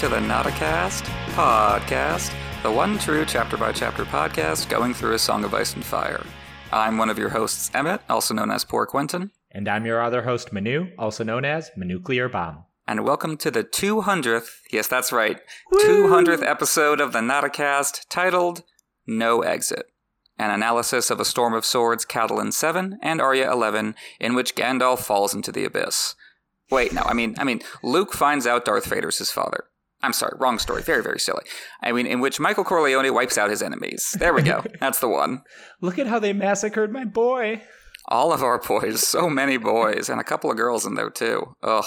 to the NotACast podcast, the one true chapter by chapter podcast going through a Song of Ice and Fire. I'm one of your hosts, Emmett, also known as Poor Quentyn. And I'm your other host, Manu, also known as Nuclear Bomb. And welcome to the 200th, yes, that's right, Woo! 200th episode of the NotACast titled No Exit an analysis of A Storm of Swords, Catelyn 7, and Arya 11, in which Gandalf falls into the abyss. Wait, no, I mean, I mean, Luke finds out Darth Vader's his father. I'm sorry, wrong story. Very, very silly. I mean, in which Michael Corleone wipes out his enemies. There we go. That's the one. Look at how they massacred my boy. All of our boys. So many boys. And a couple of girls in there, too. Ugh.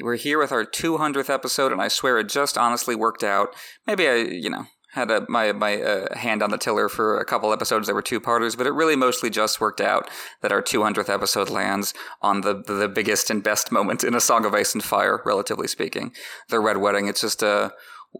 We're here with our 200th episode, and I swear it just honestly worked out. Maybe I, you know, had a, my my uh, hand on the tiller for a couple episodes that were two parters, but it really mostly just worked out that our 200th episode lands on the the biggest and best moment in a Song of Ice and Fire, relatively speaking, the Red Wedding. It's just a uh,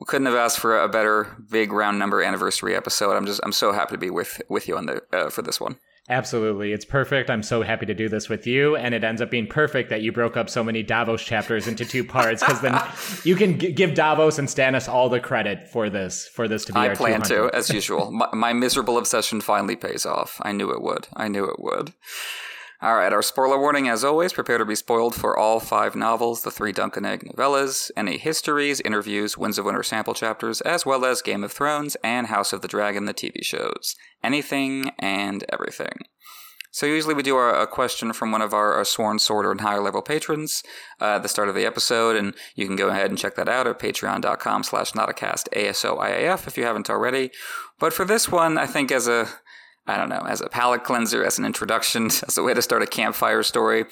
couldn't have asked for a better big round number anniversary episode. I'm just I'm so happy to be with with you on the uh, for this one. Absolutely. It's perfect. I'm so happy to do this with you. And it ends up being perfect that you broke up so many Davos chapters into two parts because then you can g- give Davos and Stannis all the credit for this, for this to be I our plan 200. to, as usual. my, my miserable obsession finally pays off. I knew it would. I knew it would. All right, our spoiler warning as always prepare to be spoiled for all five novels, the three Dunk and Egg novellas, any histories, interviews, Winds of Winter sample chapters, as well as Game of Thrones and House of the Dragon, the TV shows. Anything and everything. So usually we do a, a question from one of our, our, sworn sword and higher level patrons uh, at the start of the episode, and you can go ahead and check that out at patreon.com slash NotACast ASOIAF if you haven't already. But for this one, I think as a I don't know, as a palate cleanser, as an introduction, as a way to start a campfire story.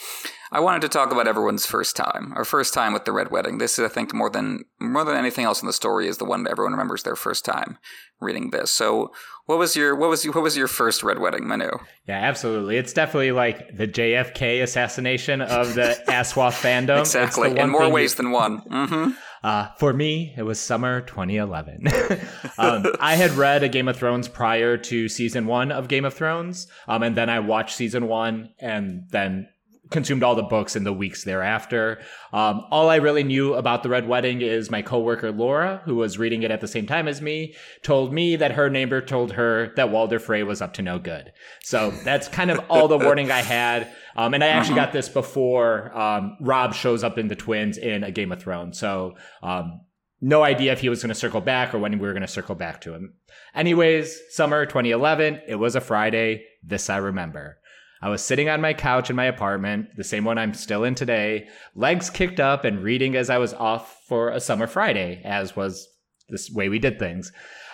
I wanted to talk about everyone's first time, or first time with the Red Wedding. This is, I think, more than more than anything else in the story, is the one that everyone remembers their first time reading this. So, what was your what was what was your first Red Wedding, Manu? Yeah, absolutely. It's definitely like the JFK assassination of the ASOIAF fandom. exactly, in more ways than one. Mm-hmm. Uh, for me, it was summer 2011. um, I had read a Game of Thrones prior to season one of Game of Thrones, um, and then I watched season one, and then consumed all the books in the weeks thereafter. Um, all I really knew about the Red Wedding is my coworker Laura, who was reading it at the same time as me, told me that her neighbor told her that Walder Frey was up to no good. So that's kind of all the warning I had. Um, and I actually uh-huh. got this before um, Robb shows up in the Twins in a Game of Thrones. So um, no idea if he was going to circle back or when we were going to circle back to him. Anyways, summer 2011, it was a Friday. This I remember. I was sitting on my couch in my apartment, the same one I'm still in today, legs kicked up and reading as I was off for a summer Friday, as was this way we did things.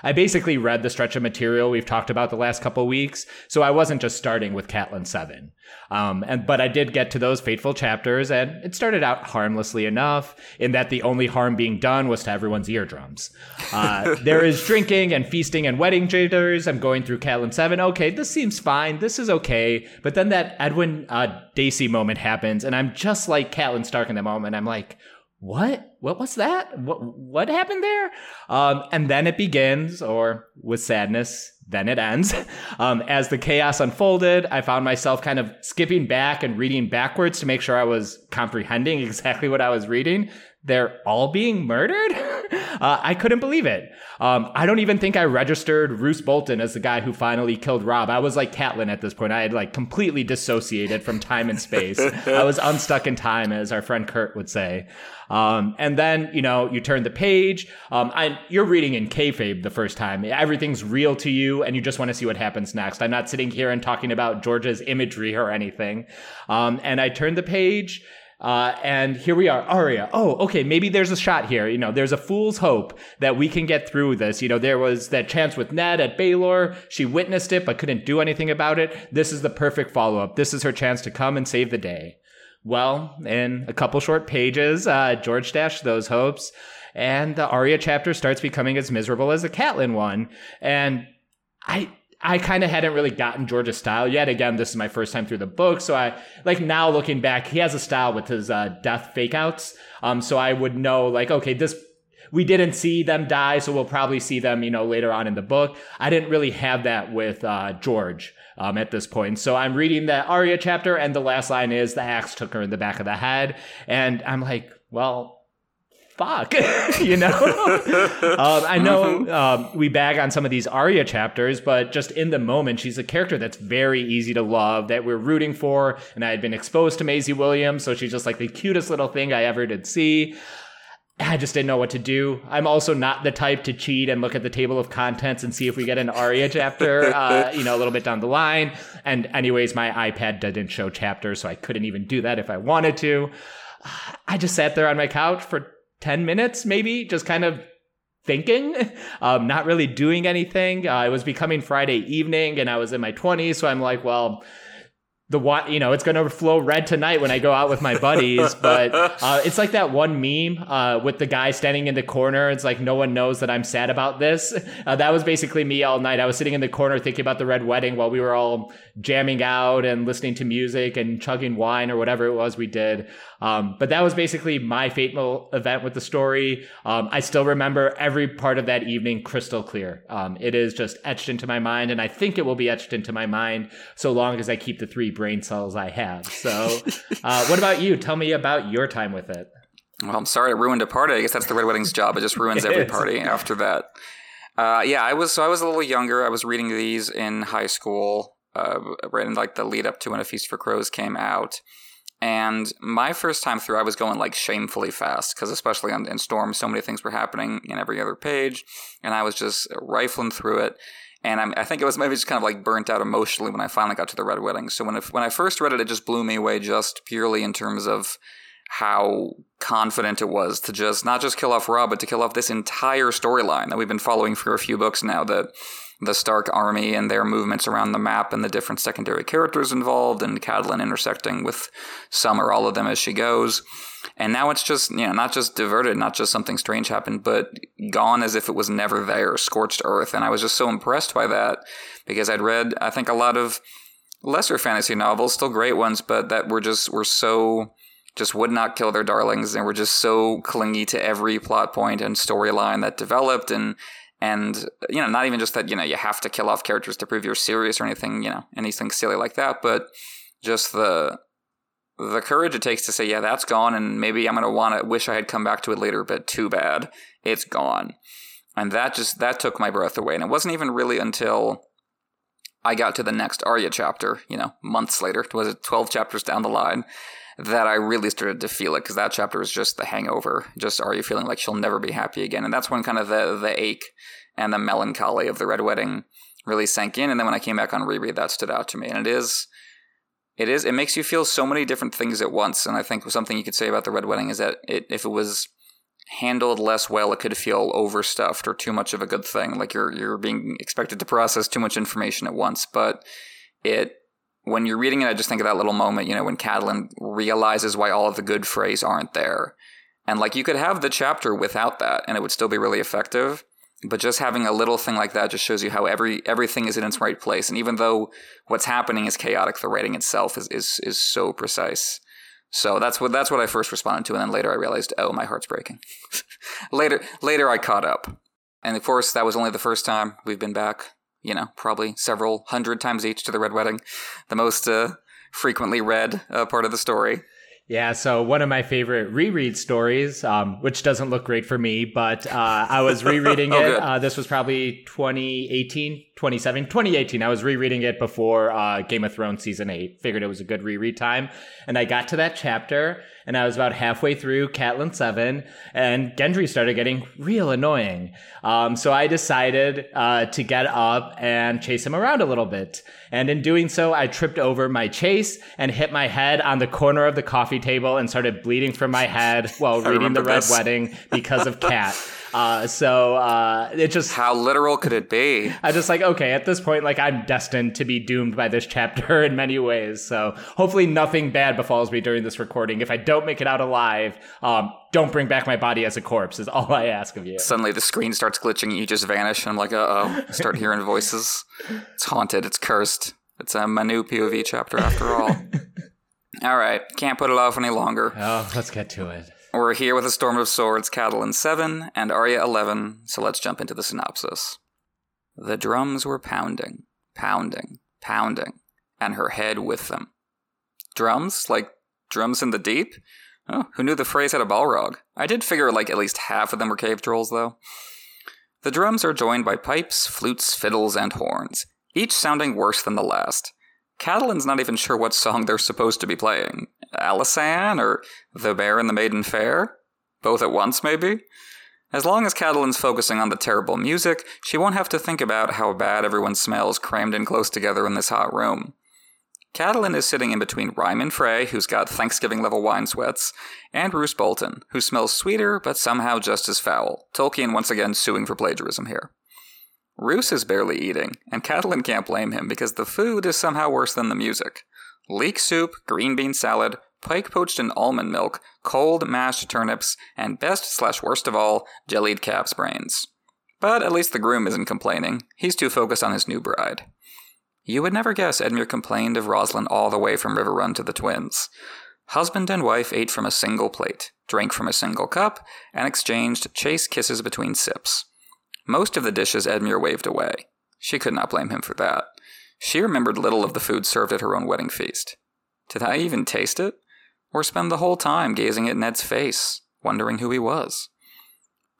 I basically read the stretch of material we've talked about the last couple weeks, so I wasn't just starting with Catelyn 7. Um, and but I did get to those fateful chapters, and it started out harmlessly enough in that the only harm being done was to everyone's eardrums. Uh, there is drinking and feasting and wedding jitters. I'm going through Catelyn 7. Okay, this seems fine. This is okay. But then that Edwin uh, Dacey moment happens, and I'm just like Catelyn Stark in the moment. I'm like, what? What was that? What what happened there? Um, and then it begins, or with sadness, then it ends. Um, as the chaos unfolded, I found myself kind of skipping back and reading backwards to make sure I was comprehending exactly what I was reading. They're all being murdered? uh, I couldn't believe it. Um, I don't even think I registered Roose Bolton as the guy who finally killed Robb. I was like Catelyn at this point. I had like completely dissociated from time and space. I was unstuck in time, as our friend Kurt would say. Um, and then, you know, you turn the page. Um, I, you're reading in kayfabe the first time. Everything's real to you, and you just want to see what happens next. I'm not sitting here and talking about George's imagery or anything. Um, and I turn the page. Uh, and here we are, Arya. Oh, okay, maybe there's a shot here. You know, there's a fool's hope that we can get through this. You know, there was that chance with Ned at Baelor. She witnessed it, but couldn't do anything about it. This is the perfect follow up. This is her chance to come and save the day. Well, in a couple short pages, uh, George dashed those hopes, and the Arya chapter starts becoming as miserable as the Catelyn one. And I I kind of hadn't really gotten George's style yet. Again, this is my first time through the book, so I like now looking back, he has a style with his uh, death fakeouts. Um, so I would know like, okay, this we didn't see them die, so we'll probably see them, you know, later on in the book. I didn't really have that with uh, George um, at this point. So I'm reading the Arya chapter, and the last line is the axe took her in the back of the head, and I'm like, well, fuck? you know? um, I know Mm-hmm. um, we bag on some of these Arya chapters, but just in the moment, she's a character that's very easy to love, that we're rooting for. And I had been exposed to Maisie Williams, so she's just like the cutest little thing I ever did see. I just didn't know what to do. I'm also not the type to cheat and look at the table of contents and see if we get an Arya chapter, uh, you know, a little bit down the line. And anyways, my iPad didn't show chapters, so I couldn't even do that if I wanted to. I just sat there on my couch for 10 minutes, maybe, just kind of thinking, um, not really doing anything. Uh, it was becoming Friday evening and I was in my 20s, so I'm like, well, the what you know it's going to flow red tonight when I go out with my buddies. But uh, it's like that one meme uh, with the guy standing in the corner. It's like no one knows that I'm sad about this. Uh, that was basically me all night. I was sitting in the corner thinking about the red wedding while we were all jamming out and listening to music and chugging wine or whatever it was we did. Um, but that was basically my fateful event with the story. Um, I still remember every part of that evening crystal clear. Um, it is just etched into my mind, and I think it will be etched into my mind so long as I keep the three brain cells I have. So, uh, what about you? Tell me about your time with it. Well, I'm sorry it ruined a party. I guess that's the Red Wedding's job. It just ruins It every is. party after that. Uh, yeah, I was so I was a little younger. I was reading these in high school, uh, right in like the lead up to when A Feast for Crows came out. And my first time through, I was going like shamefully fast because, especially on, in Storm, so many things were happening in every other page, and I was just rifling through it. And I'm, I think it was maybe just kind of like burnt out emotionally when I finally got to the Red Wedding. So when when I first read it, it just blew me away, just purely in terms of how confident it was to just not just kill off Robb, but to kill off this entire storyline that we've been following for a few books now. That the Stark army and their movements around the map and the different secondary characters involved, and Catelyn intersecting with some or all of them as she goes. And now it's just, you know, not just diverted, not just something strange happened, but gone as if it was never there, scorched earth. And I was just so impressed by that because I'd read, I think, a lot of lesser fantasy novels, still great ones, but that were just, were so, just would not kill their darlings and were just so clingy to every plot point and storyline that developed and, and you know not even just that you know you have to kill off characters to prove you're serious or anything you know anything silly like that but just the the courage it takes to say yeah that's gone and maybe i'm want to wish i had come back to it later but too bad it's gone and that just that took my breath away and it wasn't even really until i got to the next arya chapter you know months later was it 12 chapters down the line that I really started to feel it because that chapter was just the hangover. Just are you feeling like she'll never be happy again? And that's when kind of the the ache and the melancholy of the Red Wedding really sank in. And then when I came back on reread, that stood out to me. And it is, it is, it makes you feel so many different things at once. And I think something you could say about the Red Wedding is that it, if it was handled less well, it could feel overstuffed or too much of a good thing. Like you're you're being expected to process too much information at once. But it when you're reading it, I just think of that little moment, you know, when Catelyn realizes why all of the good Freys aren't there. And like you could have the chapter without that and it would still be really effective. But just having a little thing like that just shows you how every everything is in its right place. And even though what's happening is chaotic, the writing itself is is, is so precise. So that's what that's what I first responded to, and then later I realized, oh, my heart's breaking. later later I caught up. And of course that was only the first time we've been back you know, probably several hundred times each to the Red Wedding, the most uh, frequently read uh, part of the story. Yeah, so one of my favorite reread stories, um, which doesn't look great for me, but uh, I was rereading Oh, it. Uh, this was probably 2018, 2017, 2018. I was rereading it before uh, Game of Thrones season eight. Figured it was a good reread time. And I got to that chapter, and I was about halfway through Catelyn 7, and Gendry started getting real annoying. Um, so I decided uh, to get up and chase him around a little bit. And in doing so, I tripped over my chase and hit my head on the corner of the coffee table and started bleeding from my head while reading The Red this. Wedding because of Cat. Uh, so uh, it just How literal could it be? I just like okay at this point like I'm destined to be doomed by this chapter in many ways. So hopefully nothing bad befalls me during this recording. If I don't make it out alive, um, don't bring back my body as a corpse. Is all I ask of you. Suddenly the screen starts glitching and you just vanish. And I'm like, uh oh. Start hearing voices. It's haunted. It's cursed. It's a Manu POV chapter after all. all right. Can't put it off any longer. Oh, let's get to it. We're here with a Storm of Swords, Catelyn 7 and Arya 11, so let's jump into the synopsis. The drums were pounding, pounding, pounding, and her head with them. Drums? Like drums in the deep? Oh, who knew the Freys had a Balrog? I did figure like at least half of them were cave trolls, though. The drums are joined by pipes, flutes, fiddles, and horns, each sounding worse than the last. Catelyn's not even sure what song they're supposed to be playing. Alysanne or The Bear and the Maiden Fair? Both at once, maybe? As long as Catelyn's focusing on the terrible music, she won't have to think about how bad everyone smells crammed in close together in this hot room. Catelyn is sitting in between Ryman Frey, who's got Thanksgiving level wine sweats, and Roose Bolton, who smells sweeter but somehow just as foul. Tolkien once again suing for plagiarism here. Roose is barely eating, and Catelyn can't blame him because the food is somehow worse than the music. Leek soup, green bean salad, pike poached in almond milk, cold mashed turnips, and best slash worst of all, jellied calf's brains. But at least the groom isn't complaining. He's too focused on his new bride. You would never guess Edmure complained of Roslin all the way from Riverrun to the twins. Husband and wife ate from a single plate, drank from a single cup, and exchanged chaste kisses between sips. Most of the dishes Edmure waved away. She could not blame him for that. She remembered little of the food served at her own wedding feast. Did I even taste it? Or spend the whole time gazing at Ned's face, wondering who he was?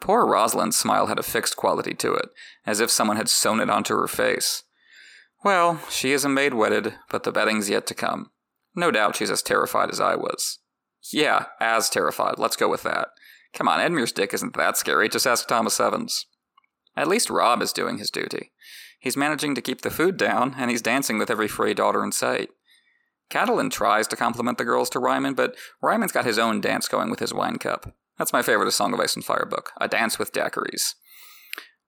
Poor Rosalind's smile had a fixed quality to it, as if someone had sewn it onto her face. Well, she is a maid wedded, but the bedding's yet to come. No doubt she's as terrified as I was. Yeah, as terrified. Let's go with that. Come on, Edmure's dick isn't that scary. Just ask Thomas Evans. At least Robb is doing his duty. He's managing to keep the food down, and he's dancing with every Frey daughter in sight. Catelyn tries to compliment the girls to Ryman, but Ryman's got his own dance going with his wine cup. That's my favorite of Song of Ice and Fire book, A Dance with Daiquiris.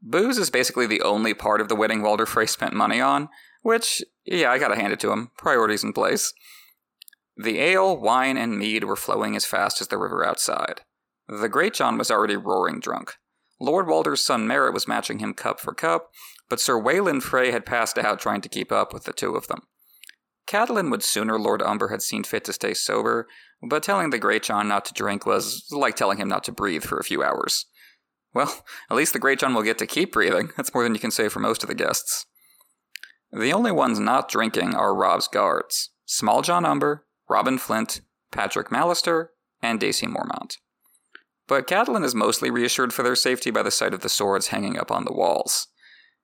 Booze is basically the only part of the wedding Walder Frey spent money on, which, yeah, I gotta hand it to him. Priorities in place. The ale, wine, and mead were flowing as fast as the river outside. The Greatjon was already roaring drunk. Lord Walder's son Merrett was matching him cup for cup, but Sir Whalen Frey had passed out trying to keep up with the two of them. Catelyn would sooner Lord Umber had seen fit to stay sober, but telling the Greatjon not to drink was like telling him not to breathe for a few hours. Well, at least the Greatjon will get to keep breathing. That's more than you can say for most of the guests. The only ones not drinking are Robb's guards Smalljon Umber, Robin Flint, Patrek Mallister, and Dacey Mormont. But Catelyn is mostly reassured for their safety by the sight of the swords hanging up on the walls.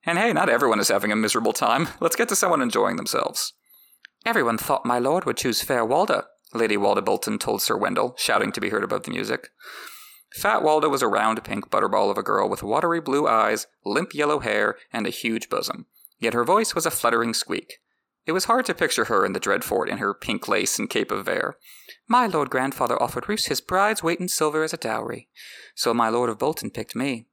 And hey, not everyone is having a miserable time. Let's get to someone enjoying themselves. Everyone thought my lord would choose fair Walda, Lady Walda Bolton told Sir Wendel, shouting to be heard above the music. Fat Walda was a round pink butterball of a girl with watery blue eyes, limp yellow hair, and a huge bosom. Yet her voice was a fluttering squeak. It was hard to picture her in the Dreadfort in her pink lace and cape of vair. My lord grandfather offered Roose his bride's weight in silver as a dowry, so my lord of Bolton picked me.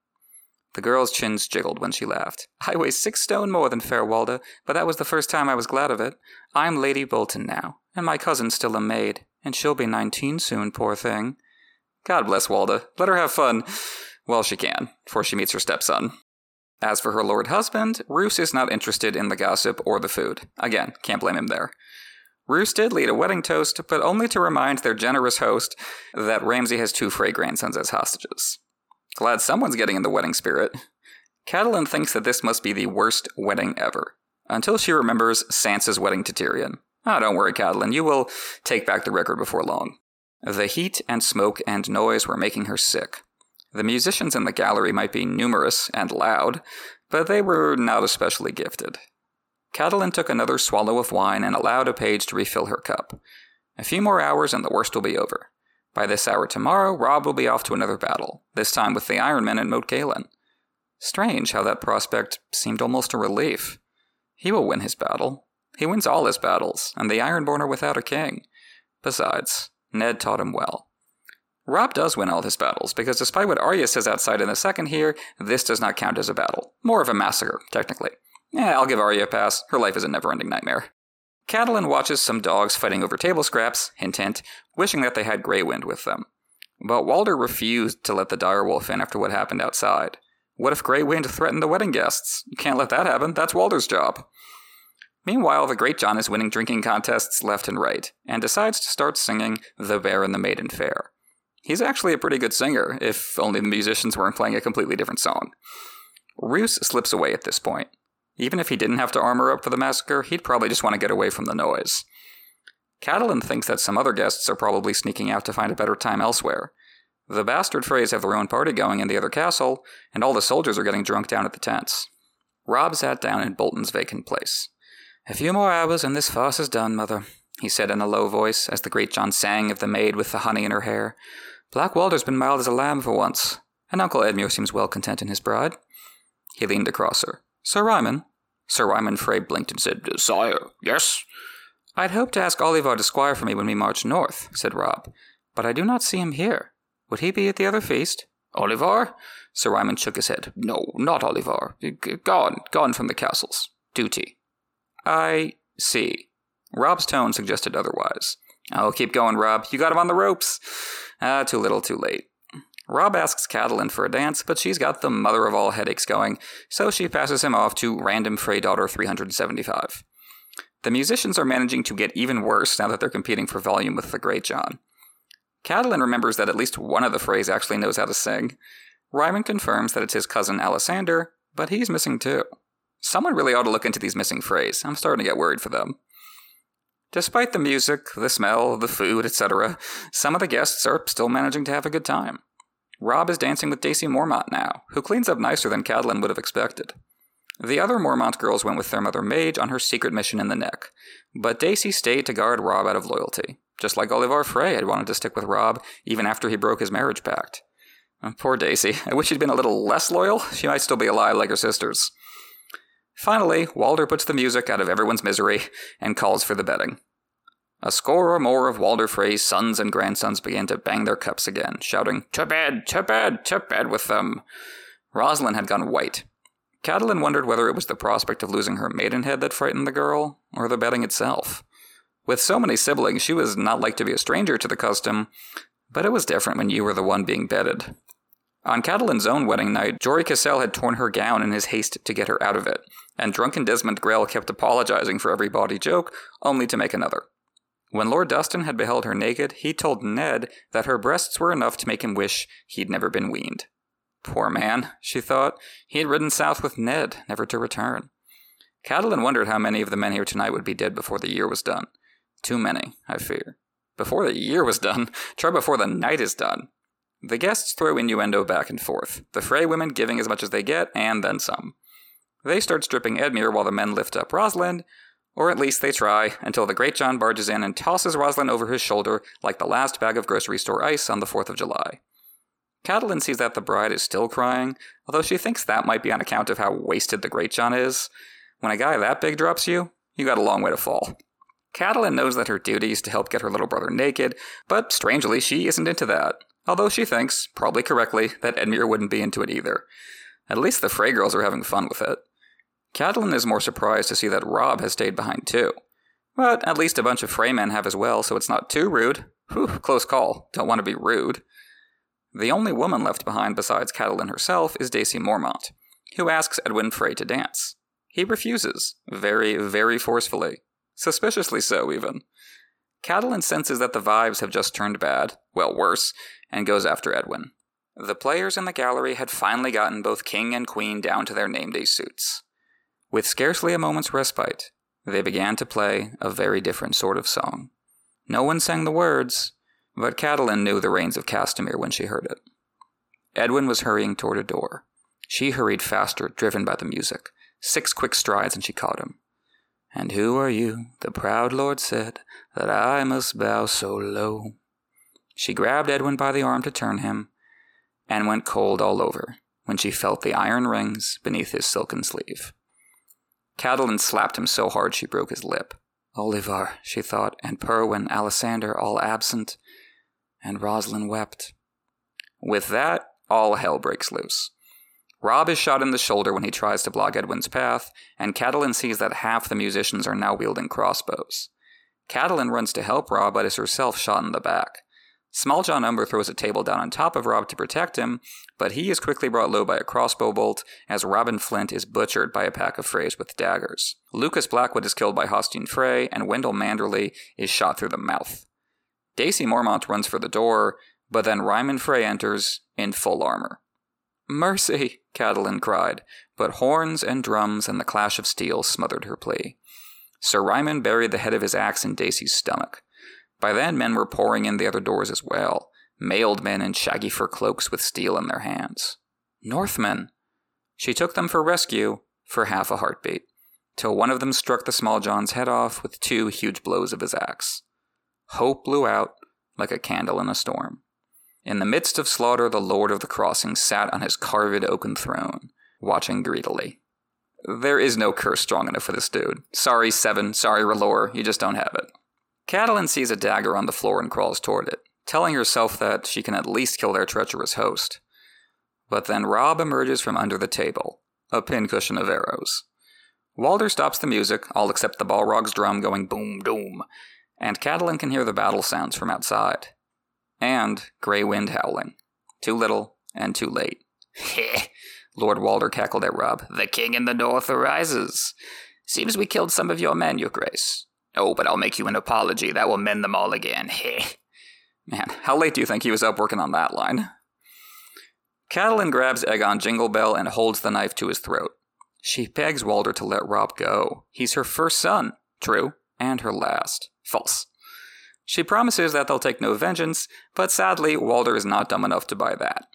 The girl's chins jiggled when she laughed. I weigh six stone more than fair Walda, but that was the first time I was glad of it. I'm Lady Bolton now, and my cousin's still a maid, and she'll be nineteen soon, poor thing. God bless Walda. Let her have fun. Well, she can, before she meets her stepson. As for her lord husband, Roose is not interested in the gossip or the food. Again, can't blame him there. Roose did lead a wedding toast, but only to remind their generous host that Ramsay has two Frey grandsons as hostages. Glad someone's getting in the wedding spirit. Catelyn thinks that this must be the worst wedding ever, until she remembers Sansa's wedding to Tyrion. Ah, oh, don't worry, Catelyn, you will take back the record before long. The heat and smoke and noise were making her sick. The musicians in the gallery might be numerous and loud, but they were not especially gifted. Catelyn took another swallow of wine and allowed a page to refill her cup. A few more hours and the worst will be over. By this hour tomorrow, Robb will be off to another battle, this time with the Ironmen at Moat Cailin. Strange how that prospect seemed almost a relief. He will win his battle. He wins all his battles, and the Ironborn are without a king. Besides, Ned taught him well. Robb does win all his battles, because despite what Arya says outside in the second here, this does not count as a battle. More of a massacre, technically. Yeah, I'll give Arya a pass. Her life is a never ending nightmare. Catelyn watches some dogs fighting over table scraps, hint hint, wishing that they had Grey Wind with them. But Walder refused to let the direwolf in after what happened outside. What if Grey Wind threatened the wedding guests? You can't let that happen. That's Walder's job. Meanwhile, the Greatjon is winning drinking contests left and right, and decides to start singing The Bear and the Maiden Fair. He's actually a pretty good singer, if only the musicians weren't playing a completely different song. Roose slips away at this point. Even if he didn't have to armor up for the massacre, he'd probably just want to get away from the noise. Catelyn thinks that some other guests are probably sneaking out to find a better time elsewhere. The bastard Freys have their own party going in the other castle, and all the soldiers are getting drunk down at the tents. Robb sat down in Bolton's vacant place. A few more hours and this farce is done, mother, he said in a low voice as the Greatjon sang of the maid with the honey in her hair. Black Walder's been mild as a lamb for once, and Uncle Edmure seems well content in his bride. He leaned across her. Sir Ryman? Sir Ryman Frey blinked and said, Sire, yes? I'd hoped to ask Olyvar to squire for me when we march north, said Robb, but I do not see him here. Would he be at the other feast? Olyvar? Sir Ryman shook his head. No, not Olyvar. Gone, gone from the castles. Duty. I see. Robb's tone suggested otherwise. Oh, keep going, Rob. You got him on the ropes. Ah, too little, too late. Robb asks Catelyn for a dance, but she's got the mother of all headaches going, so she passes him off to random Frey daughter 375. The musicians are managing to get even worse now that they're competing for volume with the Greatjon. Catelyn remembers that at least one of the Freys actually knows how to sing. Ryman confirms that it's his cousin Alysander, but he's missing too. Someone really ought to look into these missing Freys. I'm starting to get worried for them. Despite the music, the smell, the food, etc., some of the guests are still managing to have a good time. Robb is dancing with Dacey Mormont now, who cleans up nicer than Catelyn would have expected. The other Mormont girls went with their mother Maege on her secret mission in the neck, but Dacey stayed to guard Robb out of loyalty, just like Olyvar Frey had wanted to stick with Robb even after he broke his marriage pact. Poor Dacey. I wish she'd been a little less loyal. She might still be alive like her sisters. Finally, Walder puts the music out of everyone's misery and calls for the bedding. A score or more of Walder Frey's sons and grandsons began to bang their cups again, shouting, To bed, to bed, to bed with them. Rosalind had gone white. Catelyn wondered whether it was the prospect of losing her maidenhead that frightened the girl, or the bedding itself. With so many siblings, she was not like to be a stranger to the custom, but it was different when you were the one being betted. On Catelyn's own wedding night, Jory Cassel had torn her gown in his haste to get her out of it, and drunken Desmond Grell kept apologizing for every bawdy joke, only to make another. When Lord Dustin had beheld her naked, he told Ned that her breasts were enough to make him wish he'd never been weaned. Poor man, she thought. He had ridden south with Ned, never to return. Catelyn wondered how many of the men here tonight would be dead before the year was done. Too many, I fear. Before the year was done, try before the night is done. The guests throw innuendo back and forth, the Frey women giving as much as they get, and then some. They start stripping Edmure while the men lift up Rosalind, or at least they try, until the Greatjon barges in and tosses Rosalind over his shoulder like the last bag of grocery store ice on the 4th of July. Catelyn sees that the bride is still crying, although she thinks that might be on account of how wasted the Greatjon is. When a guy that big drops you, you got a long way to fall. Catelyn knows that her duty is to help get her little brother naked, but strangely, she isn't into that. Although she thinks, probably correctly, that Edmure wouldn't be into it either. At least the Frey girls are having fun with it. Catelyn is more surprised to see that Robb has stayed behind too. But at least a bunch of Freymen have as well, so it's not too rude. Whew, close call. Don't want to be rude. The only woman left behind besides Catelyn herself is Dacey Mormont, who asks Edwin Frey to dance. He refuses, very, very forcefully. Suspiciously so, even. Catelyn senses that the vibes have just turned bad, well, worse, and goes after Edwin. The players in the gallery had finally gotten both king and queen down to their name day suits. With scarcely a moment's respite, they began to play a very different sort of song. No one sang the words, but Catelyn knew the Rains of Castamere when she heard it. Edwin was hurrying toward a door. She hurried faster, driven by the music. Six quick strides, and she caught him. And who are you? The proud lord said, that I must bow so low. She grabbed Edwin by the arm to turn him, and went cold all over when she felt the iron rings beneath his silken sleeve. Catelyn slapped him so hard she broke his lip. Olyvar, she thought, and Perwyn, Alysander, all absent. And Rosalind wept. With that, all hell breaks loose. Robb is shot in the shoulder when he tries to block Edwin's path, and Catelyn sees that half the musicians are now wielding crossbows. Catelyn runs to help Robb, but is herself shot in the back. Smalljon Umber throws a table down on top of Robb to protect him, but he is quickly brought low by a crossbow bolt as Robin Flint is butchered by a pack of Freys with daggers. Lucas Blackwood is killed by Hosteen Frey, and Wendel Manderly is shot through the mouth. Dacey Mormont runs for the door, but then Ryman Frey enters in full armor. Mercy, Catelyn cried, but horns and drums and the clash of steel smothered her plea. Sir Ryman buried the head of his axe in Dacey's stomach. By then, men were pouring in the other doors as well, mailed men in shaggy fur cloaks with steel in their hands. Northmen! She took them for rescue for half a heartbeat, till one of them struck the Smalljon's head off with two huge blows of his axe. Hope blew out like a candle in a storm. In the midst of slaughter, the Lord of the Crossing sat on his carved oaken throne, watching greedily. There is no curse strong enough for this dude. Sorry, Seven. Sorry, R'hllor. You just don't have it. Catelyn sees a dagger on the floor and crawls toward it, telling herself that she can at least kill their treacherous host. But then Robb emerges from under the table, a pincushion of arrows. Walder stops the music, all except the Balrog's drum going boom doom, and Catelyn can hear the battle sounds from outside. And Grey Wind howling. Too little and too late. Heh, Lord Walder cackled at Robb. The king in the north arises. Seems we killed some of your men, your grace. Oh, but I'll make you an apology. That will mend them all again. Heh. Man, how late do you think he was up working on that line? Catelyn grabs Aegon Jinglebell and holds the knife to his throat. She begs Walder to let Robb go. He's her first son. True. And her last. False. She promises that they'll take no vengeance, but sadly, Walder is not dumb enough to buy that.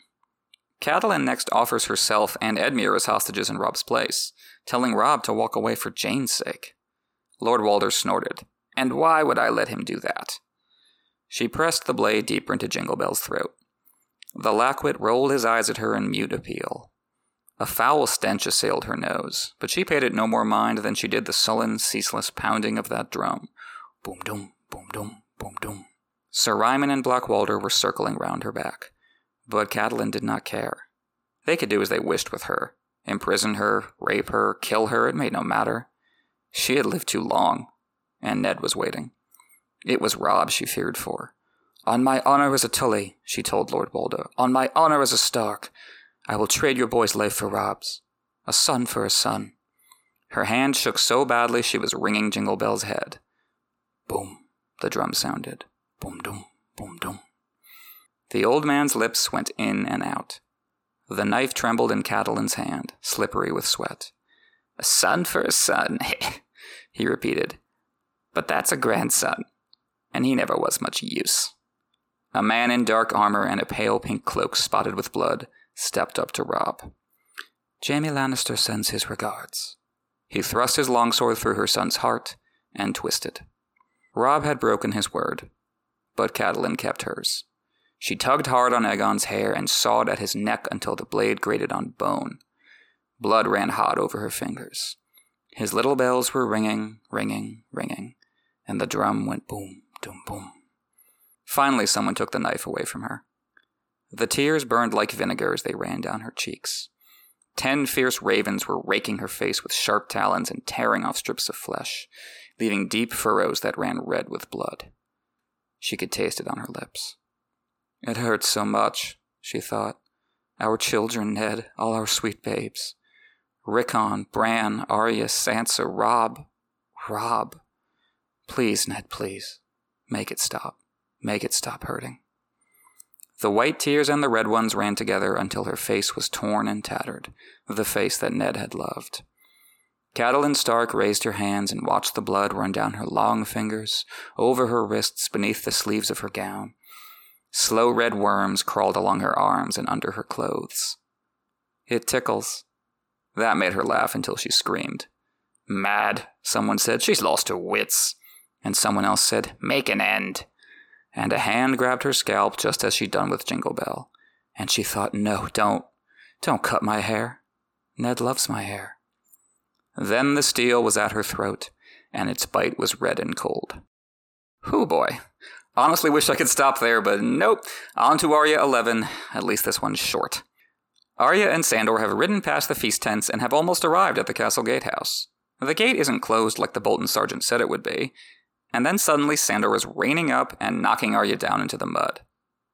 Catelyn next offers herself and Edmure as hostages in Robb's place, telling Rob to walk away for Jeyne's sake. Lord Walder snorted. And why would I let him do that? She pressed the blade deeper into Jingle Bell's throat. The Lackwit rolled his eyes at her in mute appeal. A foul stench assailed her nose, but she paid it no more mind than she did the sullen, ceaseless pounding of that drum. Boom dum, boom dum, boom dum. Sir Ryman and Black Walder were circling round her back, but Catelyn did not care. They could do as they wished with her imprison her, rape her, kill her, it made no matter. She had lived too long, and Ned was waiting. It was Robb she feared for. On my honor as a Tully, she told Lord Walder, on my honor as a Stark, I will trade your boy's life for Robb's, A son for a son. Her hand shook so badly she was ringing Jingle Bell's head. Boom, the drum sounded. Boom, doom, boom, doom. The old man's lips went in and out. The knife trembled in Catelyn's hand, slippery with sweat. A son for a son, he repeated. But that's a grandson, and he never was much use. A man in dark armor and a pale pink cloak spotted with blood stepped up to Robb. Jaime Lannister sends his regards. He thrust his longsword through her son's heart and twisted. Robb had broken his word, but Catelyn kept hers. She tugged hard on Aegon's hair and sawed at his neck until the blade grated on bone. Blood ran hot over her fingers. His little bells were ringing, ringing, ringing, and the drum went boom, doom, boom. Finally, someone took the knife away from her. The tears burned like vinegar as they ran down her cheeks. Ten fierce ravens were raking her face with sharp talons and tearing off strips of flesh, leaving deep furrows that ran red with blood. She could taste it on her lips. It hurts so much, she thought. Our children, Ned, all our sweet babes. Rickon, Bran, Arya, Sansa, Robb. Robb. Please, Ned, please. Make it stop. Make it stop hurting. The white tears and the red ones ran together until her face was torn and tattered, the face that Ned had loved. Catelyn Stark raised her hands and watched the blood run down her long fingers, over her wrists, beneath the sleeves of her gown. Slow red worms crawled along her arms and under her clothes. It tickles. That made her laugh until she screamed. Mad, someone said. She's lost her wits. And someone else said, Make an end. And a hand grabbed her scalp just as she'd done with Jingle Bell. And she thought, No, don't. Don't cut my hair. Ned loves my hair. Then the steel was at her throat, and its bite was red and cold. Whew, boy. Honestly wish I could stop there, but nope. On to Arya 11. At least this one's short. Arya and Sandor have ridden past the feast tents and have almost arrived at the castle gatehouse. The gate isn't closed like the Bolton sergeant said it would be, and then suddenly Sandor is reining up and knocking Arya down into the mud.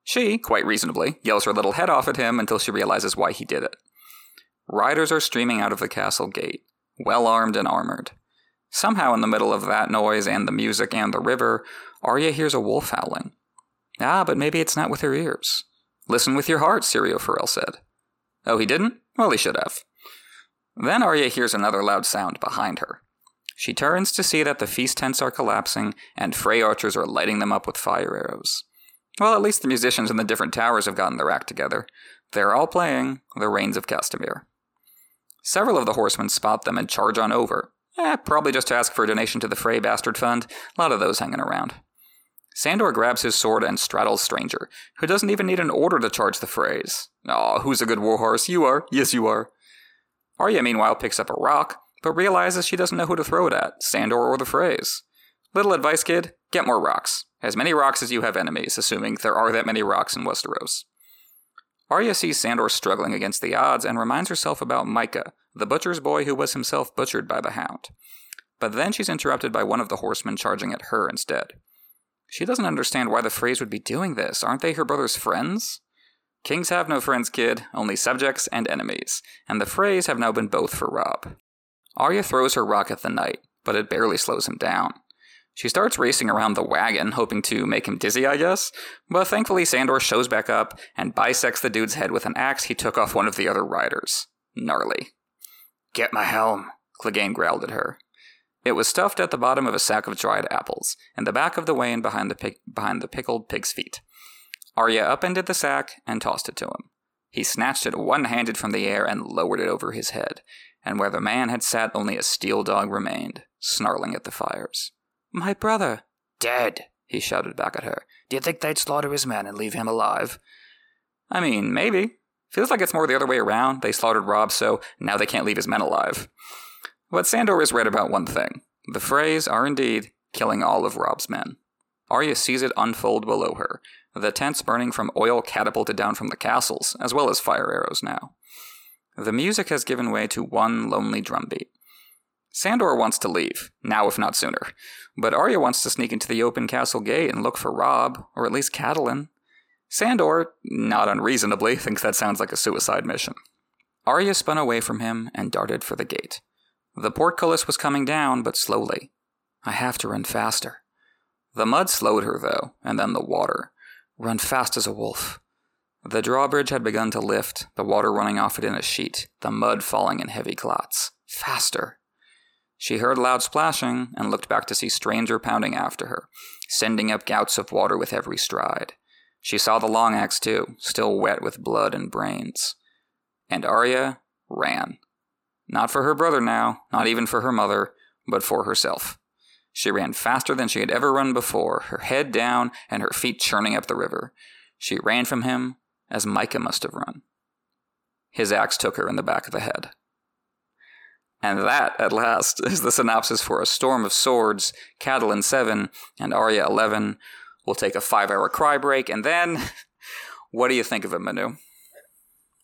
She, quite reasonably, yells her little head off at him until she realizes why he did it. Riders are streaming out of the castle gate, well armed and armored. Somehow, in the middle of that noise and the music and the river, Arya hears a wolf howling. Ah, but maybe it's not with her ears. Listen with your heart, Syrio Forel said. Oh, he didn't? Well, he should have. Then Arya hears another loud sound behind her. She turns to see that the feast tents are collapsing and Frey archers are lighting them up with fire arrows. Well, at least the musicians in the different towers have gotten their act together. They're all playing The Rains of Castamere. Several of the horsemen spot them and charge on over. Eh, probably just to ask for a donation to the Frey Bastard Fund. A lot of those hanging around. Sandor grabs his sword and straddles Stranger, who doesn't even need an order to charge the Freys. Aw, who's a good warhorse? You are. Yes, you are. Arya, meanwhile, picks up a rock, but realizes she doesn't know who to throw it at, Sandor or the Freys. Little advice, kid get more rocks. As many rocks as you have enemies, assuming there are that many rocks in Westeros. Arya sees Sandor struggling against the odds and reminds herself about Mycah, the butcher's boy who was himself butchered by the hound. But then she's interrupted by one of the horsemen charging at her instead. She doesn't understand why the Freys would be doing this. Aren't they her brother's friends? Kings have no friends, kid, only subjects and enemies, and the Freys have now been both for Robb. Arya throws her rock at the knight, but it barely slows him down. She starts racing around the wagon, hoping to make him dizzy, I guess, but thankfully Sandor shows back up and bisects the dude's head with an axe he took off one of the other riders. Gnarly. Get my helm, Clegane growled at her. It was stuffed at the bottom of a sack of dried apples, in the back of the wain behind the, pic- behind the pickled pig's feet. Arya upended the sack and tossed it to him. He snatched it one handed from the air and lowered it over his head, and where the man had sat only a steel dog remained, snarling at the fires. My brother! Dead! he shouted back at her. Do you think they'd slaughter his men and leave him alive? I mean, maybe. Feels like it's more the other way around. They slaughtered Robb, so now they can't leave his men alive. But Sandor is right about one thing. The Freys are indeed killing all of Robb's men. Arya sees it unfold below her, the tents burning from oil catapulted down from the castles, as well as fire arrows now. The music has given way to one lonely drumbeat. Sandor wants to leave, now if not sooner, but Arya wants to sneak into the open castle gate and look for Robb, or at least Catelyn. Sandor, not unreasonably, thinks that sounds like a suicide mission. Arya spun away from him and darted for the gate. The portcullis was coming down, but slowly. I have to run faster. The mud slowed her, though, and then the water. Run fast as a wolf. The drawbridge had begun to lift, the water running off it in a sheet, the mud falling in heavy clots. Faster. She heard loud splashing and looked back to see Stranger pounding after her, sending up gouts of water with every stride. She saw the long axe too, still wet with blood and brains. And Arya ran. Not for her brother now, not even for her mother, but for herself. She ran faster than she had ever run before, her head down and her feet churning up the river. She ran from him as Mycah must have run. His axe took her in the back of the head. And that, at last, is the synopsis for A Storm of Swords, Catelyn 7, and Arya 11. We'll take a five hour cry break, and then. what do you think of it, Manu?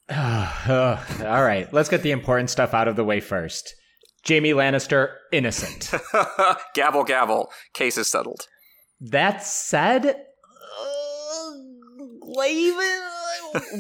All right, let's get the important stuff out of the way first. Jaime Lannister, innocent. gavel, gavel. Case is settled. That said, uh,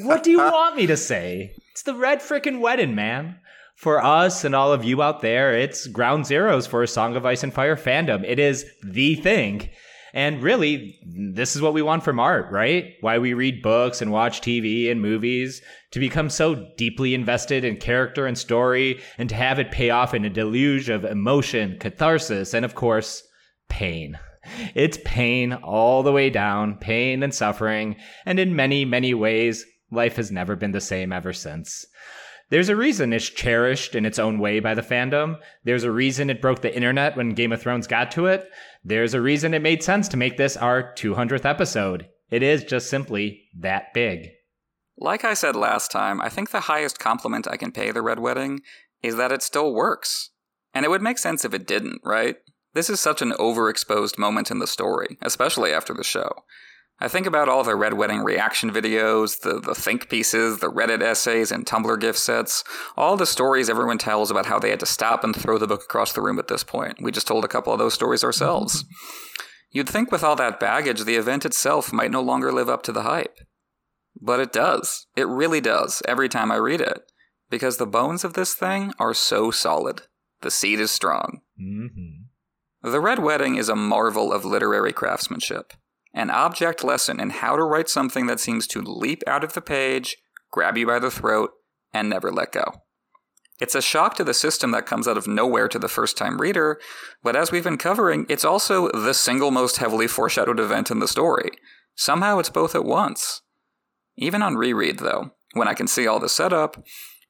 what do you want me to say? It's the red frickin' wedding, man. For us and all of you out there, it's ground zeros for a Song of Ice and Fire fandom. It is the thing. And really, this is what we want from art, right? Why we read books and watch TV and movies to become so deeply invested in character and story and to have it pay off in a deluge of emotion, catharsis, and of course, pain. It's pain all the way down, pain and suffering, and in many, many ways, life has never been the same ever since. There's a reason it's cherished in its own way by the fandom. There's a reason it broke the internet when Game of Thrones got to it. There's a reason it made sense to make this our 200th episode. It is just simply that big. Like I said last time, I think the highest compliment I can pay the Red Wedding is that it still works. And it would make sense if it didn't, right? This is such an overexposed moment in the story, especially after the show. I think about all the Red Wedding reaction videos, the, the think pieces, the Reddit essays, and Tumblr gift sets, all the stories everyone tells about how they had to stop and throw the book across the room at this point. We just told a couple of those stories ourselves. You'd think with all that baggage, the event itself might no longer live up to the hype. But it does. It really does, every time I read it. Because the bones of this thing are so solid. The seed is strong. Mm-hmm. The Red Wedding is a marvel of literary craftsmanship an object lesson in how to write something that seems to leap out of the page, grab you by the throat, and never let go. It's a shock to the system that comes out of nowhere to the first time reader, but as we've been covering, it's also the single most heavily foreshadowed event in the story. Somehow it's both at once. Even on reread, though, when I can see all the setup,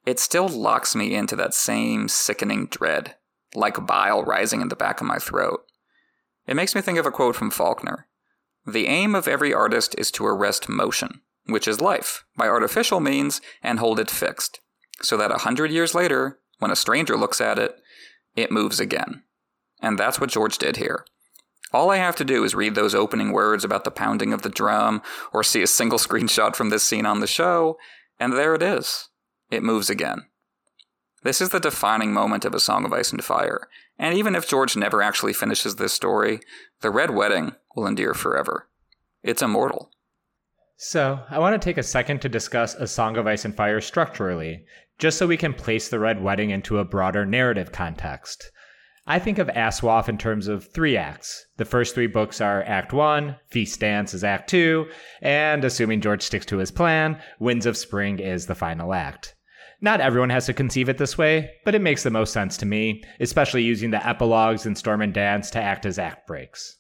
it still locks me into that same sickening dread, like bile rising in the back of my throat. It makes me think of a quote from Faulkner The aim of every artist is to arrest motion, which is life, by artificial means, and hold it fixed so that a hundred years later, when a stranger looks at it, it moves again. And that's what George did here. All I have to do is read those opening words about the pounding of the drum, or see a single screenshot from this scene on the show, and there it is. It moves again. This is the defining moment of A Song of Ice and Fire, and even if George never actually finishes this story, the Red Wedding will endure forever. It's immortal. So, I want to take a second to discuss A Song of Ice and Fire structurally, just so we can place the Red Wedding into a broader narrative context. I think of ASOIAF in terms of three acts. The first three books are Act 1, Feast Dance is Act 2, and assuming George sticks to his plan, Winds of Spring is the final act. Not everyone has to conceive it this way, but it makes the most sense to me, especially using the epilogues in Storm and Dance to act as act breaks.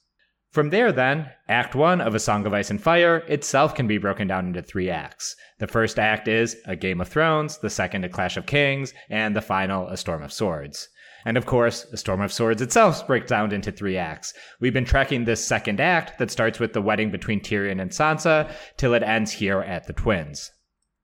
From there, then, Act 1 of A Song of Ice and Fire itself can be broken down into three acts. The first act is A Game of Thrones, the second, A Clash of Kings, and the final, A Storm of Swords. And of course, A Storm of Swords itself breaks down into three acts. We've been tracking this second act that starts with the wedding between Tyrion and Sansa till it ends here at the Twins.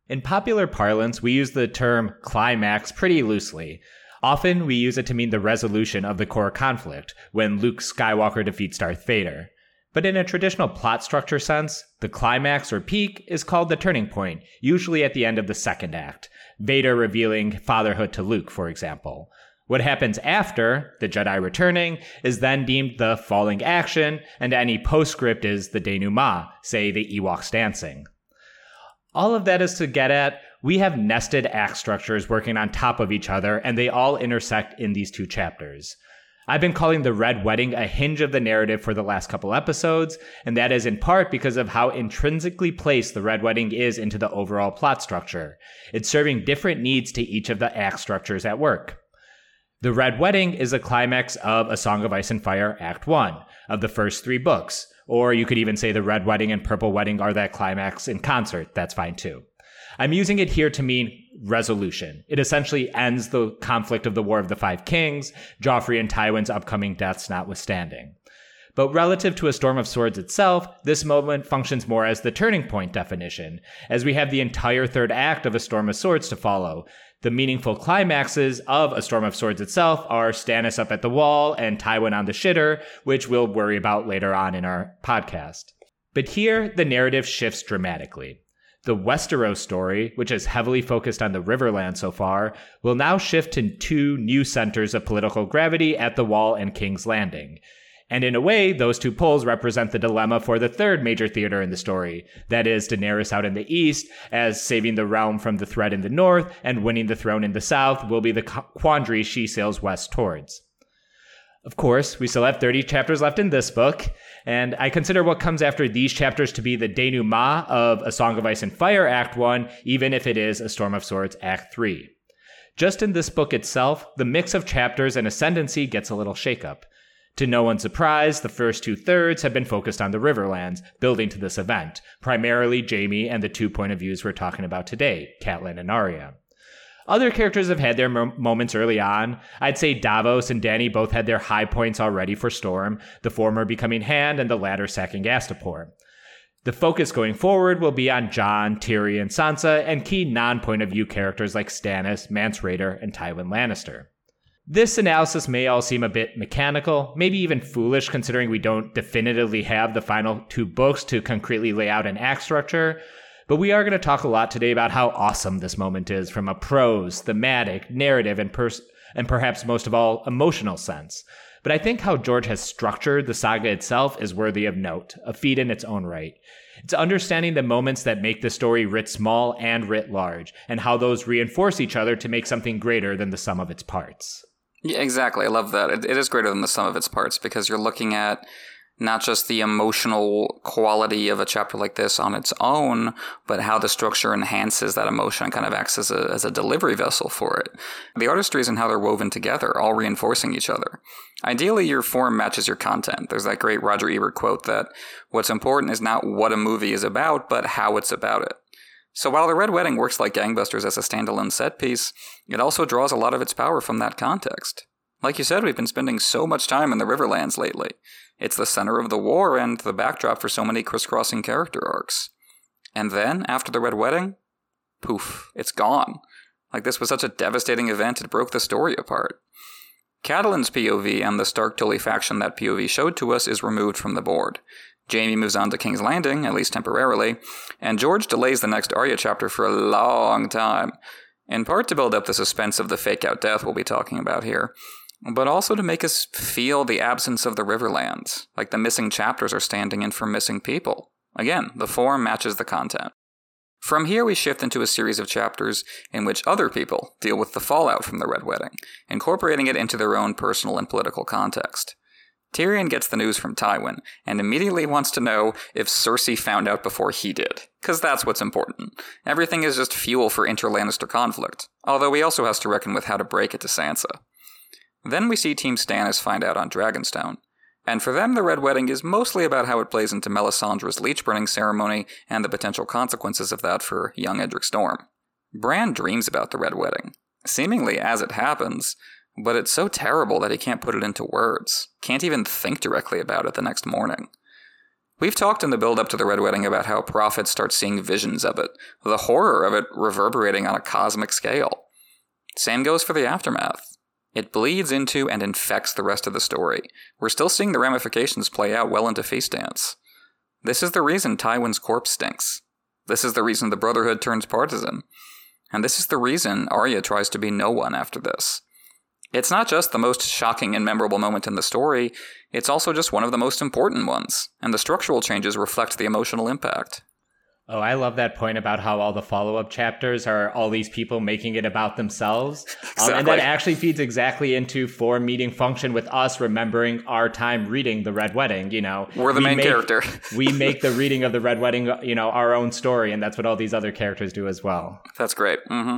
In popular parlance, we use the term climax pretty loosely. Often, we use it to mean the resolution of the core conflict, when Luke Skywalker defeats Darth Vader. But in a traditional plot structure sense, the climax or peak is called the turning point, usually at the end of the second act, Vader revealing fatherhood to Luke, for example. What happens after, the Jedi returning, is then deemed the falling action, and any postscript is the denouement, say the Ewoks dancing. All of that is to get at we have nested act structures working on top of each other, and they all intersect in these two chapters. I've been calling the Red Wedding a hinge of the narrative for the last couple episodes, and that is in part because of how intrinsically placed the Red Wedding is into the overall plot structure. It's serving different needs to each of the act structures at work. The Red Wedding is a climax of A Song of Ice and Fire, Act 1, of the first three books. Or you could even say the Red Wedding and Purple Wedding are that climax in concert. That's fine too. I'm using it here to mean resolution. It essentially ends the conflict of the War of the Five Kings, Joffrey and Tywin's upcoming deaths notwithstanding. But relative to A Storm of Swords itself, this moment functions more as the turning point definition, as we have the entire third act of A Storm of Swords to follow. The meaningful climaxes of A Storm of Swords itself are Stannis up at the wall and Tywin on the shitter, which we'll worry about later on in our podcast. But here, the narrative shifts dramatically. The Westeros story, which is heavily focused on the Riverland so far, will now shift to two new centers of political gravity at the Wall and King's Landing. And in a way, those two poles represent the dilemma for the third major theater in the story. That is, Daenerys out in the east, as saving the realm from the threat in the north and winning the throne in the south will be the quandary she sails west towards. Of course, we still have 30 chapters left in this book, and I consider what comes after these chapters to be the denouement of A Song of Ice and Fire Act 1, even if it is A Storm of Swords Act 3. Just in this book itself, the mix of chapters and ascendancy gets a little shakeup. To no one's surprise, the first two thirds have been focused on the Riverlands, building to this event, primarily Jaime and the two point of views we're talking about today, Catelyn and Arya. Other characters have had their mo- moments early on. I'd say Davos and Dany both had their high points already for Storm, the former becoming Hand and the latter sacking Astapor. The focus going forward will be on Jon, Tyrion, Sansa, and key non point of view characters like Stannis, Mance Rayder, and Tywin Lannister. This analysis may all seem a bit mechanical, maybe even foolish considering we don't definitively have the final two books to concretely lay out an act structure, but we are going to talk a lot today about how awesome this moment is from a prose, thematic, narrative, and, pers- and perhaps most of all, emotional sense. But I think how George has structured the saga itself is worthy of note, a feat in its own right. It's understanding the moments that make the story writ small and writ large, and how those reinforce each other to make something greater than the sum of its parts. Yeah, exactly. I love that. it, it is greater than the sum of its parts because you're looking at not just the emotional quality of a chapter like this on its own, but how the structure enhances that emotion and kind of acts as a, as a delivery vessel for it. The artistry is in how they're woven together, all reinforcing each other. Ideally, your form matches your content. There's that great Roger Ebert quote that what's important is not what a movie is about, but how it's about it. So while The Red Wedding works like gangbusters as a standalone set piece, it also draws a lot of its power from that context. Like you said, we've been spending so much time in the Riverlands lately. It's the center of the war and the backdrop for so many crisscrossing character arcs. And then, after the Red Wedding, poof, it's gone. Like this was such a devastating event, it broke the story apart. Catelyn's POV and the Stark Tully faction that POV showed to us is removed from the board. Jaime moves on to King's Landing, at least temporarily, and George delays the next Arya chapter for a long time, in part to build up the suspense of the fake out death we'll be talking about here, but also to make us feel the absence of the Riverlands, like the missing chapters are standing in for missing people. Again, the form matches the content. From here, we shift into a series of chapters in which other people deal with the fallout from the Red Wedding, incorporating it into their own personal and political context. Tyrion gets the news from Tywin and immediately wants to know if Cersei found out before he did, because that's what's important. Everything is just fuel for inter-Lannister conflict, although he also has to reckon with how to break it to Sansa. Then we see Team Stannis find out on Dragonstone. And for them, the Red Wedding is mostly about how it plays into Melisandre's leech burning ceremony and the potential consequences of that for young Edric Storm. Bran dreams about the Red Wedding, seemingly as it happens, but it's so terrible that he can't put it into words, can't even think directly about it the next morning. We've talked in the build up to the Red Wedding about how prophets start seeing visions of it, the horror of it reverberating on a cosmic scale. Same goes for the aftermath. It bleeds into and infects the rest of the story. We're still seeing the ramifications play out well into Feast Dance. This is the reason Tywin's corpse stinks. This is the reason the Brotherhood turns partisan. And this is the reason Arya tries to be no one after this. It's not just the most shocking and memorable moment in the story, it's also just one of the most important ones, and the structural changes reflect the emotional impact. Oh, I love that point about how all the follow up chapters are all these people making it about themselves. Exactly. Um, and that actually feeds exactly into form meeting function with us remembering our time reading The Red Wedding. You know, we're the we main make, character. we make the reading of The Red Wedding, you know, our own story. And that's what all these other characters do as well. That's great. Mm-hmm.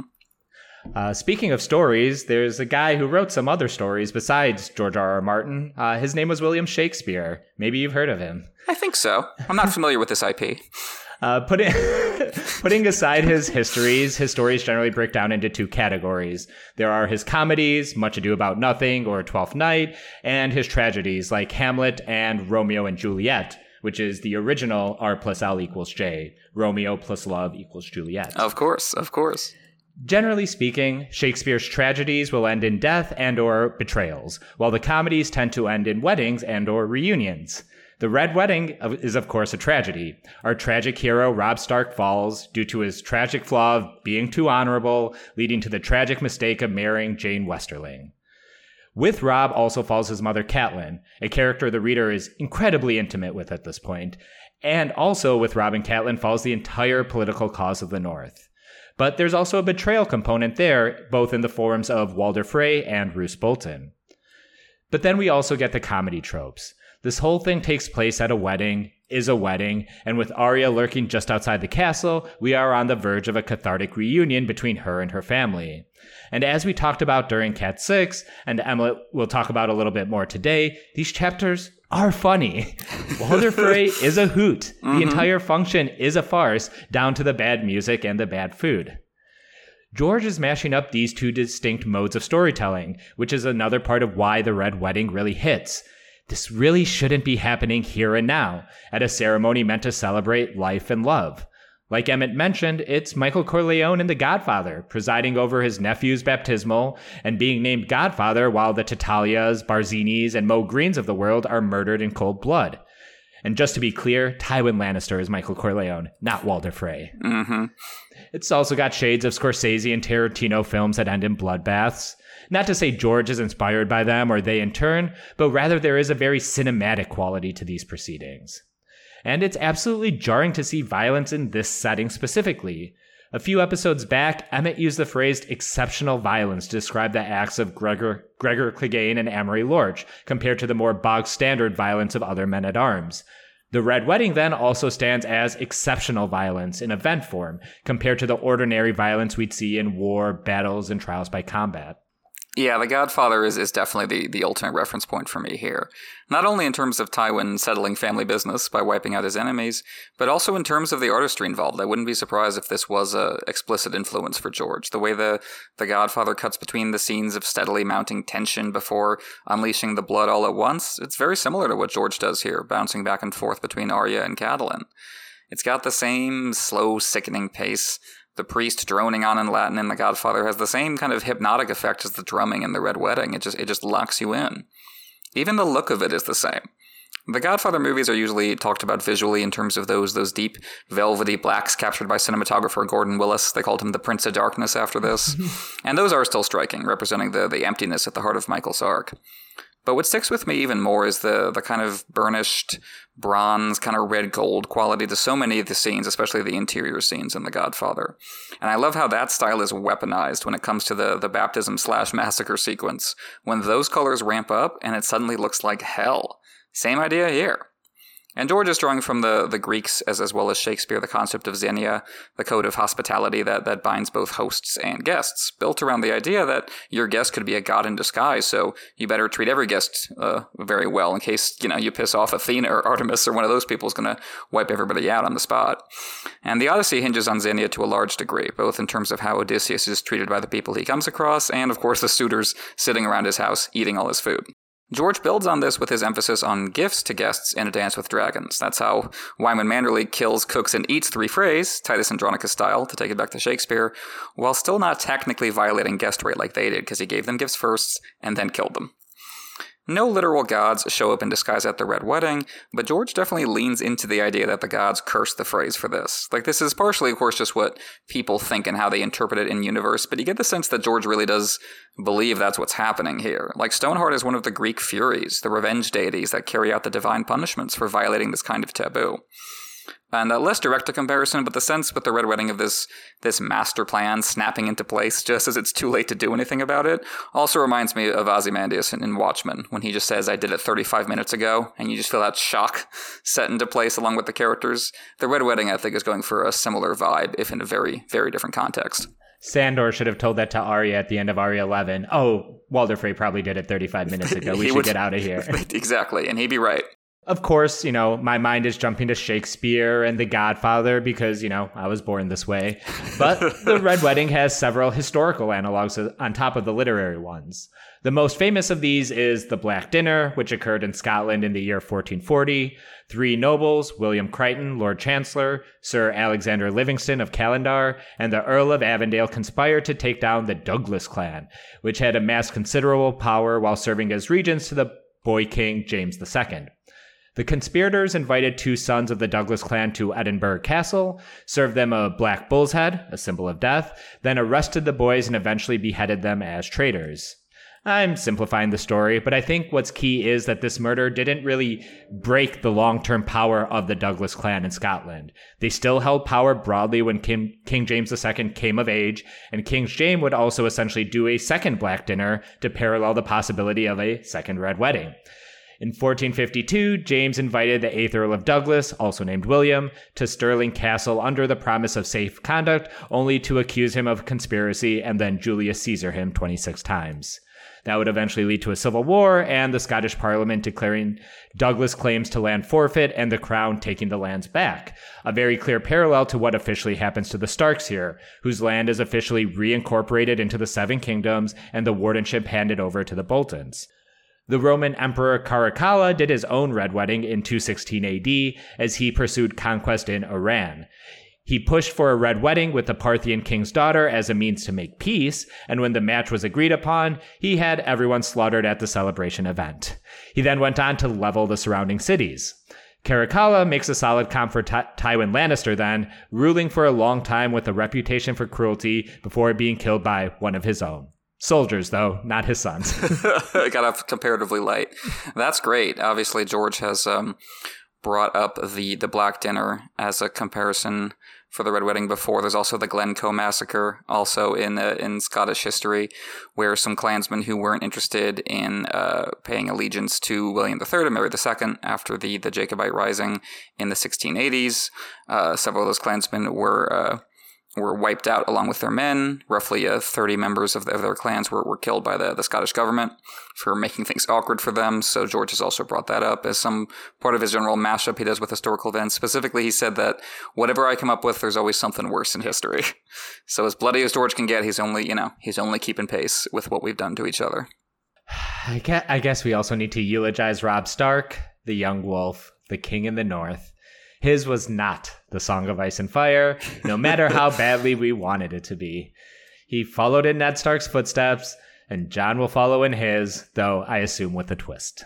Uh, speaking of stories, there's a guy who wrote some other stories besides George R. R. Martin. Uh, his name was William Shakespeare. Maybe you've heard of him. I think so. I'm not familiar with this IP. Uh, putting putting aside his histories, his stories generally break down into two categories. There are his comedies, Much Ado About Nothing or Twelfth Night, and his tragedies like Hamlet and Romeo and Juliet, which is the original R plus L equals J. Romeo plus love equals Juliet. Of course, of course. Generally speaking, Shakespeare's tragedies will end in death and or betrayals, while the comedies tend to end in weddings and or reunions. The Red Wedding is, of course, a tragedy. Our tragic hero, Robb Stark, falls due to his tragic flaw of being too honorable, leading to the tragic mistake of marrying Jeyne Westerling. With Robb also falls his mother, Catelyn, a character the reader is incredibly intimate with at this point, and also with Robb and Catelyn falls the entire political cause of the North. But there's also a betrayal component there, both in the forms of Walder Frey and Roose Bolton. But then we also get the comedy tropes. This whole thing takes place at a wedding, is a wedding, and with Arya lurking just outside the castle, we are on the verge of a cathartic reunion between her and her family. And as we talked about during Cat 6, and Emma will talk about a little bit more today, these chapters are funny. Walder Frey is a hoot. Mm-hmm. The entire function is a farce, down to the bad music and the bad food. George is mashing up these two distinct modes of storytelling, which is another part of why the Red Wedding really hits. This really shouldn't be happening here and now, at a ceremony meant to celebrate life and love. Like Emmett mentioned, it's Michael Corleone in The Godfather, presiding over his nephew's baptismal and being named Godfather while the Tattaglias, Barzinis, and Moe Greens of the world are murdered in cold blood. And just to be clear, Tywin Lannister is Michael Corleone, not Walder Frey. Mm-hmm. It's also got shades of Scorsese and Tarantino films that end in bloodbaths. Not to say George is inspired by them or they in turn, but rather there is a very cinematic quality to these proceedings. And it's absolutely jarring to see violence in this setting specifically. A few episodes back, Emmett used the phrase exceptional violence to describe the acts of Gregor, Gregor Clegane and Amory Lorch, compared to the more bog standard violence of other men at arms. The Red Wedding then also stands as exceptional violence in event form, compared to the ordinary violence we'd see in war, battles, and trials by combat. Yeah, The Godfather is, is definitely the, the ultimate reference point for me here. Not only in terms of Tywin settling family business by wiping out his enemies, but also in terms of the artistry involved. I wouldn't be surprised if this was a explicit influence for George. The way the, the Godfather cuts between the scenes of steadily mounting tension before unleashing the blood all at once, it's very similar to what George does here, bouncing back and forth between Arya and Catelyn. It's got the same slow, sickening pace, the priest droning on in Latin in The Godfather has the same kind of hypnotic effect as the drumming in The Red Wedding. It just it just locks you in. Even the look of it is the same. The Godfather movies are usually talked about visually in terms of those those deep velvety blacks captured by cinematographer Gordon Willis. They called him the Prince of Darkness after this, and those are still striking, representing the the emptiness at the heart of Michael's arc. But what sticks with me even more is the the kind of burnished bronze, kind of red gold quality to so many of the scenes, especially the interior scenes in The Godfather. And I love how that style is weaponized when it comes to the the baptism slash massacre sequence. When those colors ramp up and it suddenly looks like hell. Same idea here. And George is drawing from the, the Greeks as, as well as Shakespeare the concept of xenia, the code of hospitality that, that binds both hosts and guests, built around the idea that your guest could be a god in disguise, so you better treat every guest uh, very well in case you know you piss off Athena or Artemis or one of those people is going to wipe everybody out on the spot. And the Odyssey hinges on xenia to a large degree, both in terms of how Odysseus is treated by the people he comes across, and of course the suitors sitting around his house eating all his food. George builds on this with his emphasis on gifts to guests in A Dance with Dragons. That's how Wyman Manderly kills, cooks, and eats three Freys, Titus Andronicus style, to take it back to Shakespeare, while still not technically violating guest right like they did, because he gave them gifts first and then killed them. No literal gods show up in disguise at the Red Wedding, but George definitely leans into the idea that the gods cursed the Freys for this. Like, this is partially, of course, just what people think and how they interpret it in universe, but you get the sense that George really does believe that's what's happening here. Like, Stoneheart is one of the Greek Furies, the revenge deities that carry out the divine punishments for violating this kind of taboo and a less direct a comparison, but the sense with the Red Wedding of this this master plan snapping into place just as it's too late to do anything about it also reminds me of Ozymandias in, in Watchmen when he just says, "I did it 35 minutes ago," and you just feel that shock set into place along with the characters. The Red Wedding, I think, is going for a similar vibe, if in a very very different context. Sandor should have told that to Arya at the end of Arya 11. Oh, Walder Frey probably did it 35 minutes ago. We should would, get out of here. exactly, and he'd be right of course, you know, my mind is jumping to Shakespeare and The Godfather because, you know, I was born this way. But The Red Wedding has several historical analogs on top of the literary ones. The most famous of these is The Black Dinner, which occurred in Scotland in the year 1440. Three nobles, William Crichton, Lord Chancellor, Sir Alexander Livingston of Callendar, and the Earl of Avondale conspired to take down the Douglas clan, which had amassed considerable power while serving as regents to the boy king James II. The conspirators invited two sons of the Douglas clan to Edinburgh Castle, served them a black bull's head, a symbol of death, then arrested the boys and eventually beheaded them as traitors. I'm simplifying the story, but I think what's key is that this murder didn't really break the long term power of the Douglas clan in Scotland. They still held power broadly when King, King James II came of age, and King James would also essentially do a second black dinner to parallel the possibility of a second red wedding. In 1452, James invited the 8th Earl of Douglas, also named William, to Stirling Castle under the promise of safe conduct, only to accuse him of conspiracy and then Julius Caesar him 26 times. That would eventually lead to a civil war and the Scottish Parliament declaring Douglas claims to land forfeit and the Crown taking the lands back. A very clear parallel to what officially happens to the Starks here, whose land is officially reincorporated into the Seven Kingdoms and the wardenship handed over to the Boltons. The Roman Emperor Caracalla did his own red wedding in 216 AD as he pursued conquest in Iran. He pushed for a red wedding with the Parthian king's daughter as a means to make peace, and when the match was agreed upon, he had everyone slaughtered at the celebration event. He then went on to level the surrounding cities. Caracalla makes a solid comp for Ty- Tywin Lannister then, ruling for a long time with a reputation for cruelty before being killed by one of his own. Soldiers, though, not his sons. Got off comparatively light. That's great. Obviously, George has um, brought up the the black dinner as a comparison for the Red Wedding before. There's also the Glencoe massacre, also in uh, in Scottish history, where some clansmen who weren't interested in uh, paying allegiance to William III and Mary II after the the Jacobite Rising in the 1680s, uh, several of those clansmen were uh, were wiped out along with their men. Roughly uh, 30 members of, the, of, their clans were, were killed by the, the Scottish government for making things awkward for them. So George has also brought that up as some part of his general mashup he does with historical events. Specifically, he said that whatever I come up with, there's always something worse in history. so as bloody as George can get, he's only, you know, he's only keeping pace with what we've done to each other. I guess, I guess we also need to eulogize Robb Stark, the young wolf, the king in the north. His was not the Song of Ice and Fire, no matter how badly we wanted it to be. He followed in Ned Stark's footsteps, and Jon will follow in his, though I assume with a twist.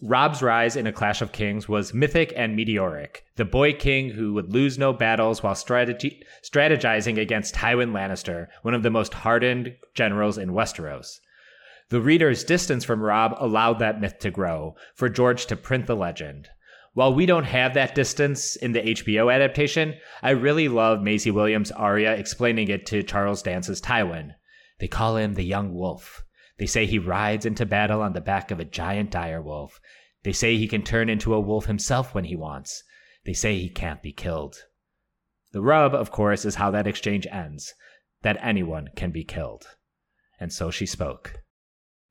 Robb's rise in A Clash of Kings was mythic and meteoric. The boy king who would lose no battles while strategi- strategizing against Tywin Lannister, one of the most hardened generals in Westeros. The reader's distance from Robb allowed that myth to grow, for George to print the legend. While we don't have that distance in the HBO adaptation, I really love Maisie Williams' Arya explaining it to Charles Dance's Tywin. They call him the Young Wolf. They say he rides into battle on the back of a giant dire wolf. They say he can turn into a wolf himself when he wants. They say he can't be killed. The rub, of course, is how that exchange ends that anyone can be killed. And so she spoke.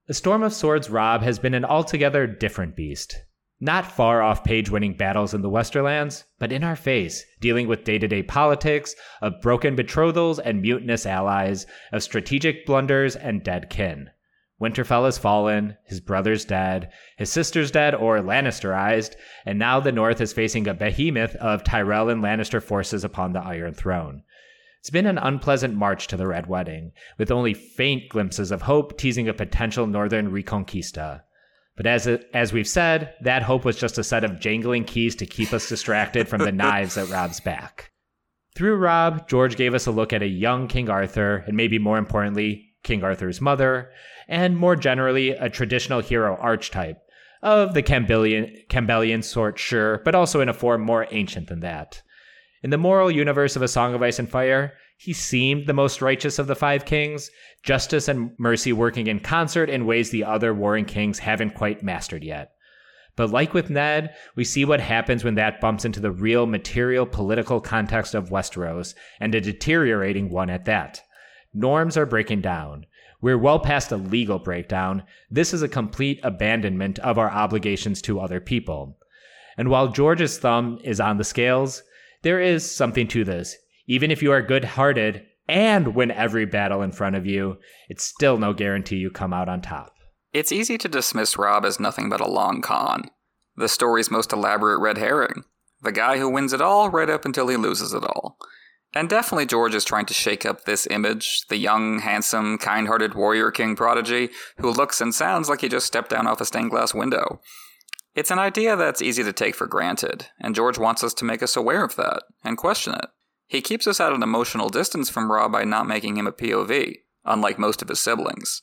The Storm of Swords Robb has been an altogether different beast. Not far off page winning battles in the Westerlands, but in our face, dealing with day to day politics, of broken betrothals and mutinous allies, of strategic blunders and dead kin. Winterfell has fallen, his brother's dead, his sister's dead or Lannisterized, and now the North is facing a behemoth of Tyrell and Lannister forces upon the Iron Throne. It's been an unpleasant march to the Red Wedding, with only faint glimpses of hope teasing a potential northern reconquista. But as it, as we've said, that hope was just a set of jangling keys to keep us distracted from the knives at Robb's back. Through Robb, George gave us a look at a young King Arthur, and maybe more importantly, King Arthur's mother, and more generally, a traditional hero archetype of the Campbellian, Campbellian sort, sure, but also in a form more ancient than that. In the moral universe of A Song of Ice and Fire, he seemed the most righteous of the five kings, justice and mercy working in concert in ways the other warring kings haven't quite mastered yet. But like with Ned, we see what happens when that bumps into the real material political context of Westeros, and a deteriorating one at that. Norms are breaking down. We're well past a legal breakdown. This is a complete abandonment of our obligations to other people. And while George's thumb is on the scales, there is something to this. Even if you are good hearted and win every battle in front of you, it's still no guarantee you come out on top. It's easy to dismiss Robb as nothing but a long con. The story's most elaborate red herring. The guy who wins it all right up until he loses it all. And definitely George is trying to shake up this image the young, handsome, kind hearted warrior king prodigy who looks and sounds like he just stepped down off a stained glass window. It's an idea that's easy to take for granted, and George wants us to make us aware of that and question it. He keeps us at an emotional distance from Robb by not making him a POV, unlike most of his siblings.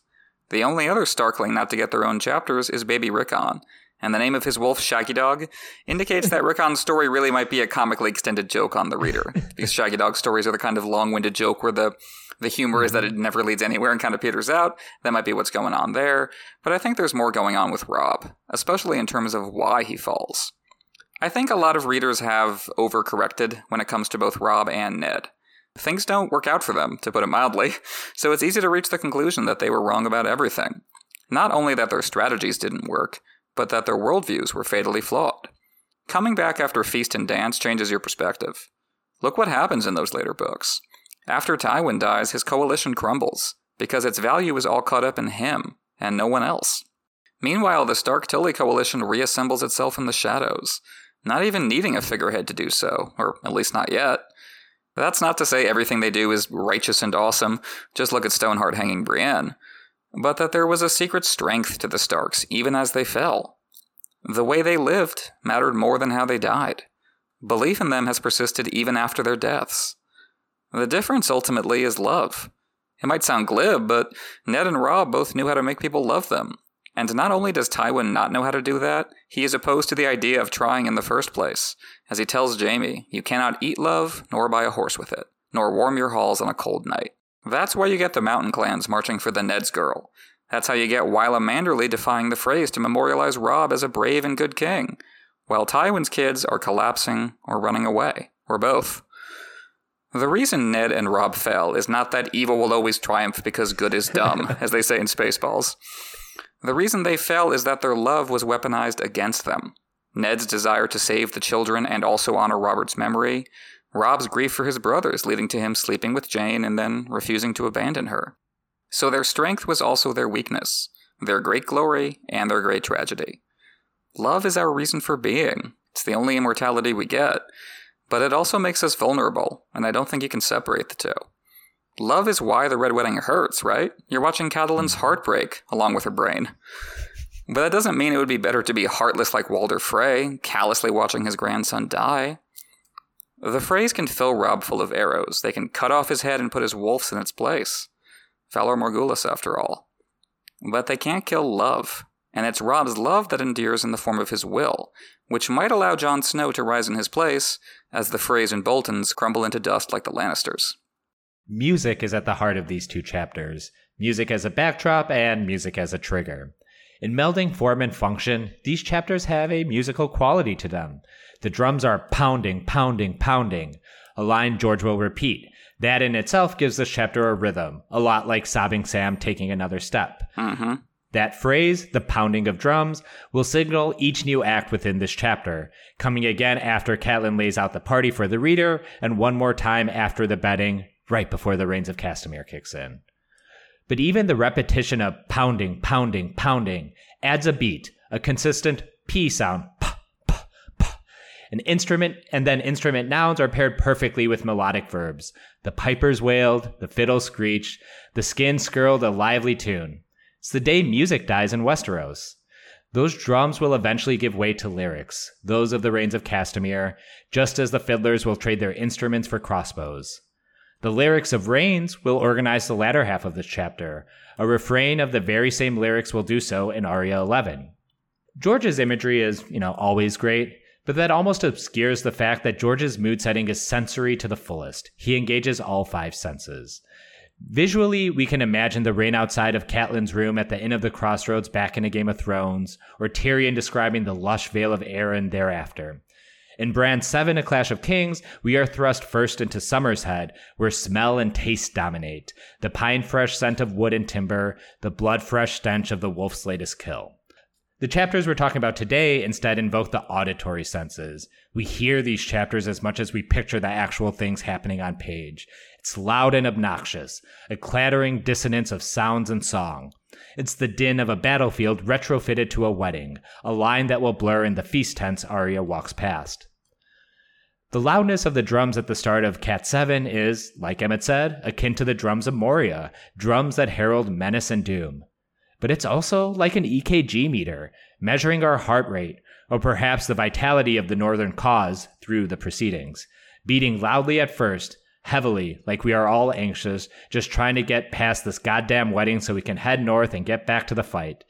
The only other Starkling not to get their own chapters is baby Rickon, and the name of his wolf, Shaggy Dog, indicates that Rickon's story really might be a comically extended joke on the reader. These Shaggy Dog stories are the kind of long-winded joke where the the humor is that it mm-hmm. never leads anywhere and kind of peters out. That might be what's going on there. But I think there's more going on with Robb, especially in terms of why he falls. I think a lot of readers have overcorrected when it comes to both Robb and Ned. Things don't work out for them, to put it mildly, so it's easy to reach the conclusion that they were wrong about everything. Not only that their strategies didn't work, but that their worldviews were fatally flawed. Coming back after Feast and Dance changes your perspective. Look what happens in those later books. After Tywin dies, his coalition crumbles, because its value is all caught up in him, and no one else. Meanwhile, the Stark Tully coalition reassembles itself in the shadows, not even needing a figurehead to do so, or at least not yet. That's not to say everything they do is righteous and awesome, just look at Stoneheart hanging Brienne, but that there was a secret strength to the Starks even as they fell. The way they lived mattered more than how they died. Belief in them has persisted even after their deaths. The difference ultimately is love. It might sound glib, but Ned and Robb both knew how to make people love them, And not only does Tywin not know how to do that, he is opposed to the idea of trying in the first place. As he tells Jaime, you cannot eat love, nor buy a horse with it, nor warm your halls on a cold night. That's why you get the mountain clans marching for the Ned's girl. That's how you get Wylla Manderly defying the Freys to memorialize Robb as a brave and good king, while Tywin's kids are collapsing or running away, or both. The reason Ned and Robb fell is not that evil will always triumph because good is dumb, as they say in Spaceballs. The reason they fell is that their love was weaponized against them. Ned's desire to save the children and also honor Robert's memory, Robb's grief for his brothers, leading to him sleeping with Jeyne and then refusing to abandon her. So their strength was also their weakness, their great glory and their great tragedy. Love is our reason for being. It's the only immortality we get, but it also makes us vulnerable, and I don't think you can separate the two. Love is why the Red Wedding hurts, right? You're watching Catelyn's mm-hmm. heart break, along with her brain. But that doesn't mean it would be better to be heartless like Walder Frey, callously watching his grandson die. The Freys can fill Robb full of arrows. They can cut off his head and put his wolves in its place. Valar Morghulis, after all. But they can't kill love, and it's Robb's love that endures in the form of his will, which might allow Jon Snow to rise in his place as the Freys and Boltons crumble into dust like the Lannisters. Music is at the heart of these two chapters music as a backdrop and music as a trigger. In melding form and function, these chapters have a musical quality to them. The drums are pounding, pounding, pounding, a line George will repeat. That in itself gives this chapter a rhythm, a lot like Sobbing Sam taking another step. Mm-hmm. That phrase, the pounding of drums, will signal each new act within this chapter, coming again after Catelyn lays out the party for the reader, and one more time after the bedding, right before the Rains of Castamere kicks in. But even the repetition of pounding, pounding, pounding adds a beat, a consistent P sound. An instrument and then instrument nouns are paired perfectly with melodic verbs. The pipers wailed, the fiddle screeched, the skin skirled a lively tune. It's the day music dies in Westeros. Those drums will eventually give way to lyrics, those of the rains of Castamere, just as the fiddlers will trade their instruments for crossbows. The lyrics of Rains will organize the latter half of this chapter. A refrain of the very same lyrics will do so in Arya 11. George's imagery is, you know, always great, but that almost obscures the fact that George's mood setting is sensory to the fullest. He engages all five senses. Visually, we can imagine the rain outside of Catelyn's room at the Inn of the Crossroads back in A Game of Thrones, or Tyrion describing the lush Vale of Arryn thereafter. In Bran 7, A Clash of Kings, we are thrust first into Summer's Head, where smell and taste dominate the pine fresh scent of wood and timber, the blood fresh stench of the wolf's latest kill. The chapters we're talking about today instead invoke the auditory senses. We hear these chapters as much as we picture the actual things happening on page. It's loud and obnoxious, a clattering dissonance of sounds and song. It's the din of a battlefield retrofitted to a wedding, a line that will blur in the feast tents Arya walks past. The loudness of the drums at the start of Cat 7 is, like Emmett said, akin to the drums of Moria, drums that herald menace and doom. But it's also like an EKG meter, measuring our heart rate, or perhaps the vitality of the Northern cause through the proceedings, beating loudly at first, heavily, like we are all anxious, just trying to get past this goddamn wedding so we can head north and get back to the fight.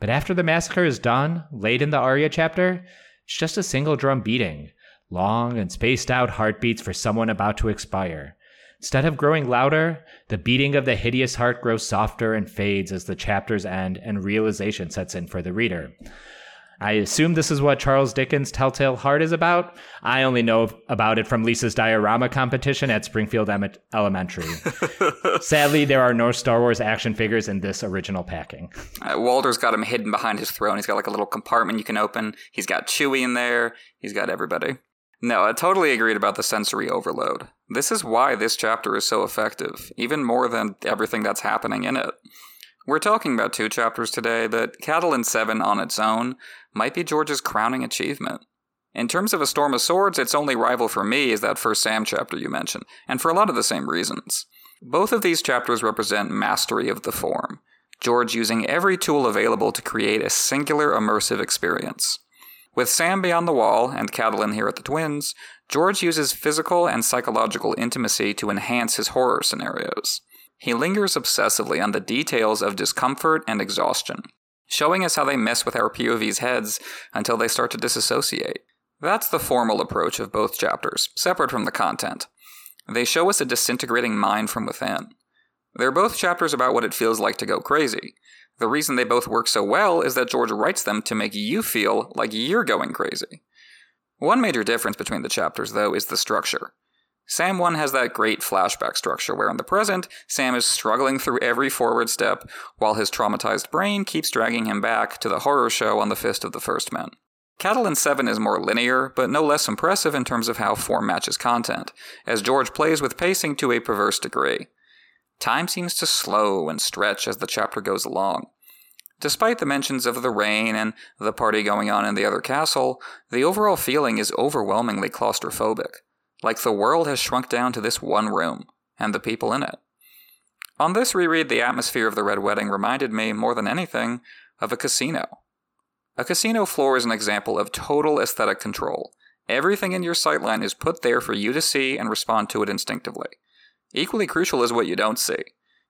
But after the massacre is done, late in the Arya chapter, it's just a single drum beating, long and spaced out heartbeats for someone about to expire. Instead of growing louder, the beating of the hideous heart grows softer and fades as the chapters end and realization sets in for the reader. I assume this is what Charles Dickens' Telltale Heart is about. I only know about it from Lisa's diorama competition at Springfield Elementary. Sadly, there are no Star Wars action figures in this original packing. Uh, Walder's got him hidden behind his throne. He's got like a little compartment you can open. He's got Chewie in there. He's got everybody. No, I totally agreed about the sensory overload. This is why this chapter is so effective, even more than everything that's happening in it. We're talking about two chapters today, but Catelyn 7 on its own might be George's crowning achievement. In terms of A Storm of Swords, its only rival for me is that first Sam chapter you mentioned, and for a lot of the same reasons. Both of these chapters represent mastery of the form, George using every tool available to create a singular immersive experience. With Sam beyond the wall and Catelyn here at the Twins, George uses physical and psychological intimacy to enhance his horror scenarios. He lingers obsessively on the details of discomfort and exhaustion. showing us how they mess with our POV's heads until they start to disassociate. That's the formal approach of both chapters, separate from the content. They show us a disintegrating mind from within. They're both chapters about what it feels like to go crazy. The reason they both work so well is that George writes them to make you feel like you're going crazy. One major difference between the chapters, though, is the structure. Sam 1 has that great flashback structure where in the present, Sam is struggling through every forward step while his traumatized brain keeps dragging him back to the horror show on the Fist of the First Men. Catelyn 7 is more linear, but no less impressive in terms of how form matches content, as George plays with pacing to a perverse degree. Time seems to slow and stretch as the chapter goes along. Despite the mentions of the rain and the party going on in the other castle, the overall feeling is overwhelmingly claustrophobic, like the world has shrunk down to this one room, and the people in it. On this reread, the atmosphere of the Red Wedding reminded me, more than anything, of a casino. A casino floor is an example of total aesthetic control. Everything in your sightline is put there for you to see and respond to it instinctively. Equally crucial is what you don't see.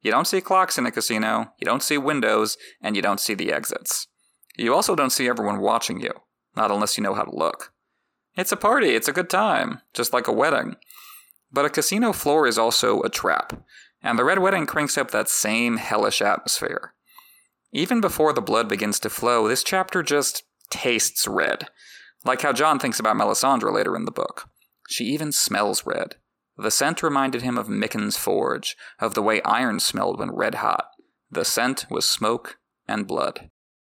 You don't see clocks in a casino, you don't see windows, and you don't see the exits. You also don't see everyone watching you, not unless you know how to look. It's a party, it's a good time, just like a wedding. But a casino floor is also a trap, and the Red Wedding cranks up that same hellish atmosphere. Even before the blood begins to flow, this chapter just tastes red. Like how Jon thinks about Melisandre later in the book. She even smells red. The scent reminded him of Mikken's forge, of the way iron smelled when red hot. The scent was smoke and blood.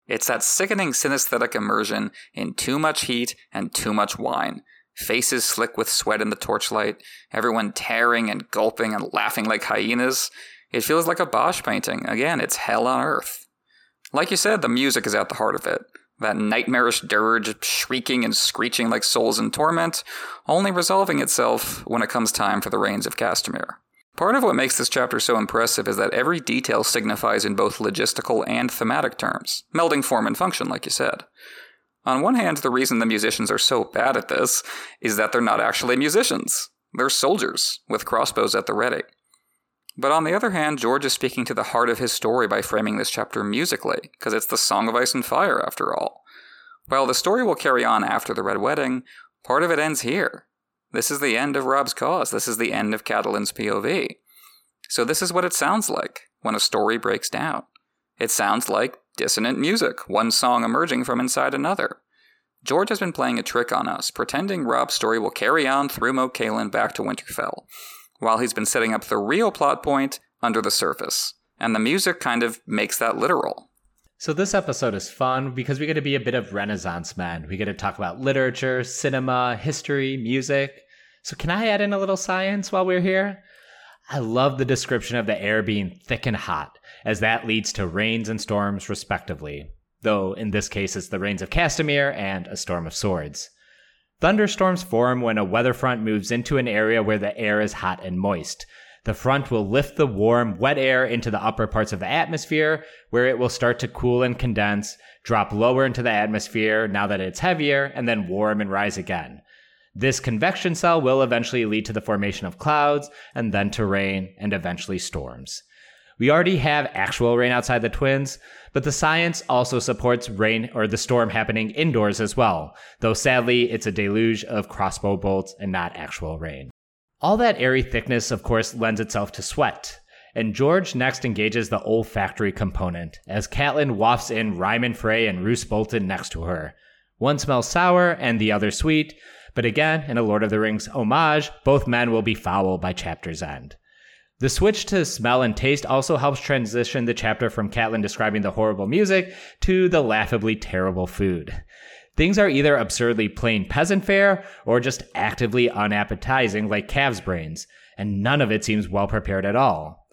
It's that sickening synesthetic immersion in too much heat and too much wine. Faces slick with sweat in the torchlight, everyone tearing and gulping and laughing like hyenas. It feels like a Bosch painting. Again, it's hell on earth. Like you said, the music is at the heart of it that nightmarish dirge shrieking and screeching like souls in torment, only resolving itself when it comes time for the Rains of Castamere. Part of what makes this chapter so impressive is that every detail signifies in both logistical and thematic terms, melding form and function, like you said. On one hand, the reason the musicians are so bad at this is that they're not actually musicians. They're soldiers, with crossbows at the ready. But on the other hand, George is speaking to the heart of his story by framing this chapter musically, because it's the Song of Ice and Fire, after all. While the story will carry on after the Red Wedding, part of it ends here. This is the end of Rob's cause. This is the end of Catelyn's POV. So this is what it sounds like when a story breaks down. It sounds like dissonant music, one song emerging from inside another. George has been playing a trick on us, pretending Rob's story will carry on through Moat Cailin back to Winterfell while he's been setting up the real plot point under the surface. And the music kind of makes that literal. So this episode is fun because we get to be a bit of Renaissance men. We get to talk about literature, cinema, history, music. So can I add in a little science while we're here? I love the description of the air being thick and hot, as that leads to rains and storms respectively. Though in this case it's the rains of Castamere and a storm of swords. Thunderstorms form when a weather front moves into an area where the air is hot and moist. The front will lift the warm, wet air into the upper parts of the atmosphere, where it will start to cool and condense, drop lower into the atmosphere now that it's heavier, and then warm and rise again. This convection cell will eventually lead to the formation of clouds, and then to rain, and eventually storms. We already have actual rain outside the twins, but the science also supports rain or the storm happening indoors as well, though sadly it's a deluge of crossbow bolts and not actual rain. All that airy thickness, of course, lends itself to sweat. And George next engages the olfactory component as Catelyn wafts in Ryman Frey and Roose Bolton next to her. One smells sour and the other sweet, but again, in a Lord of the Rings homage, both men will be foul by chapter's end. The switch to smell and taste also helps transition the chapter from Catelyn describing the horrible music to the laughably terrible food. Things are either absurdly plain peasant fare or just actively unappetizing like calves' brains, and none of it seems well prepared at all.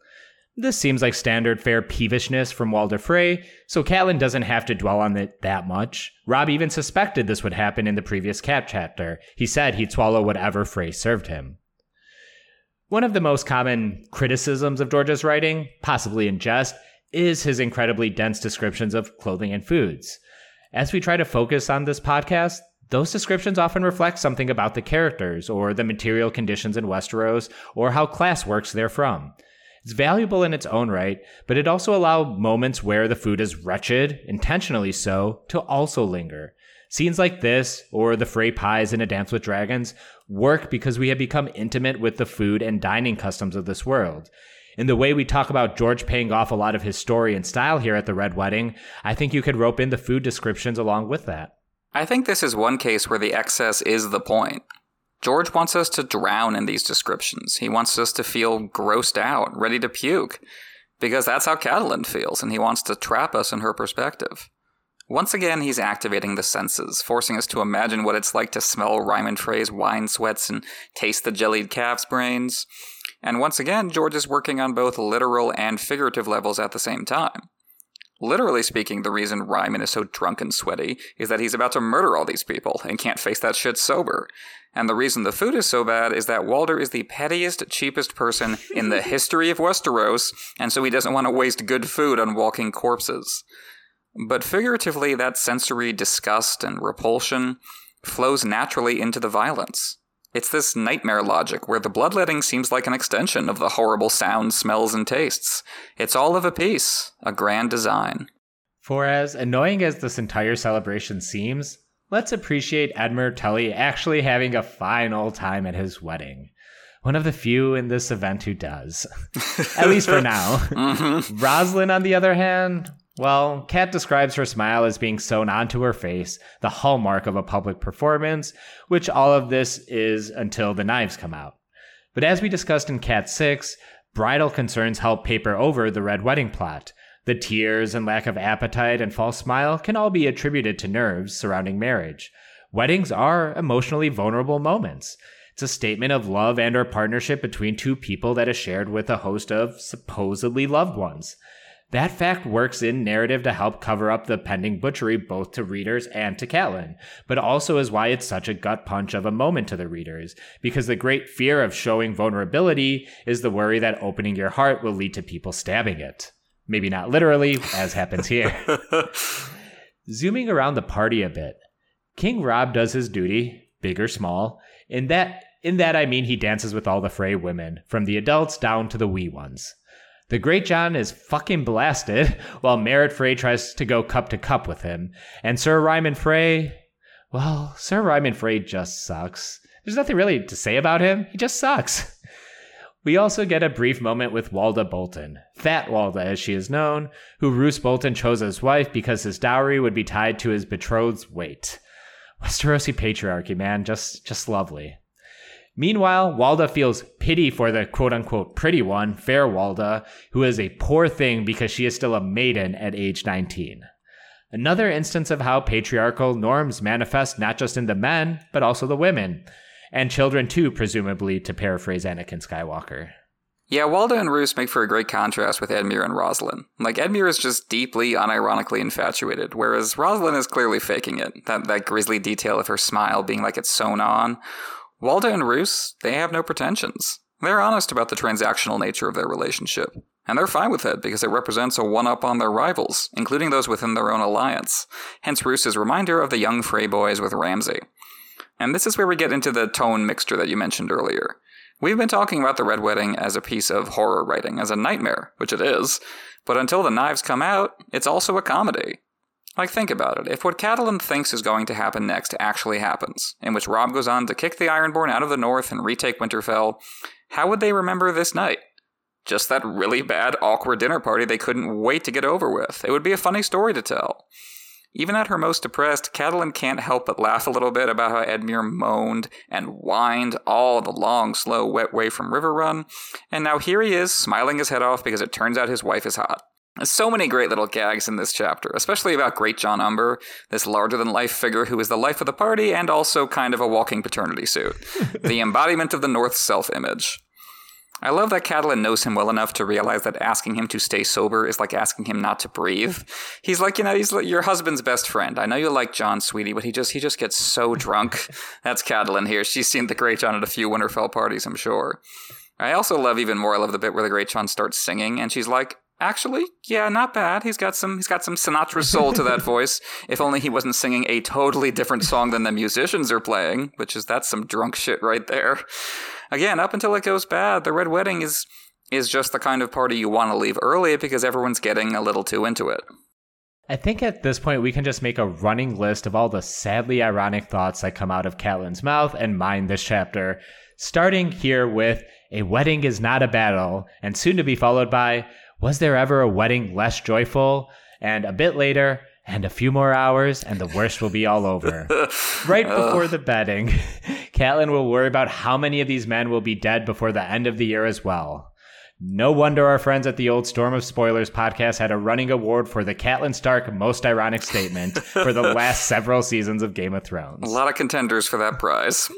This seems like standard fare peevishness from Walder Frey, so Catelyn doesn't have to dwell on it that much. Rob even suspected this would happen in the previous cap chapter. He said he'd swallow whatever Frey served him. One of the most common criticisms of George's writing, possibly in jest, is his incredibly dense descriptions of clothing and foods. As we try to focus on this podcast, those descriptions often reflect something about the characters or the material conditions in Westeros or how class works therefrom. It's valuable in its own right, but it also allows moments where the food is wretched, intentionally so, to also linger. Scenes like this, or the Frey pies in A Dance with Dragons, work because we have become intimate with the food and dining customs of this world. In the way we talk about George paying off a lot of his story and style here at the Red Wedding, I think you could rope in the food descriptions along with that. I think this is one case where the excess is the point. George wants us to drown in these descriptions. He wants us to feel grossed out, ready to puke, because that's how Catelyn feels, and he wants to trap us in her perspective. Once again, he's activating the senses, forcing us to imagine what it's like to smell Ryman Frey's wine sweats and taste the jellied calf's brains. And once again, George is working on both literal and figurative levels at the same time. Literally speaking, the reason Ryman is so drunk and sweaty is that he's about to murder all these people and can't face that shit sober. And the reason the food is so bad is that Walder is the pettiest, cheapest person in the history of Westeros, and so he doesn't want to waste good food on walking corpses. But figuratively, that sensory disgust and repulsion flows naturally into the violence. It's this nightmare logic where the bloodletting seems like an extension of the horrible sounds, smells, and tastes. It's all of a piece, a grand design. For as annoying as this entire celebration seems, let's appreciate Edmure Tully actually having a fine old time at his wedding. One of the few in this event who does. at least for now. mm-hmm. Roslin, on the other hand, well, Kat describes her smile as being sewn onto her face, the hallmark of a public performance, which all of this is until the knives come out. But as we discussed in Cat 6, bridal concerns help paper over the red wedding plot. The tears and lack of appetite and false smile can all be attributed to nerves surrounding marriage. Weddings are emotionally vulnerable moments. It's a statement of love and or partnership between two people that is shared with a host of supposedly loved ones. That fact works in narrative to help cover up the pending butchery both to readers and to Catelyn, but also is why it's such a gut punch of a moment to the readers, because the great fear of showing vulnerability is the worry that opening your heart will lead to people stabbing it. Maybe not literally, as happens here. Zooming around the party a bit, King Robb does his duty, big or small. In that in that I mean he dances with all the Frey women, from the adults down to the wee ones. The Greatjon is fucking blasted while Meryn Frey tries to go cup to cup with him. And Sir Ryman Frey, well, Sir Ryman Frey just sucks. There's nothing really to say about him. He just sucks. We also get a brief moment with Walda Bolton, Fat Walda as she is known, who Roose Bolton chose as wife because his dowry would be tied to his betrothed's weight. Westerosi patriarchy, man, just just lovely. Meanwhile, Walda feels pity for the quote unquote pretty one, Fair Walda, who is a poor thing because she is still a maiden at age 19. Another instance of how patriarchal norms manifest not just in the men, but also the women. And children too, presumably, to paraphrase Anakin Skywalker. Yeah, Walda and Roose make for a great contrast with Edmure and Roslin. Like, Edmure is just deeply, unironically infatuated, whereas Roslin is clearly faking it. That, that grisly detail of her smile being like it's sewn on, Walda and Roose, they have no pretensions. They're honest about the transactional nature of their relationship, and they're fine with it because it represents a one up on their rivals, including those within their own alliance. Hence Roose's reminder of the young Frey boys with Ramsay. And this is where we get into the tone mixture that you mentioned earlier. We've been talking about the Red Wedding as a piece of horror writing, as a nightmare, which it is, but until the knives come out, it's also a comedy. Like, think about it. If what Catelyn thinks is going to happen next actually happens, in which Robb goes on to kick the Ironborn out of the north and retake Winterfell, how would they remember this night? Just that really bad, awkward dinner party they couldn't wait to get over with. It would be a funny story to tell. Even at her most depressed, Catelyn can't help but laugh a little bit about how Edmure moaned and whined all the long, slow, wet way from Riverrun, and now here he is, smiling his head off because it turns out his wife is hot. So many great little gags in this chapter, especially about Greatjon Umber, this larger than life figure who is the life of the party and also kind of a walking paternity suit, the embodiment of the North self image. I love that Catelyn knows him well enough to realize that asking him to stay sober is like asking him not to breathe. He's like, you know, he's like your husband's best friend. I know you like John, sweetie, but he just he just gets so drunk. That's Catelyn here. She's seen the Greatjon at a few Winterfell parties, I'm sure. I also love even more. I love the bit where the Greatjon starts singing, and she's like, Actually, yeah, not bad. He's got some he's got some Sinatra soul to that voice. If only he wasn't singing a totally different song than the musicians are playing, which is that's some drunk shit right there. Again, up until it goes bad, the Red Wedding is is just the kind of party you want to leave early because everyone's getting a little too into it. I think at this point we can just make a running list of all the sadly ironic thoughts that come out of Catelyn's mouth and mine this chapter, starting here with a wedding is not a battle, and soon to be followed by was there ever a wedding less joyful? And a bit later, and a few more hours, and the worst will be all over. right before the bedding, Catelyn will worry about how many of these men will be dead before the end of the year as well. No wonder our friends at the old Storm of Spoilers podcast had a running award for the Catelyn Stark most ironic statement for the last several seasons of Game of Thrones. A lot of contenders for that prize.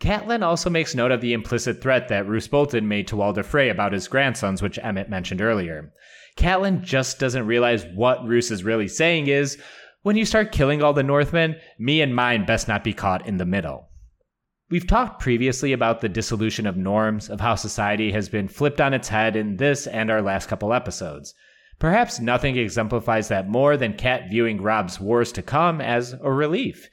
Catelyn also makes note of the implicit threat that Roose Bolton made to Walder Frey about his grandsons, which Emmett mentioned earlier. Catelyn just doesn't realize what Roose is really saying is, when you start killing all the Northmen, me and mine best not be caught in the middle. We've talked previously about the dissolution of norms, of how society has been flipped on its head in this and our last couple episodes. Perhaps nothing exemplifies that more than Cat viewing Robb's wars to come as a relief.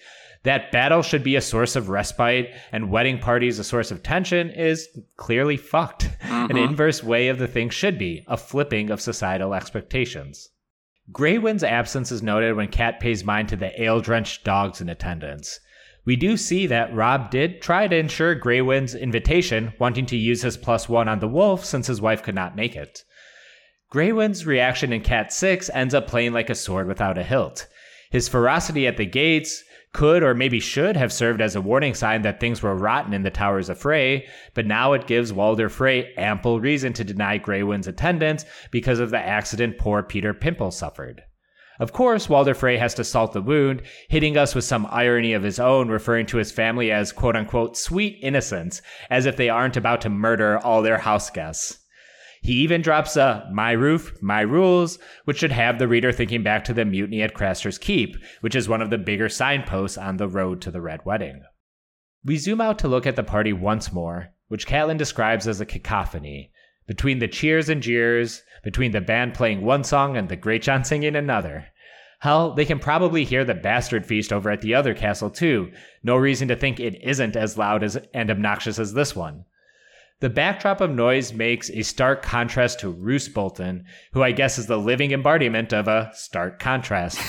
That battle should be a source of respite and wedding parties a source of tension is clearly fucked. Mm-hmm. An inverse way of the thing should be a flipping of societal expectations. Grey Wind's absence is noted when Cat pays mind to the ale drenched dogs in attendance. We do see that Robb did try to ensure Grey Wind's invitation, wanting to use his plus one on the wolf since his wife could not make it. Grey Wind's reaction in Cat 6 ends up playing like a sword without a hilt. His ferocity at the gates could or maybe should have served as a warning sign that things were rotten in the Towers of Frey, but now it gives Walder Frey ample reason to deny Grey Wind's attendance because of the accident poor Petyr Pimple suffered. Of course, Walder Frey has to salt the wound, hitting us with some irony of his own, referring to his family as quote unquote sweet innocents, as if they aren't about to murder all their house guests. He even drops a my roof, my rules, which should have the reader thinking back to the mutiny at Craster's Keep, which is one of the bigger signposts on the road to the Red Wedding. We zoom out to look at the party once more, which Catelyn describes as a cacophony, between the cheers and jeers, between the band playing one song and the Greatjon singing another. Hell, they can probably hear the bastard feast over at the other castle too. No reason to think it isn't as loud as and obnoxious as this one. The backdrop of noise makes a stark contrast to Roose Bolton, who I guess is the living embodiment of a stark contrast.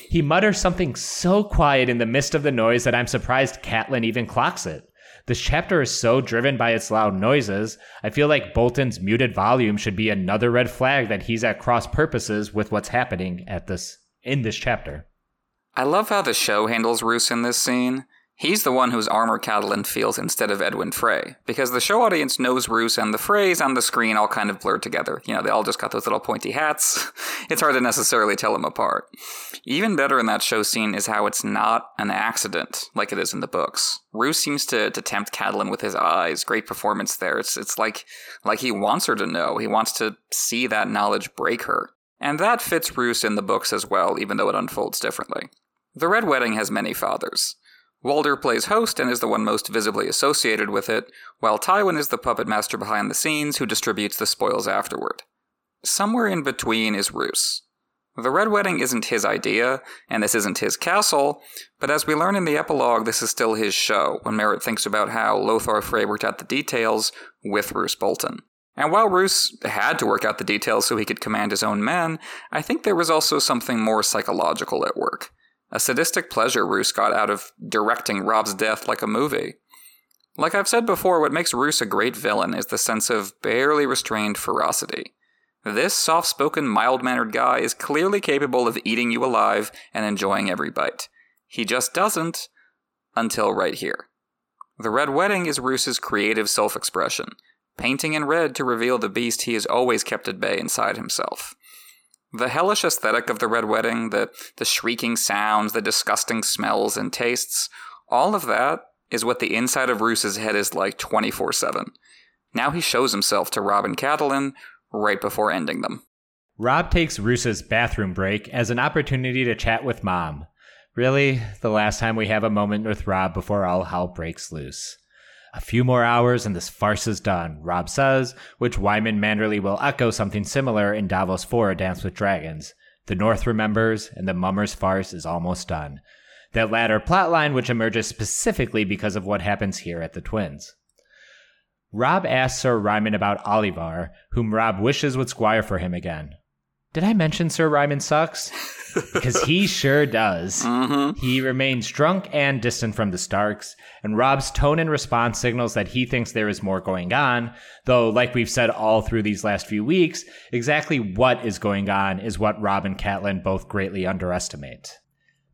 he mutters something so quiet in the midst of the noise that I'm surprised Catelyn even clocks it. This chapter is so driven by its loud noises, I feel like Bolton's muted volume should be another red flag that he's at cross purposes with what's happening at this in this chapter. I love how the show handles Roose in this scene. He's the one whose armor Catelyn feels instead of Edwin Frey, because the show audience knows Roose and the Freys on the screen all kind of blurred together. You know, they all just got those little pointy hats. it's hard to necessarily tell them apart. Even better in that show scene is how it's not an accident, like it is in the books. Roose seems to, to tempt Catelyn with his eyes. Great performance there. It's it's like like he wants her to know. He wants to see that knowledge break her. And that fits Roose in the books as well, even though it unfolds differently. The Red Wedding has many fathers. Walder plays host and is the one most visibly associated with it, while Tywin is the puppet master behind the scenes who distributes the spoils afterward. Somewhere in between is Roose. The Red Wedding isn't his idea, and this isn't his castle, but as we learn in the epilogue, this is still his show when Merrett thinks about how Lothar Frey worked out the details with Roose Bolton. And while Roose had to work out the details so he could command his own men, I think there was also something more psychological at work. A sadistic pleasure Roose got out of directing Robb's death like a movie. Like I've said before, what makes Roose a great villain is the sense of barely restrained ferocity. This soft spoken, mild mannered guy is clearly capable of eating you alive and enjoying every bite. He just doesn't until right here. The Red Wedding is Roose's creative self expression, painting in red to reveal the beast he has always kept at bay inside himself. The hellish aesthetic of the Red Wedding, the, the shrieking sounds, the disgusting smells and tastes, all of that is what the inside of Roose's head is like 24 7. Now he shows himself to Robb and right before ending them. Robb takes Roose's bathroom break as an opportunity to chat with Mom. Really, the last time we have a moment with Robb before all hell breaks loose. A few more hours and this farce is done, Robb says, which Wyman Manderly will echo something similar in Davos 4 A Dance with Dragons. The North remembers, and the Mummer's farce is almost done. That latter plotline which emerges specifically because of what happens here at the Twins. Robb asks Sir Ryman about Olyvar, whom Robb wishes would squire for him again. Did I mention Sir Ryman sucks? because he sure does. Mm-hmm. He remains drunk and distant from the Starks, and Robb's tone and response signals that he thinks there is more going on, though, like we've said all through these last few weeks, exactly what is going on is what Robb and Catelyn both greatly underestimate.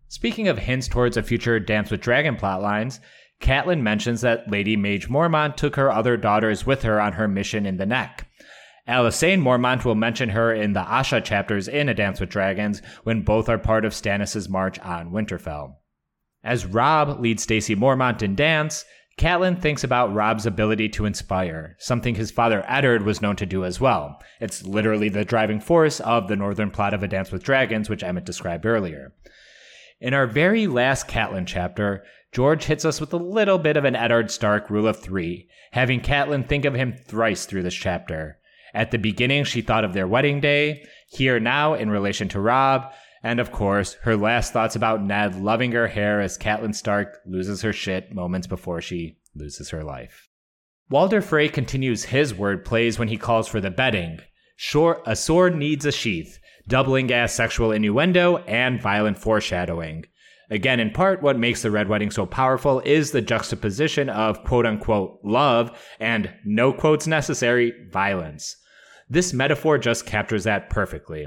Speaking of hints towards a future Dance with Dragon plotlines, Catelyn mentions that Lady Maege Mormont took her other daughters with her on her mission in the Neck. Alysanne Mormont will mention her in the Asha chapters in A Dance with Dragons when both are part of Stannis' march on Winterfell. As Robb leads Dacey Mormont in dance, Catelyn thinks about Rob's ability to inspire, something his father Eddard was known to do as well. It's literally the driving force of the northern plot of A Dance with Dragons, which Emmett described earlier. In our very last Catelyn chapter, George hits us with a little bit of an Eddard Stark rule of three, having Catelyn think of him thrice through this chapter. At the beginning, she thought of their wedding day, here now in relation to Robb, and of course, her last thoughts about Ned loving her hair as Catelyn Stark loses her shit moments before she loses her life. Walder Frey continues his word plays when he calls for the bedding. Sure, a sword needs a sheath, doubling as sexual innuendo and violent foreshadowing. Again, in part, what makes the Red Wedding so powerful is the juxtaposition of quote unquote love and no quotes necessary violence. This metaphor just captures that perfectly.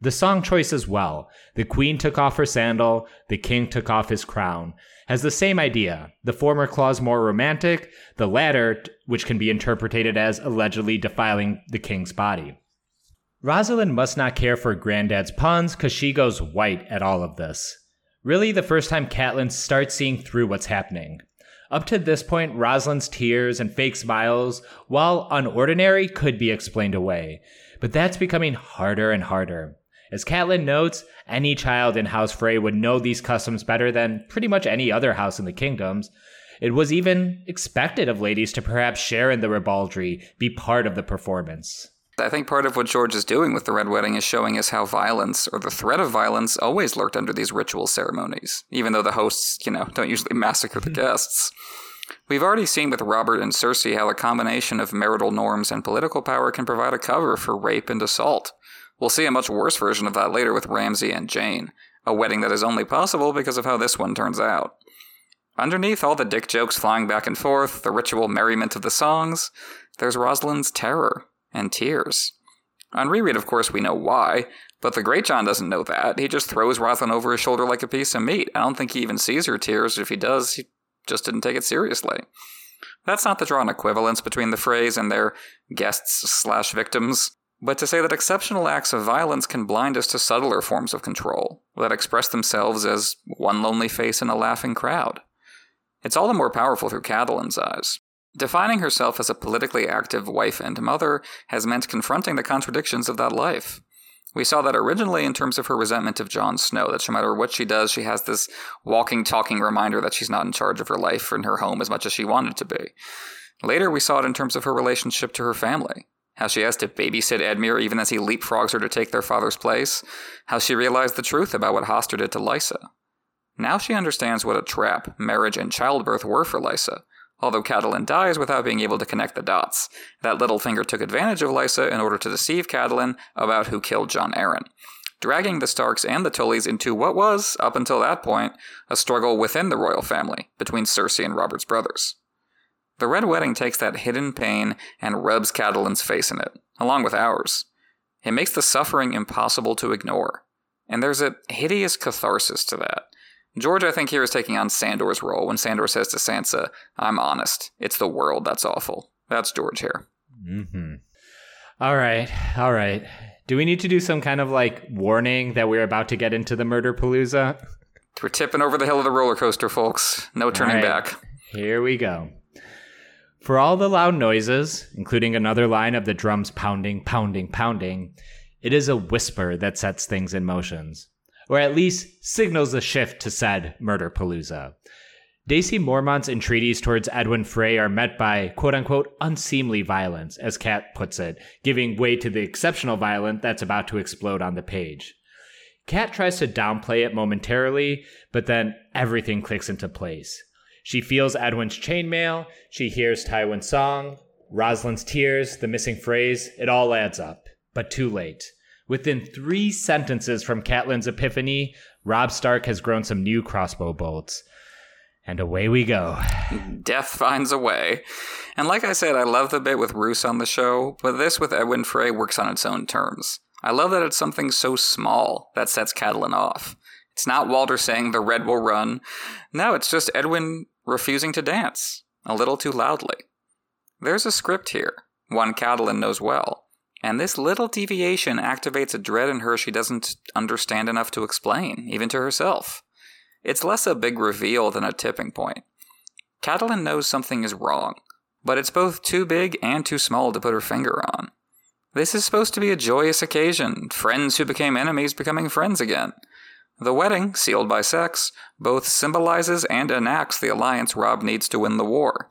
The song choice as well, the queen took off her sandal, the king took off his crown, has the same idea. The former clause more romantic, the latter, which can be interpreted as allegedly defiling the king's body. Rosalind must not care for Granddad's puns because she goes white at all of this. Really, the first time Catelyn starts seeing through what's happening. Up to this point, Rosalind's tears and fake smiles, while unordinary, could be explained away. But that's becoming harder and harder. As Catelyn notes, any child in House Frey would know these customs better than pretty much any other house in the kingdoms. It was even expected of ladies to perhaps share in the ribaldry, be part of the performance. I think part of what George is doing with the Red Wedding is showing us how violence, or the threat of violence, always lurked under these ritual ceremonies, even though the hosts, you know, don't usually massacre the guests. We've already seen with Robert and Cersei how a combination of marital norms and political power can provide a cover for rape and assault. We'll see a much worse version of that later with Ramsay and Jeyne, a wedding that is only possible because of how this one turns out. Underneath all the dick jokes flying back and forth, the ritual merriment of the songs, there's Rosalind's terror and tears. On reread, of course, we know why, but the Greatjon doesn't know that. He just throws Rosalind over his shoulder like a piece of meat. I don't think he even sees her tears. If he does, he just didn't take it seriously. That's not to draw an equivalence between the Freys and their guests slash victims, but to say that exceptional acts of violence can blind us to subtler forms of control that express themselves as one lonely face in a laughing crowd. It's all the more powerful through Catelyn's eyes. Defining herself as a politically active wife and mother has meant confronting the contradictions of that life. We saw that originally in terms of her resentment of Jon Snow, that no matter what she does, she has this walking, talking reminder that she's not in charge of her life and her home as much as she wanted to be. Later, we saw it in terms of her relationship to her family. How she has to babysit Edmure even as he leapfrogs her to take their father's place. How she realized the truth about what Hoster did to Lysa. Now she understands what a trap marriage and childbirth were for Lysa, although Catelyn dies without being able to connect the dots. That Littlefinger took advantage of Lysa in order to deceive Catelyn about who killed Jon Arryn, dragging the Starks and the Tullys into what was, up until that point, a struggle within the royal family between Cersei and Robert's brothers. The Red Wedding takes that hidden pain and rubs Catelyn's face in it, along with ours. It makes the suffering impossible to ignore, and there's a hideous catharsis to that. George, I think, here is taking on Sandor's role when Sandor says to Sansa, I'm honest. It's the world that's awful. That's George here. Mm-hmm. All right. All right. Do we need to do some kind of like warning that we're about to get into the murder palooza? We're tipping over the hill of the roller coaster, folks. No turning right. back. Here we go. For all the loud noises, including another line of the drums pounding, pounding, pounding, it is a whisper that sets things in motions or at least signals a shift to said murder palooza. Dacey Mormont's entreaties towards Edwin Frey are met by quote unquote unseemly violence, as Cat puts it, giving way to the exceptional violence that's about to explode on the page. Cat tries to downplay it momentarily, but then everything clicks into place. She feels Edwin's chainmail, she hears Tywin's song, Rosalind's tears, the missing Freys, it all adds up. But too late. Within three sentences from Catelyn's epiphany, Robb Stark has grown some new crossbow bolts. And away we go. Death finds a way. And like I said, I love the bit with Roose on the show, but this with Edwin Frey works on its own terms. I love that it's something so small that sets Catelyn off. It's not Walder saying the red will run. No, it's just Edwin refusing to dance, a little too loudly. There's a script here, one Catelyn knows well, and this little deviation activates a dread in her she doesn't understand enough to explain, even to herself. It's less a big reveal than a tipping point. Catelyn knows something is wrong, but it's both too big and too small to put her finger on. This is supposed to be a joyous occasion, friends who became enemies becoming friends again. The wedding, sealed by sex, both symbolizes and enacts the alliance Robb needs to win the war.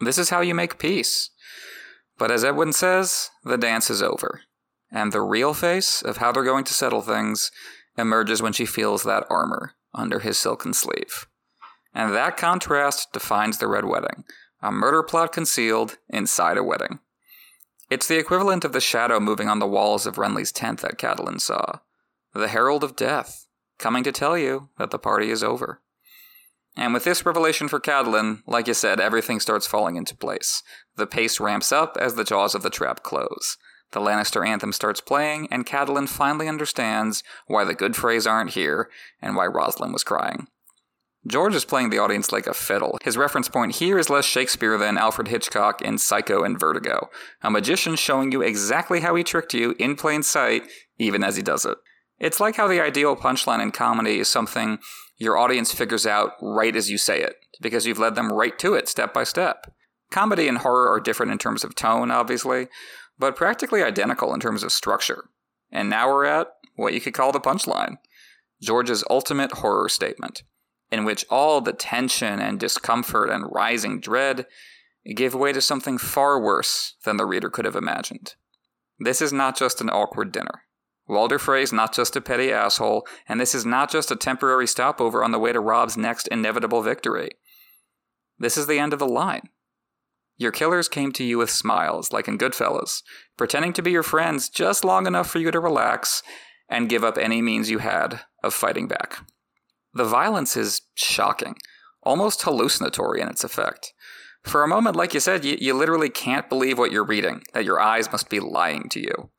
This is how you make peace. But as Edwin says, the dance is over. And the real face of how they're going to settle things emerges when she feels that armor under his silken sleeve. And that contrast defines the Red Wedding a murder plot concealed inside a wedding. It's the equivalent of the shadow moving on the walls of Renly's tent that Catelyn saw. The herald of death, coming to tell you that the party is over. And with this revelation for Catelyn, like you said, everything starts falling into place. The pace ramps up as the jaws of the trap close. The Lannister anthem starts playing, and Catelyn finally understands why the good Freys aren't here and why Rosalind was crying. George is playing the audience like a fiddle. His reference point here is less Shakespeare than Alfred Hitchcock in Psycho and Vertigo, a magician showing you exactly how he tricked you in plain sight, even as he does it. It's like how the ideal punchline in comedy is something your audience figures out right as you say it, because you've led them right to it step by step. Comedy and horror are different in terms of tone, obviously, but practically identical in terms of structure. And now we're at what you could call the punchline George's ultimate horror statement in which all the tension and discomfort and rising dread give way to something far worse than the reader could have imagined. This is not just an awkward dinner. Walder Frey's not just a petty asshole, and this is not just a temporary stopover on the way to Robb's next inevitable victory. This is the end of the line. Your killers came to you with smiles, like in Goodfellas, pretending to be your friends just long enough for you to relax and give up any means you had of fighting back. The violence is shocking, almost hallucinatory in its effect. For a moment, like you said, you, you literally can't believe what you're reading, that your eyes must be lying to you.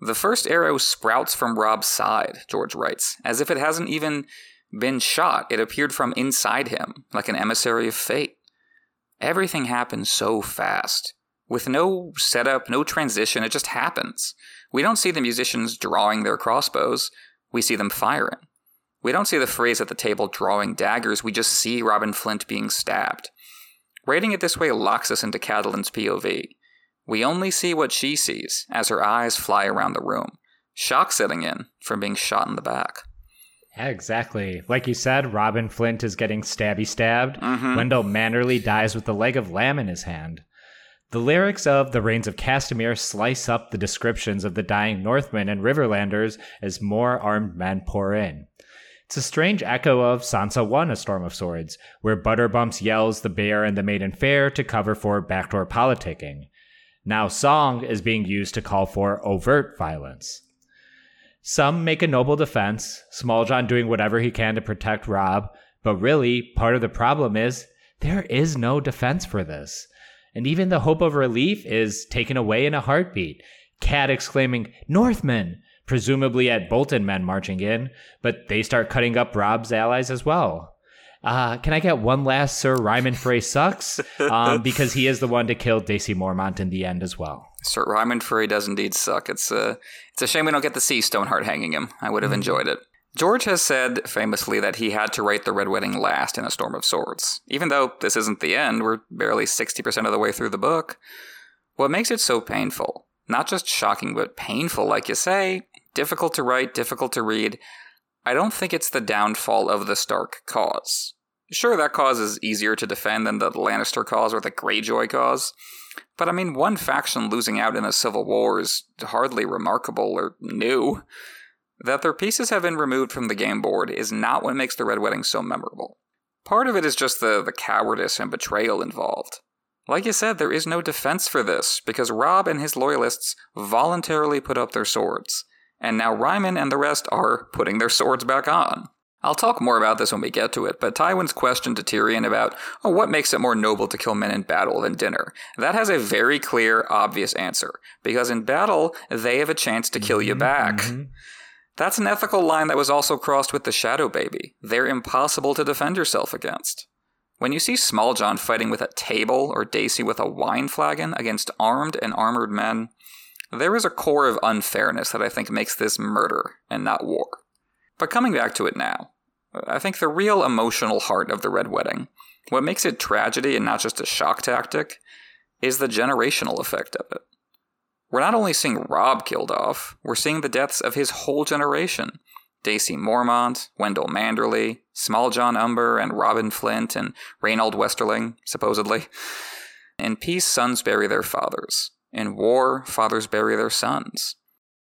The first arrow sprouts from Robb's side, George writes, as if it hasn't even been shot. It appeared from inside him, like an emissary of fate. Everything happens so fast. With no setup, no transition, it just happens. We don't see the musicians drawing their crossbows, we see them firing. We don't see the Freys at the table drawing daggers, we just see Robin Flint being stabbed. Writing it this way locks us into Catelyn's POV. We only see what she sees as her eyes fly around the room, shock setting in from being shot in the back. Yeah, exactly. Like you said, Robin Flint is getting stabby stabbed. Mm-hmm. Wendel Manderly dies with the leg of lamb in his hand. The lyrics of The Rains of Castamere slice up the descriptions of the dying Northmen and Riverlanders as more armed men pour in. It's a strange echo of Sansa 1 A Storm of Swords, where Butterbumps yells the bear and the maiden fair to cover for backdoor politicking. Now, song is being used to call for overt violence. Some make a noble defense, Smalljon doing whatever he can to protect Robb, but really, part of the problem is there is no defense for this. And even the hope of relief is taken away in a heartbeat. Cat exclaiming, Northmen! presumably at Bolton men marching in, but they start cutting up Rob's allies as well. Uh, can I get one last Sir Ryman Frey sucks? Um, because he is the one to kill Dacey Mormont in the end as well. Sir Ryman Frey does indeed suck. It's a, uh, it's a shame we don't get to see Stoneheart hanging him. I would have mm-hmm. enjoyed it. George has said famously that he had to write the Red Wedding last in A Storm of Swords. Even though this isn't the end, we're barely 60% of the way through the book. What makes it so painful, not just shocking, but painful, like you say, difficult to write, difficult to read. I don't think it's the downfall of the Stark cause. Sure, that cause is easier to defend than the Lannister cause or the Greyjoy cause, but I mean, one faction losing out in a civil war is hardly remarkable or new. That their pieces have been removed from the game board is not what makes the Red Wedding so memorable. Part of it is just the, the cowardice and betrayal involved. Like you said, there is no defense for this because Robb and his loyalists voluntarily put up their swords, and now Ryman and the rest are putting their swords back on. I'll talk more about this when we get to it, but Tywin's question to Tyrion about oh, what makes it more noble to kill men in battle than dinner, that has a very clear, obvious answer. Because in battle, they have a chance to kill you Mm-hmm, back. mhm. That's an ethical line that was also crossed with the Shadow Baby. They're impossible to defend yourself against. When you see Smalljon fighting with a table or Dacey with a wine flagon against armed and armored men, there is a core of unfairness that I think makes this murder and not war. But coming back to it now, I think the real emotional heart of the Red Wedding, what makes it tragedy and not just a shock tactic, is the generational effect of it. We're not only seeing Robb killed off, we're seeing the deaths of his whole generation. Dacey Mormont, Wendel Manderly, Small John Umber, and Robin Flint, and Raynald Westerling, supposedly. In peace, sons bury their fathers. In war, fathers bury their sons.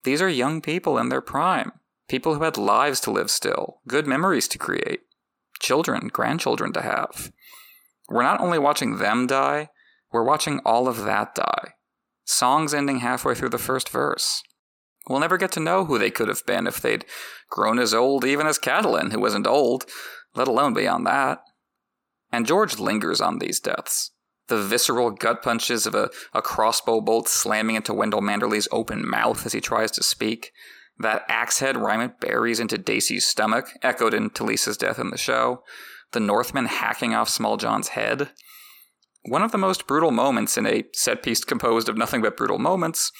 These are young people in their prime, people who had lives to live still, good memories to create, children, grandchildren to have. We're not only watching them die, we're watching all of that die. Songs ending halfway through the first verse. We'll never get to know who they could have been if they'd grown as old even as Catelyn, who wasn't old, let alone beyond that. And George lingers on these deaths. The visceral gut punches of a, a crossbow bolt slamming into Wendel Manderly's open mouth as he tries to speak. That axe head Ryman buries into Dacey's stomach, echoed in Talisa's death in the show. The Northmen hacking off Smalljon's head. One of the most brutal moments in a set piece composed of nothing but brutal moments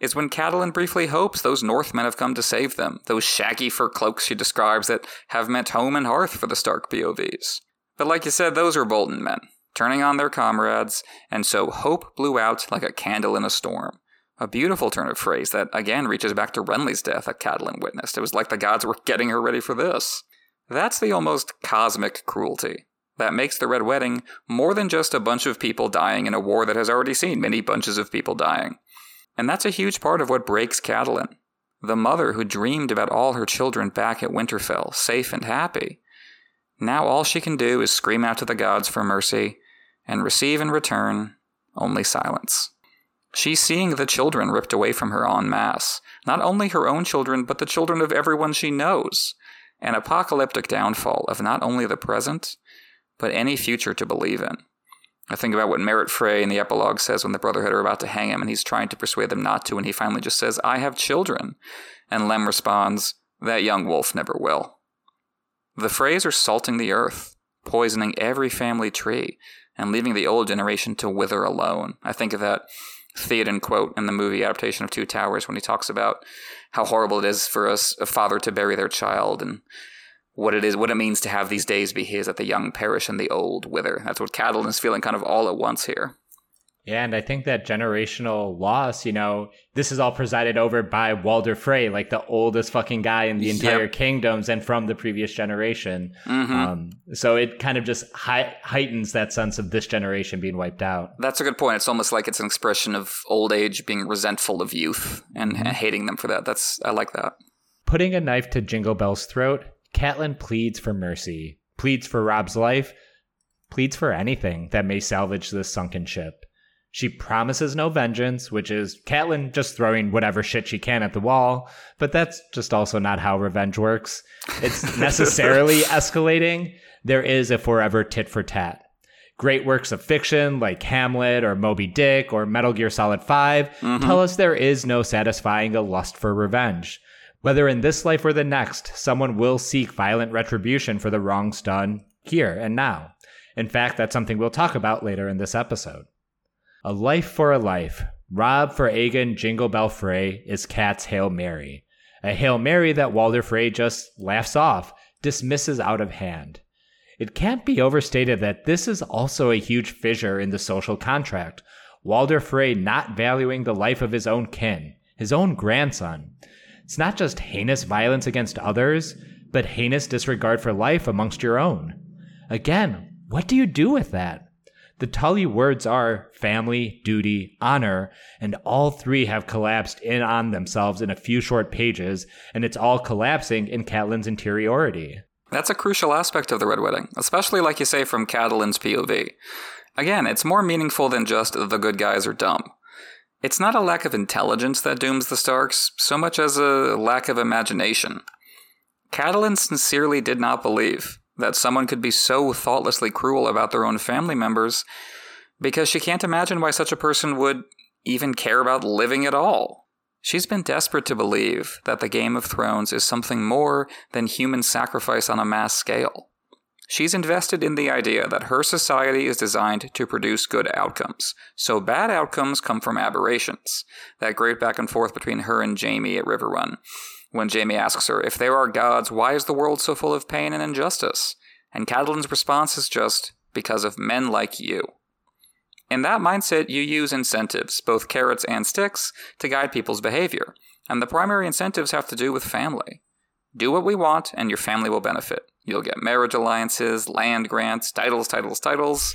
is when Catelyn briefly hopes those Northmen have come to save them, those shaggy fur cloaks she describes that have meant home and hearth for the Stark POVs. But like you said, those are Bolton men, turning on their comrades, and so hope blew out like a candle in a storm. A beautiful turn of phrase that again reaches back to Renly's death that Catelyn witnessed. It was like the gods were getting her ready for this. That's the almost cosmic cruelty that makes the Red Wedding more than just a bunch of people dying in a war that has already seen many bunches of people dying. And that's a huge part of what breaks Catelyn. The mother who dreamed about all her children back at Winterfell, safe and happy. Now all she can do is scream out to the gods for mercy and receive in return only silence. She's seeing the children ripped away from her en masse, not only her own children, but the children of everyone she knows. An apocalyptic downfall of not only the present, but any future to believe in. I think about what Merrett Frey in the epilogue says when the Brotherhood are about to hang him and he's trying to persuade them not to, and he finally just says, I have children. And Lem responds, That young wolf never will. The Freys are salting the earth, poisoning every family tree, and leaving the old generation to wither alone. I think of that Theoden quote in the movie adaptation of Two Towers when he talks about how horrible it is for us, a father to bury their child and what it is, what it means to have these days be his that the young perish and the old wither. That's what Catelyn is feeling kind of all at once here. Yeah, and I think that generational loss, you know, this is all presided over by Walder Frey, like the oldest fucking guy in the Yep. entire kingdoms and from the previous generation. hmm Um, so it kind of just hei- heightens that sense of this generation being wiped out. That's a good point. It's almost like it's an expression of old age being resentful of youth and, and hating them for that. That's I like that. Putting a knife to Jingle Bell's throat, Catelyn pleads for mercy, pleads for Robb's life, pleads for anything that may salvage this sunken ship. She promises no vengeance, which is Catelyn just throwing whatever shit she can at the wall, but that's just also not how revenge works. It's necessarily escalating. There is a forever tit for tat. Great works of fiction like Hamlet or Moby Dick or Metal Gear Solid 5 mm-hmm. tell us there is no satisfying a lust for revenge. Whether in this life or the next, someone will seek violent retribution for the wrongs done here and now. In fact, that's something we'll talk about later in this episode. A life for a life. Robb for Aegon Jingle Bell Frey is Cat's Hail Mary. A Hail Mary that Walder Frey just laughs off, dismisses out of hand. It can't be overstated that this is also a huge fissure in the social contract. Walder Frey not valuing the life of his own kin, his own grandson. It's not just heinous violence against others, but heinous disregard for life amongst your own. Again, what do you do with that? The Tully words are family, duty, honor, and all three have collapsed in on themselves in a few short pages, and it's all collapsing in Catelyn's interiority. That's a crucial aspect of the Red Wedding, especially like you say from Catelyn's POV. Again, it's more meaningful than just the good guys are dumb. It's not a lack of intelligence that dooms the Starks, so much as a lack of imagination. Catelyn sincerely did not believe that someone could be so thoughtlessly cruel about their own family members because she can't imagine why such a person would even care about living at all. She's been desperate to believe that the Game of Thrones is something more than human sacrifice on a mass scale. She's invested in the idea that her society is designed to produce good outcomes, so bad outcomes come from aberrations. That great back and forth between her and Jaime at Riverrun, when Jaime asks her, If there are gods, why is the world so full of pain and injustice? And Catelyn's response is just, Because of men like you. In that mindset, you use incentives, both carrots and sticks, to guide people's behavior. And the primary incentives have to do with family. Do what we want, and your family will benefit. You'll get marriage alliances, land grants, titles, titles, titles.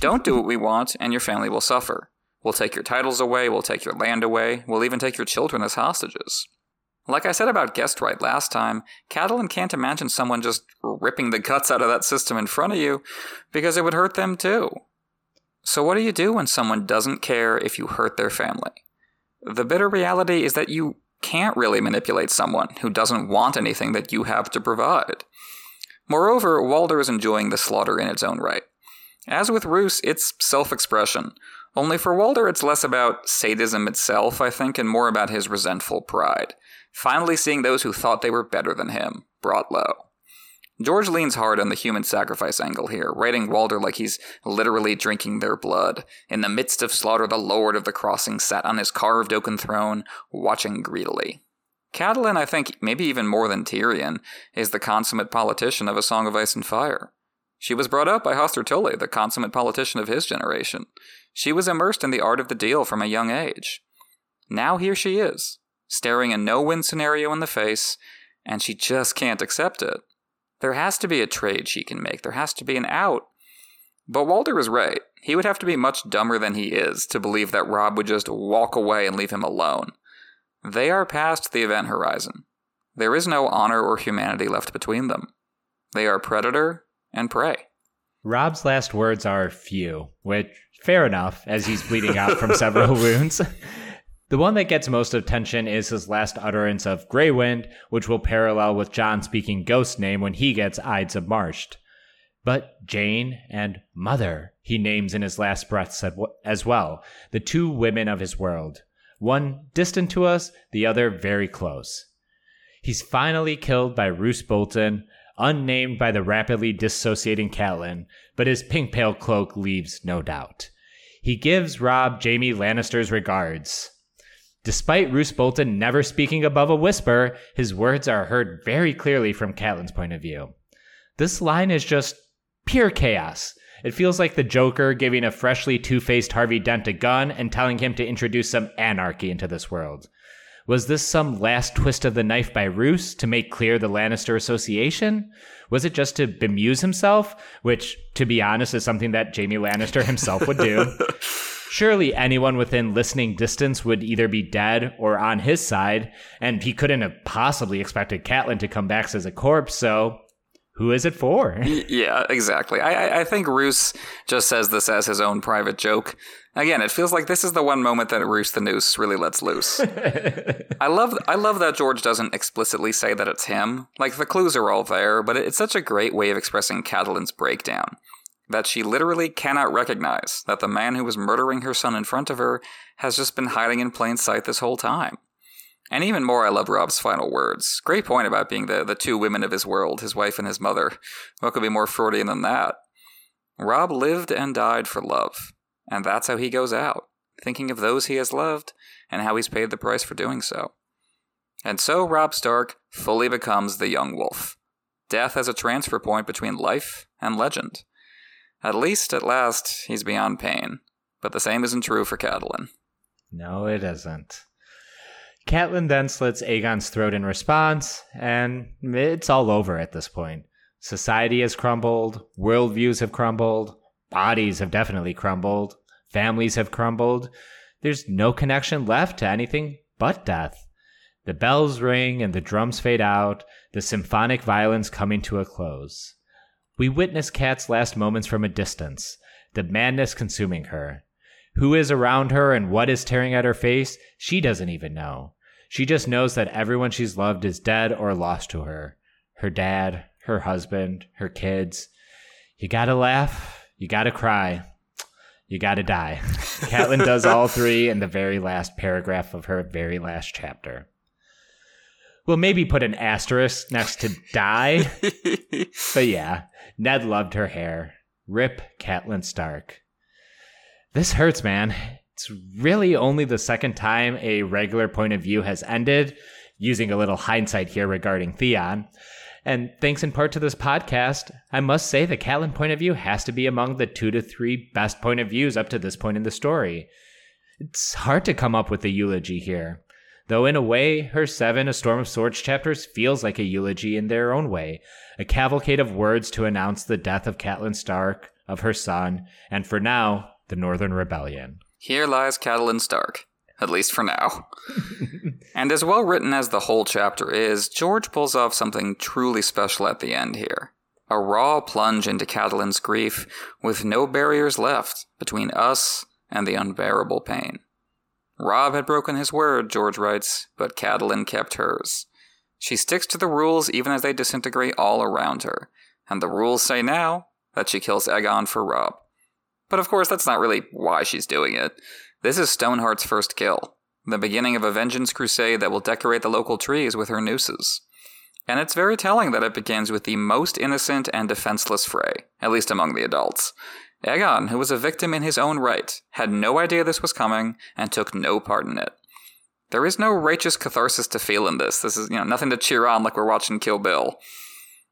Don't do what we want, and your family will suffer. We'll take your titles away, we'll take your land away, we'll even take your children as hostages. Like I said about guest right last time, Catelyn can't imagine someone just ripping the guts out of that system in front of you because it would hurt them too. So, what do you do when someone doesn't care if you hurt their family? The bitter reality is that you can't really manipulate someone who doesn't want anything that you have to provide. Moreover, Walder is enjoying the slaughter in its own right. As with Roose, it's self expression. Only for Walder, it's less about sadism itself, I think, and more about his resentful pride finally seeing those who thought they were better than him brought low. George leans hard on the human sacrifice angle here, writing Walder like he's literally drinking their blood. In the midst of slaughter, the Lord of the Crossing sat on his carved oaken throne, watching greedily. Catelyn, I think, maybe even more than Tyrion, is the consummate politician of A Song of Ice and Fire. She was brought up by Hoster Tully, the consummate politician of his generation. She was immersed in the art of the deal from a young age. Now here she is, staring a no win scenario in the face, and she just can't accept it. There has to be a trade she can make, there has to be an out. But Walder is right. He would have to be much dumber than he is to believe that Robb would just walk away and leave him alone. They are past the event horizon. There is no honor or humanity left between them. They are predator and prey. Rob's last words are few, which fair enough, as he's bleeding out from several wounds. The one that gets most attention is his last utterance of Grey Wind, which will parallel with Jon speaking Ghost name when he gets Ides of March. But Jeyne and Mother he names in his last breaths as well, the two women of his world. One distant to us, the other very close. He's finally killed by Roose Bolton, unnamed by the rapidly dissociating Catelyn, but his pink pale cloak leaves no doubt. He gives Robb Jaime Lannister's regards. Despite Roose Bolton never speaking above a whisper, his words are heard very clearly from Catelyn's point of view. This line is just pure chaos. It feels like the Joker giving a freshly two faced Harvey Dent a gun and telling him to introduce some anarchy into this world. Was this some last twist of the knife by Roose to make clear the Lannister association? Was it just to bemuse himself? Which, to be honest, is something that Jaime Lannister himself would do. surely anyone within listening distance would either be dead or on his side, and he couldn't have possibly expected Catelyn to come back as a corpse, so who is it for? yeah, exactly. I, I think Roose just says this as his own private joke. Again, it feels like this is the one moment that Roose the Noose really lets loose. I love I love that George doesn't explicitly say that it's him. Like the clues are all there, but it's such a great way of expressing Catelyn's breakdown that she literally cannot recognize that the man who was murdering her son in front of her has just been hiding in plain sight this whole time. And even more, I love Robb's final words. Great point about being the, the two women of his world, his wife and his mother. What could be more Freudian than that? Robb lived and died for love, and that's how he goes out, thinking of those he has loved and how he's paid the price for doing so. And so Robb Stark fully becomes the young wolf. Death as a transfer point between life and legend. At least, at last, he's beyond pain. But the same isn't true for Catelyn. No, it isn't. Catelyn then slits Aegon's throat in response, and it's all over at this point. Society has crumbled, worldviews have crumbled, bodies have definitely crumbled, families have crumbled. There's no connection left to anything but death. The bells ring and the drums fade out, the symphonic violins coming to a close. We witness Kat's last moments from a distance. the madness consuming her. Who is around her and what is tearing at her face, she doesn't even know. She just knows that everyone she's loved is dead or lost to her her dad, her husband, her kids. You gotta laugh, you gotta cry, you gotta die. Catelyn does all three in the very last paragraph of her very last chapter. We'll maybe put an asterisk next to die. but yeah, Ned loved her hair. Rip Catelyn Stark. This hurts, man. It's really only the second time a regular point of view has ended, using a little hindsight here regarding Theon. And thanks in part to this podcast, I must say the Catelyn point of view has to be among the two to three best point of views up to this point in the story. It's hard to come up with a eulogy here. Though in a way, her seven A Storm of Swords chapters feels like a eulogy in their own way, a cavalcade of words to announce the death of Catelyn Stark, of her son, and for now, the Northern Rebellion. Here lies Catelyn Stark, at least for now. and as well written as the whole chapter is, George pulls off something truly special at the end here. A raw plunge into Catelyn's grief with no barriers left between us and the unbearable pain. Robb had broken his word, George writes, but Catelyn kept hers. She sticks to the rules even as they disintegrate all around her, and the rules say now that she kills Aegon for Robb. But of course, that's not really why she's doing it. This is Stoneheart's first kill, the beginning of a vengeance crusade that will decorate the local trees with her nooses. And it's very telling that it begins with the most innocent and defenseless Frey, at least among the adults. Aegon, who was a victim in his own right, had no idea this was coming and took no part in it. There is no righteous catharsis to feel in this. This is, you know, nothing to cheer on like we're watching Kill Bill.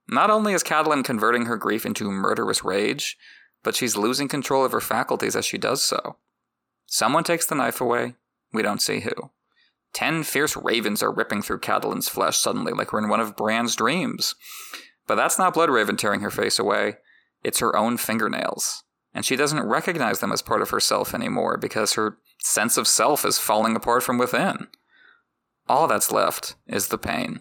Not only is Catelyn converting her grief into murderous rage, but she's losing control of her faculties as she does so. Someone takes the knife away, we don't see who. Ten fierce ravens are ripping through Catelyn's flesh suddenly, like we're in one of Bran's dreams. But that's not Bloodraven tearing her face away, it's her own fingernails and she doesn't recognize them as part of herself anymore because her sense of self is falling apart from within. All that's left is the pain.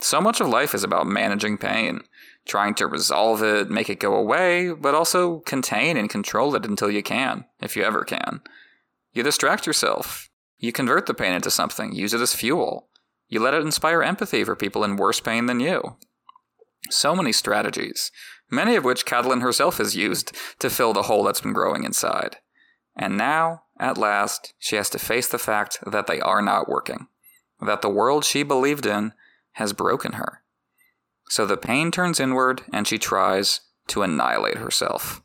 So much of life is about managing pain, trying to resolve it, make it go away, but also contain and control it until you can, if you ever can. You distract yourself. You convert the pain into something, use it as fuel. You let it inspire empathy for people in worse pain than you. So many strategies, many of which Catelyn herself has used to fill the hole that's been growing inside. And now, at last, she has to face the fact that they are not working, that the world she believed in has broken her. So the pain turns inward and she tries to annihilate herself.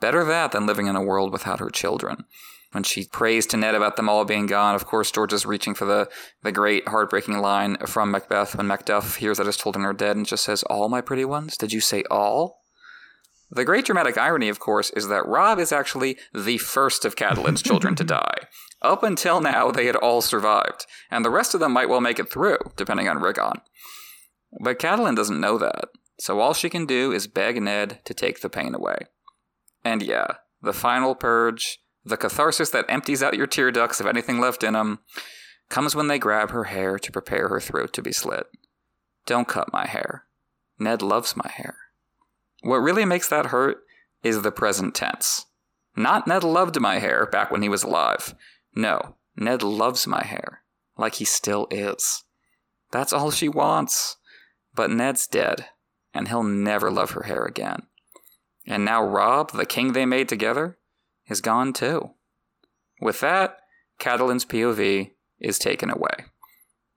Better that than living in a world without her children. When she prays to Ned about them all being gone, of course, George is reaching for the, the great heartbreaking line from Macbeth when Macduff hears that his children are dead and just says, All my pretty ones? Did you say all? The great dramatic irony, of course, is that Robb is actually the first of Catelyn's children to die. Up until now, they had all survived, and the rest of them might well make it through, depending on Rickon. But Catelyn doesn't know that, so all she can do is beg Ned to take the pain away. And yeah, the final purge, the catharsis that empties out your tear ducts of anything left in them, comes when they grab her hair to prepare her throat to be slit. Don't cut my hair. Ned loves my hair. What really makes that hurt is the present tense. Not Ned loved my hair back when he was alive. No, Ned loves my hair, like he still is. That's all she wants. But Ned's dead, and he'll never love her hair again. And now Robb, the king they made together, is gone too. With that, Catelyn's POV is taken away.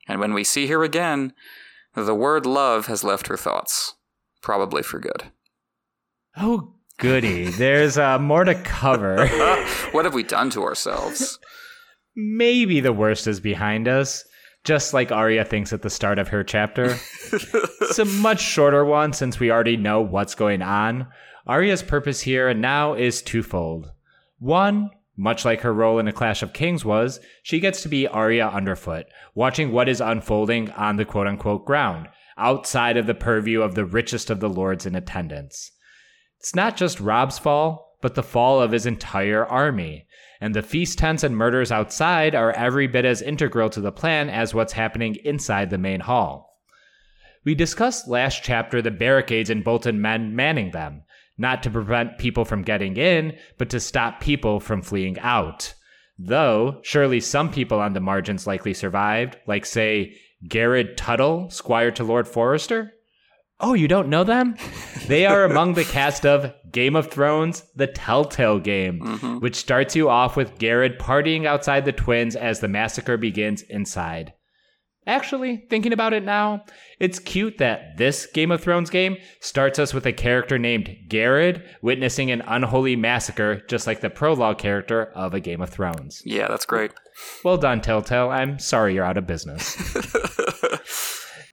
And when we see her again, the word love has left her thoughts, probably for good. Oh, goody. There's uh, more to cover. what have we done to ourselves? Maybe the worst is behind us, just like Arya thinks at the start of her chapter. it's a much shorter one since we already know what's going on. Arya's purpose here and now is twofold. One, much like her role in A Clash of Kings was, she gets to be Arya Underfoot, watching what is unfolding on the quote unquote ground, outside of the purview of the richest of the lords in attendance. It's not just Robb's fall, but the fall of his entire army. And the feast tents and murders outside are every bit as integral to the plan as what's happening inside the main hall. We discussed last chapter the barricades and Bolton men manning them. not to prevent people from getting in, but to stop people from fleeing out. Though, surely some people on the margins likely survived, like, say, Gared Tuttle, squire to Lord Forrester? Oh, you don't know them? they are among the cast of Game of Thrones, The Telltale Game, mm-hmm. which starts you off with Gared partying outside the twins as the massacre begins inside. Actually, thinking about it now, it's cute that this Game of Thrones game starts us with a character named Gared witnessing an unholy massacre, just like the prologue character of a Game of Thrones. Yeah, that's great. Well done, Telltale. I'm sorry you're out of business.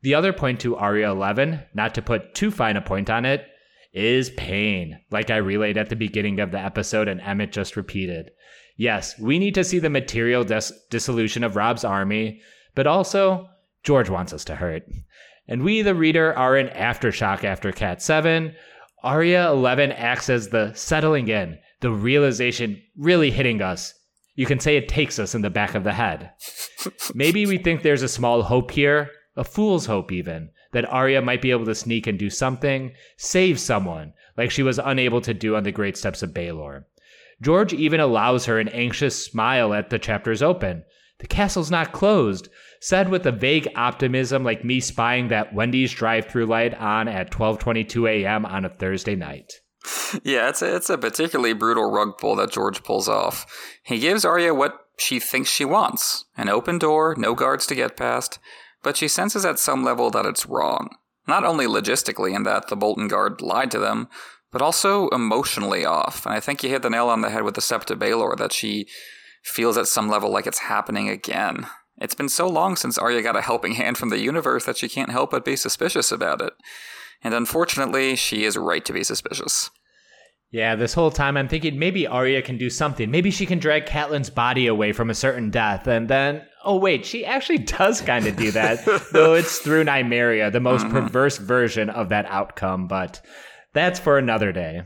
the other point to Arya 11, not to put too fine a point on it, is pain, like I relayed at the beginning of the episode and Emmett just repeated. Yes, we need to see the material dis- dissolution of Robb's army but also, George wants us to hurt. And we, the reader, are in aftershock after Cat 7. Arya 11 acts as the settling in, the realization really hitting us. You can say it takes us in the back of the head. Maybe we think there's a small hope here, a fool's hope even, that Arya might be able to sneak and do something, save someone, like she was unable to do on the great steps of Baelor. George even allows her an anxious smile at the chapter's open. The castle's not closed, said with a vague optimism like me spying that Wendy's drive-through light on at 12:22 a.m. on a Thursday night. Yeah, it's a, it's a particularly brutal rug pull that George pulls off. He gives Arya what she thinks she wants, an open door, no guards to get past, but she senses at some level that it's wrong. Not only logistically in that the Bolton guard lied to them, but also emotionally off. And I think you hit the nail on the head with the Septa of Baelor that she feels at some level like it's happening again. It's been so long since Arya got a helping hand from the universe that she can't help but be suspicious about it. And unfortunately, she is right to be suspicious. Yeah, this whole time I'm thinking maybe Arya can do something. Maybe she can drag Catelyn's body away from a certain death, and then oh wait, she actually does kind of do that, though it's through Nymeria, the most mm-hmm. perverse version of that outcome. But that's for another day.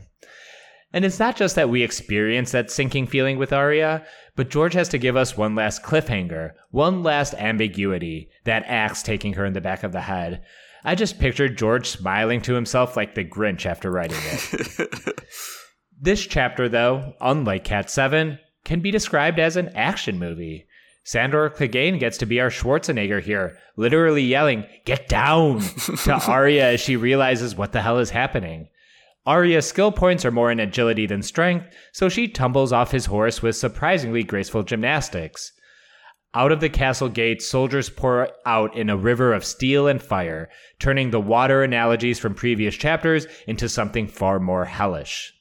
And it's not just that we experience that sinking feeling with Arya, but George has to give us one last cliffhanger, one last ambiguity, that axe taking her in the back of the head. I just pictured George smiling to himself like the Grinch after writing it. this chapter, though, unlike Cat 7, can be described as an action movie. Sandor Clegane gets to be our Schwarzenegger here, literally yelling, Get down! to Arya as she realizes what the hell is happening. Arya's skill points are more in agility than strength, so she tumbles off his horse with surprisingly graceful gymnastics. Out of the castle gates, soldiers pour out in a river of steel and fire, turning the water analogies from previous chapters into something far more hellish.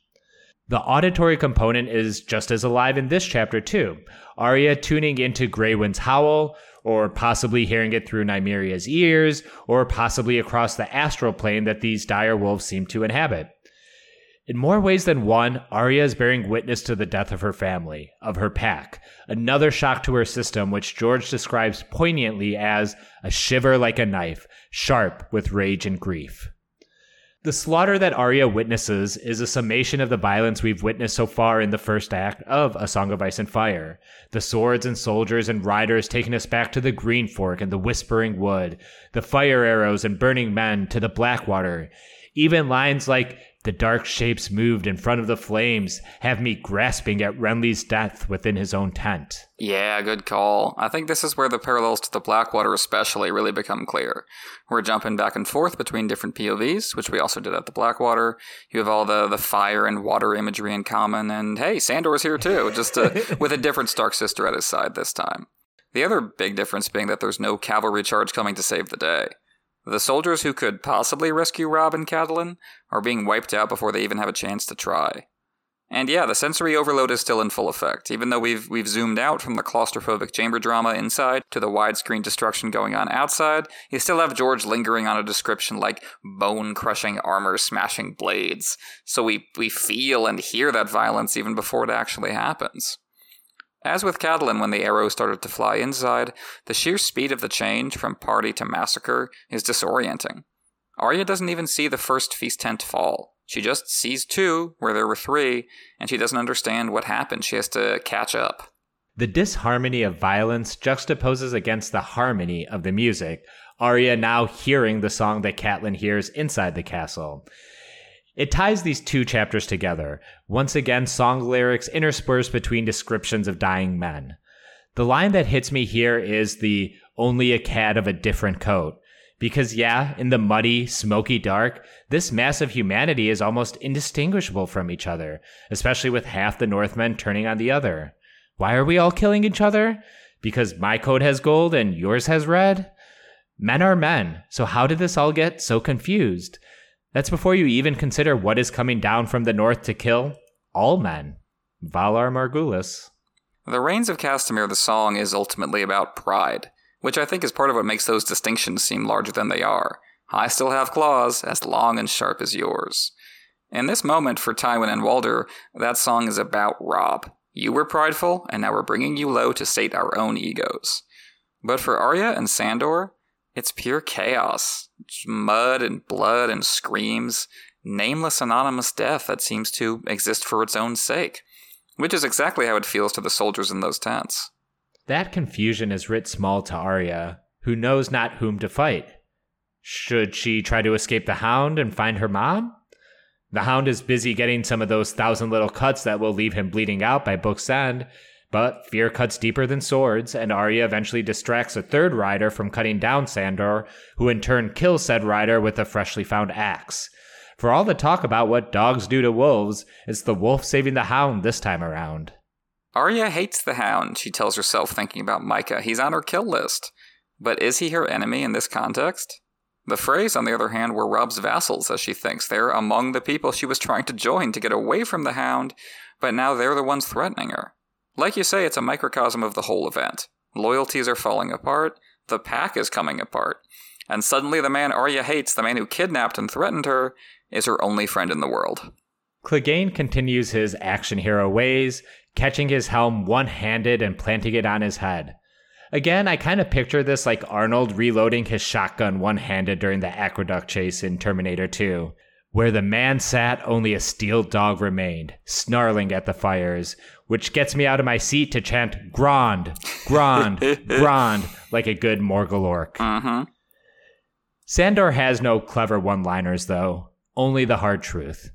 The auditory component is just as alive in this chapter, too. Arya tuning into Grey Wind's howl, or possibly hearing it through Nymeria's ears, or possibly across the astral plane that these dire wolves seem to inhabit. In more ways than one, Arya is bearing witness to the death of her family, of her pack, another shock to her system, which George describes poignantly as a shiver like a knife, sharp with rage and grief. The slaughter that Arya witnesses is a summation of the violence we've witnessed so far in the first act of A Song of Ice and Fire. The swords and soldiers and riders taking us back to the Green Fork and the Whispering Wood, the fire arrows and burning men to the Blackwater. Even lines like the dark shapes moved in front of the flames, have me grasping at Renly's death within his own tent. Yeah, good call. I think this is where the parallels to the Blackwater especially really become clear. We're jumping back and forth between different POVs, which we also did at the Blackwater. You have all the, the fire and water imagery in common, and hey, Sandor's here too, just to, uh, with a different Stark sister at his side this time. The other big difference being that there's no cavalry charge coming to save the day. The soldiers who could possibly rescue Robb and Catelyn are being wiped out before they even have a chance to try. And yeah, the sensory overload is still in full effect. Even though we've we've zoomed out from the claustrophobic chamber drama inside to the widescreen destruction going on outside, you still have George lingering on a description like bone-crushing armor smashing blades. So we we feel and hear that violence even before it actually happens. As with Catelyn when the arrows started to fly inside, the sheer speed of the change from party to massacre is disorienting. Arya doesn't even see the first feast tent fall. She just sees two where there were three, and she doesn't understand what happened. She has to catch up. The disharmony of violence juxtaposes against the harmony of the music, Arya now hearing the song that Catelyn hears inside the castle. It ties these two chapters together, once again, song lyrics interspersed between descriptions of dying men. The line that hits me here is the only a cad of a different coat. Because, yeah, in the muddy, smoky dark, this mass of humanity is almost indistinguishable from each other, especially with half the Northmen turning on the other. Why are we all killing each other? Because my coat has gold and yours has red? Men are men, so how did this all get so confused? That's before you even consider what is coming down from the north to kill all men. Valar Morghulis. The Rains of Castamere, the song, is ultimately about pride which I think is part of what makes those distinctions seem larger than they are. I still have claws as long and sharp as yours. In this moment for Tywin and Walder, that song is about Robb. You were prideful, and now we're bringing you low to sate our own egos. But for Arya and Sandor, it's pure chaos. It's mud and blood and screams, nameless anonymous death that seems to exist for its own sake, which is exactly how it feels to the soldiers in those tents. That confusion is writ small to Arya, who knows not whom to fight. Should she try to escape the Hound and find her mom? The Hound is busy getting some of those thousand little cuts that will leave him bleeding out by book's end, but fear cuts deeper than swords, and Arya eventually distracts a third rider from cutting down Sandor, who in turn kills said rider with a freshly found axe. For all the talk about what dogs do to wolves, it's the wolf saving the hound this time around. Arya hates the Hound, she tells herself, thinking about Mycah. He's on her kill list. But is he her enemy in this context? The Freys, on the other hand, were Robb's vassals, as she thinks. They're among the people she was trying to join to get away from the Hound, but now they're the ones threatening her. Like you say, it's a microcosm of the whole event. Loyalties are falling apart, the pack is coming apart, and suddenly the man Arya hates, the man who kidnapped and threatened her, is her only friend in the world. Clegane continues his action hero ways, catching his helm one handed and planting it on his head. Again, I kind of picture this like Arnold reloading his shotgun one handed during the aqueduct chase in Terminator 2. Where the man sat, only a steel dog remained, snarling at the fires, which gets me out of my seat to chant Grond, Grond, Grond, like a good Morgul orc. Uh-huh. Sandor has no clever one liners, though, only the hard truth.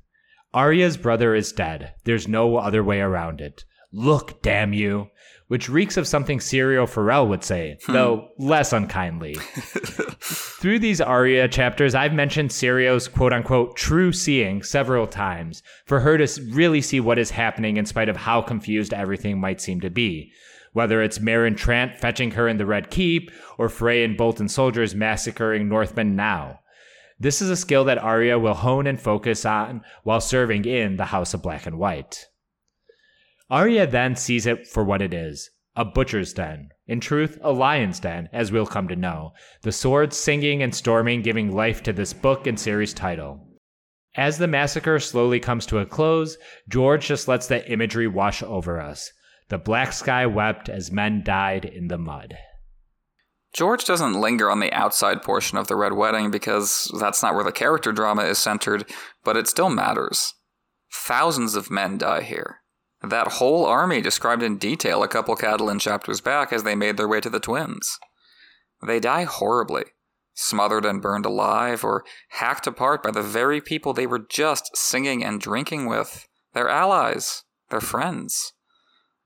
Arya's brother is dead. There's no other way around it. Look, damn you. Which reeks of something Syrio Forel would say, hmm. though less unkindly. Through these Arya chapters, I've mentioned Syrio's quote unquote true seeing several times for her to really see what is happening in spite of how confused everything might seem to be. Whether it's Meryn Trant fetching her in the Red Keep, or Frey and Bolton soldiers massacring Northmen now. This is a skill that Arya will hone and focus on while serving in the House of Black and White. Arya then sees it for what it is a butcher's den. In truth, a lion's den, as we'll come to know. The swords singing and storming, giving life to this book and series title. As the massacre slowly comes to a close, George just lets the imagery wash over us. The black sky wept as men died in the mud. George doesn't linger on the outside portion of the Red Wedding because that's not where the character drama is centered, but it still matters. Thousands of men die here. That whole army described in detail a couple Catelyn chapters back as they made their way to the Twins. They die horribly, smothered and burned alive, or hacked apart by the very people they were just singing and drinking with their allies, their friends.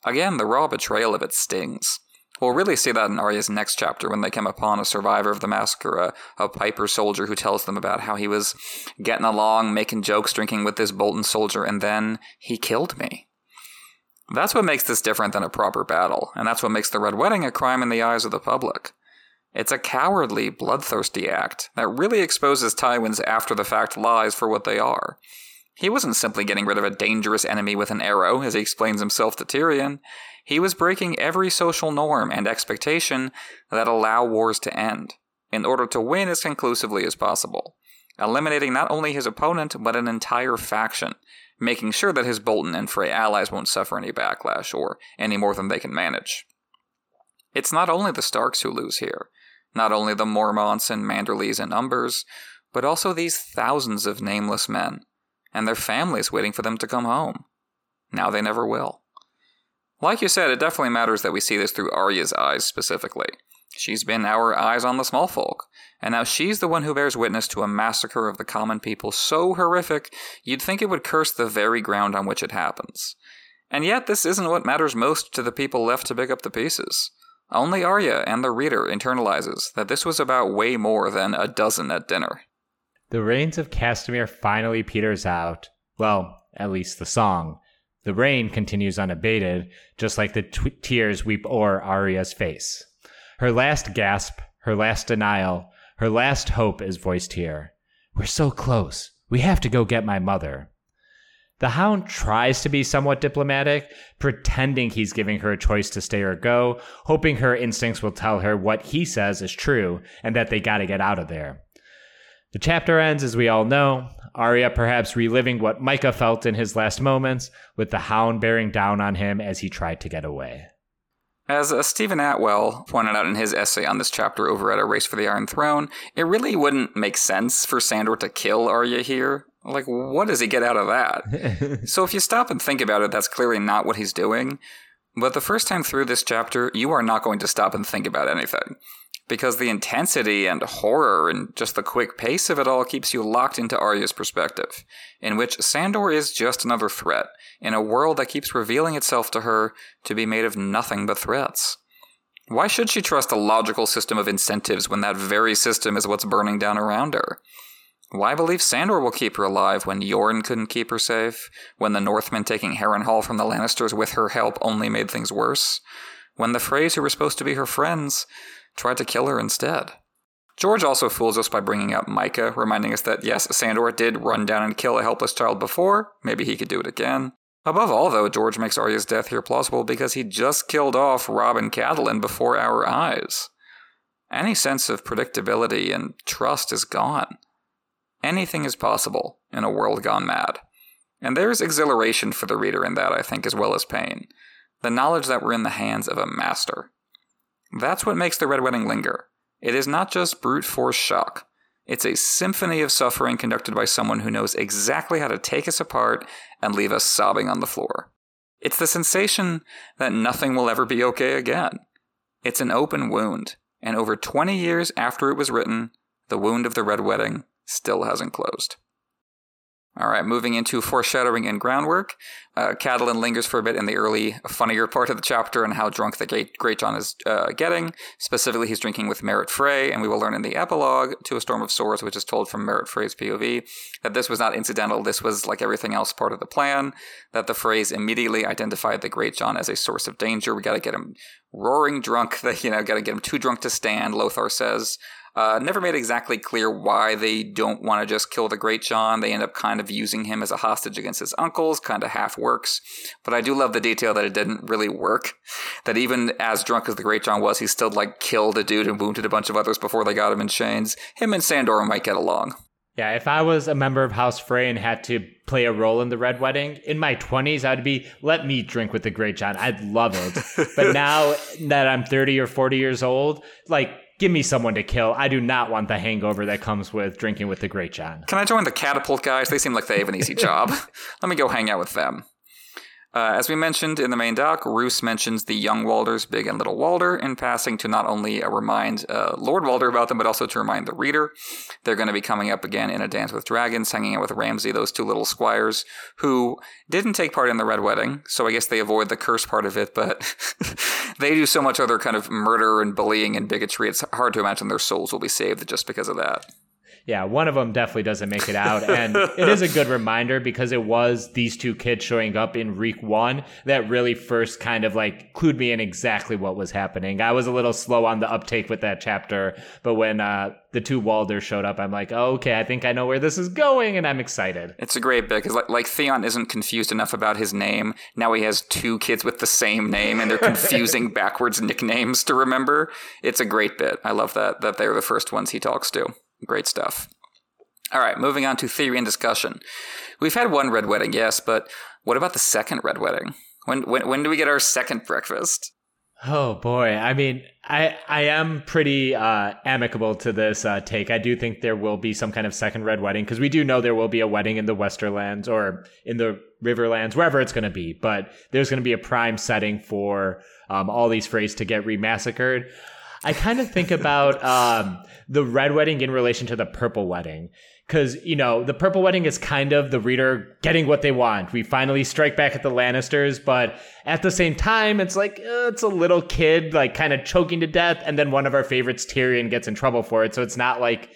Again, the raw betrayal of it stings. We'll really see that in Arya's next chapter when they come upon a survivor of the massacre, a, a Piper soldier who tells them about how he was getting along, making jokes, drinking with this Bolton soldier, and then he killed me. That's what makes this different than a proper battle, and that's what makes the Red Wedding a crime in the eyes of the public. It's a cowardly, bloodthirsty act that really exposes Tywin's after the fact lies for what they are. He wasn't simply getting rid of a dangerous enemy with an arrow, as he explains himself to Tyrion. He was breaking every social norm and expectation that allow wars to end, in order to win as conclusively as possible, eliminating not only his opponent, but an entire faction, making sure that his Bolton and Frey allies won't suffer any backlash, or any more than they can manage. It's not only the Starks who lose here, not only the Mormonts and Manderleys and Umbers, but also these thousands of nameless men, and their families waiting for them to come home. Now they never will. Like you said, it definitely matters that we see this through Arya's eyes specifically. She's been our eyes on the small folk, and now she's the one who bears witness to a massacre of the common people so horrific you'd think it would curse the very ground on which it happens. And yet, this isn't what matters most to the people left to pick up the pieces. Only Arya and the reader internalizes that this was about way more than a dozen at dinner. The Rains of Castamere finally peters out. Well, at least the song. The rain continues unabated, just like the tears weep o'er Arya's face. Her last gasp, her last denial, her last hope is voiced here. We're so close. We have to go get my mother. The hound tries to be somewhat diplomatic, pretending he's giving her a choice to stay or go, hoping her instincts will tell her what he says is true and that they gotta get out of there. The chapter ends, as we all know, Arya perhaps reliving what Mycah felt in his last moments, with the hound bearing down on him as he tried to get away. As uh, Steven Attewell pointed out in his essay on this chapter over at A Race for the Iron Throne, it really wouldn't make sense for Sandor to kill Arya here. Like, what does he get out of that? so if you stop and think about it, that's clearly not what he's doing. But the first time through this chapter, you are not going to stop and think about anything because the intensity and horror and just the quick pace of it all keeps you locked into Arya's perspective, in which Sandor is just another threat in a world that keeps revealing itself to her to be made of nothing but threats. Why should she trust a logical system of incentives when that very system is what's burning down around her? Why believe Sandor will keep her alive when Yoren couldn't keep her safe? When the Northmen taking Harrenhal from the Lannisters with her help only made things worse? When the Freys who were supposed to be her friends tried to kill her instead. George also fools us by bringing up Mycah, reminding us that yes, Sandor did run down and kill a helpless child before, maybe he could do it again. Above all, though, George makes Arya's death here plausible because he just killed off Robb and Catelyn before our eyes. Any sense of predictability and trust is gone. Anything is possible in a world gone mad. And there's exhilaration for the reader in that, I think, as well as pain. The knowledge that we're in the hands of a master. That's what makes the Red Wedding linger. It is not just brute force shock. It's a symphony of suffering conducted by someone who knows exactly how to take us apart and leave us sobbing on the floor. It's the sensation that nothing will ever be okay again. It's an open wound, and over 20 years after it was written, the wound of the Red Wedding still hasn't closed. All right, moving into foreshadowing and groundwork. Uh, Catelyn lingers for a bit in the early, funnier part of the chapter and how drunk the Greatjon is uh, getting. Specifically, he's drinking with Merrett Frey, and we will learn in the epilogue to A Storm of Swords, which is told from Merrett Frey's POV, that this was not incidental. This was, like everything else, part of the plan. That the Freys immediately identified the Greatjon as a source of danger. We got to get him roaring drunk. you know, got to get him too drunk to stand. Lothar says. Uh, never made exactly clear why they don't want to just kill the Greatjon. They end up kind of using him as a hostage against his uncles, kind of half works. But I do love the detail that it didn't really work. That even as drunk as the Greatjon was, he still like killed a dude and wounded a bunch of others before they got him in chains. Him and Sandor might get along. Yeah, if I was a member of House Frey and had to play a role in the Red Wedding, in my 20s, I'd be, let me drink with the Greatjon. I'd love it. but now that I'm 30 or 40 years old, like, give me someone to kill. I do not want the hangover that comes with drinking with the Greatjon. Can I join the catapult guys? They seem like they have an easy job. Let me go hang out with them. Uh, as we mentioned in the main doc, Roose mentions the young Walders, Big and Little Walder, in passing to not only uh, remind uh, Lord Walder about them, but also to remind the reader. They're going to be coming up again in A Dance with Dragons, hanging out with Ramsay, those two little squires, who didn't take part in the Red Wedding, so I guess they avoid the curse part of it, but they do so much other kind of murder and bullying and bigotry, it's hard to imagine their souls will be saved just because of that yeah, one of them definitely doesn't make it out. And it is a good reminder because it was these two kids showing up in Reek 1 that really first kind of like clued me in exactly what was happening. I was a little slow on the uptake with that chapter, but when uh, the two Walders showed up, I'm like, oh, okay, I think I know where this is going, and I'm excited. It's a great bit because, like, like, Theon isn't confused enough about his name. Now he has two kids with the same name, and they're confusing backwards nicknames to remember. It's a great bit. I love that that they're the first ones he talks to. Great stuff. All right, moving on to theory and discussion. We've had one red wedding, yes, but what about the second red wedding? When when when do we get our second breakfast? Oh boy, I mean, I I am pretty uh, amicable to this uh, take. I do think there will be some kind of second red wedding because we do know there will be a wedding in the Westerlands or in the Riverlands, wherever it's going to be. But there's going to be a prime setting for um, all these Freys to get remassacred. I kind of think about um, the red wedding in relation to the purple wedding. Because, you know, the purple wedding is kind of the reader getting what they want. We finally strike back at the Lannisters, but at the same time, it's like, uh, it's a little kid, like, kind of choking to death. And then one of our favorites, Tyrion, gets in trouble for it. So it's not like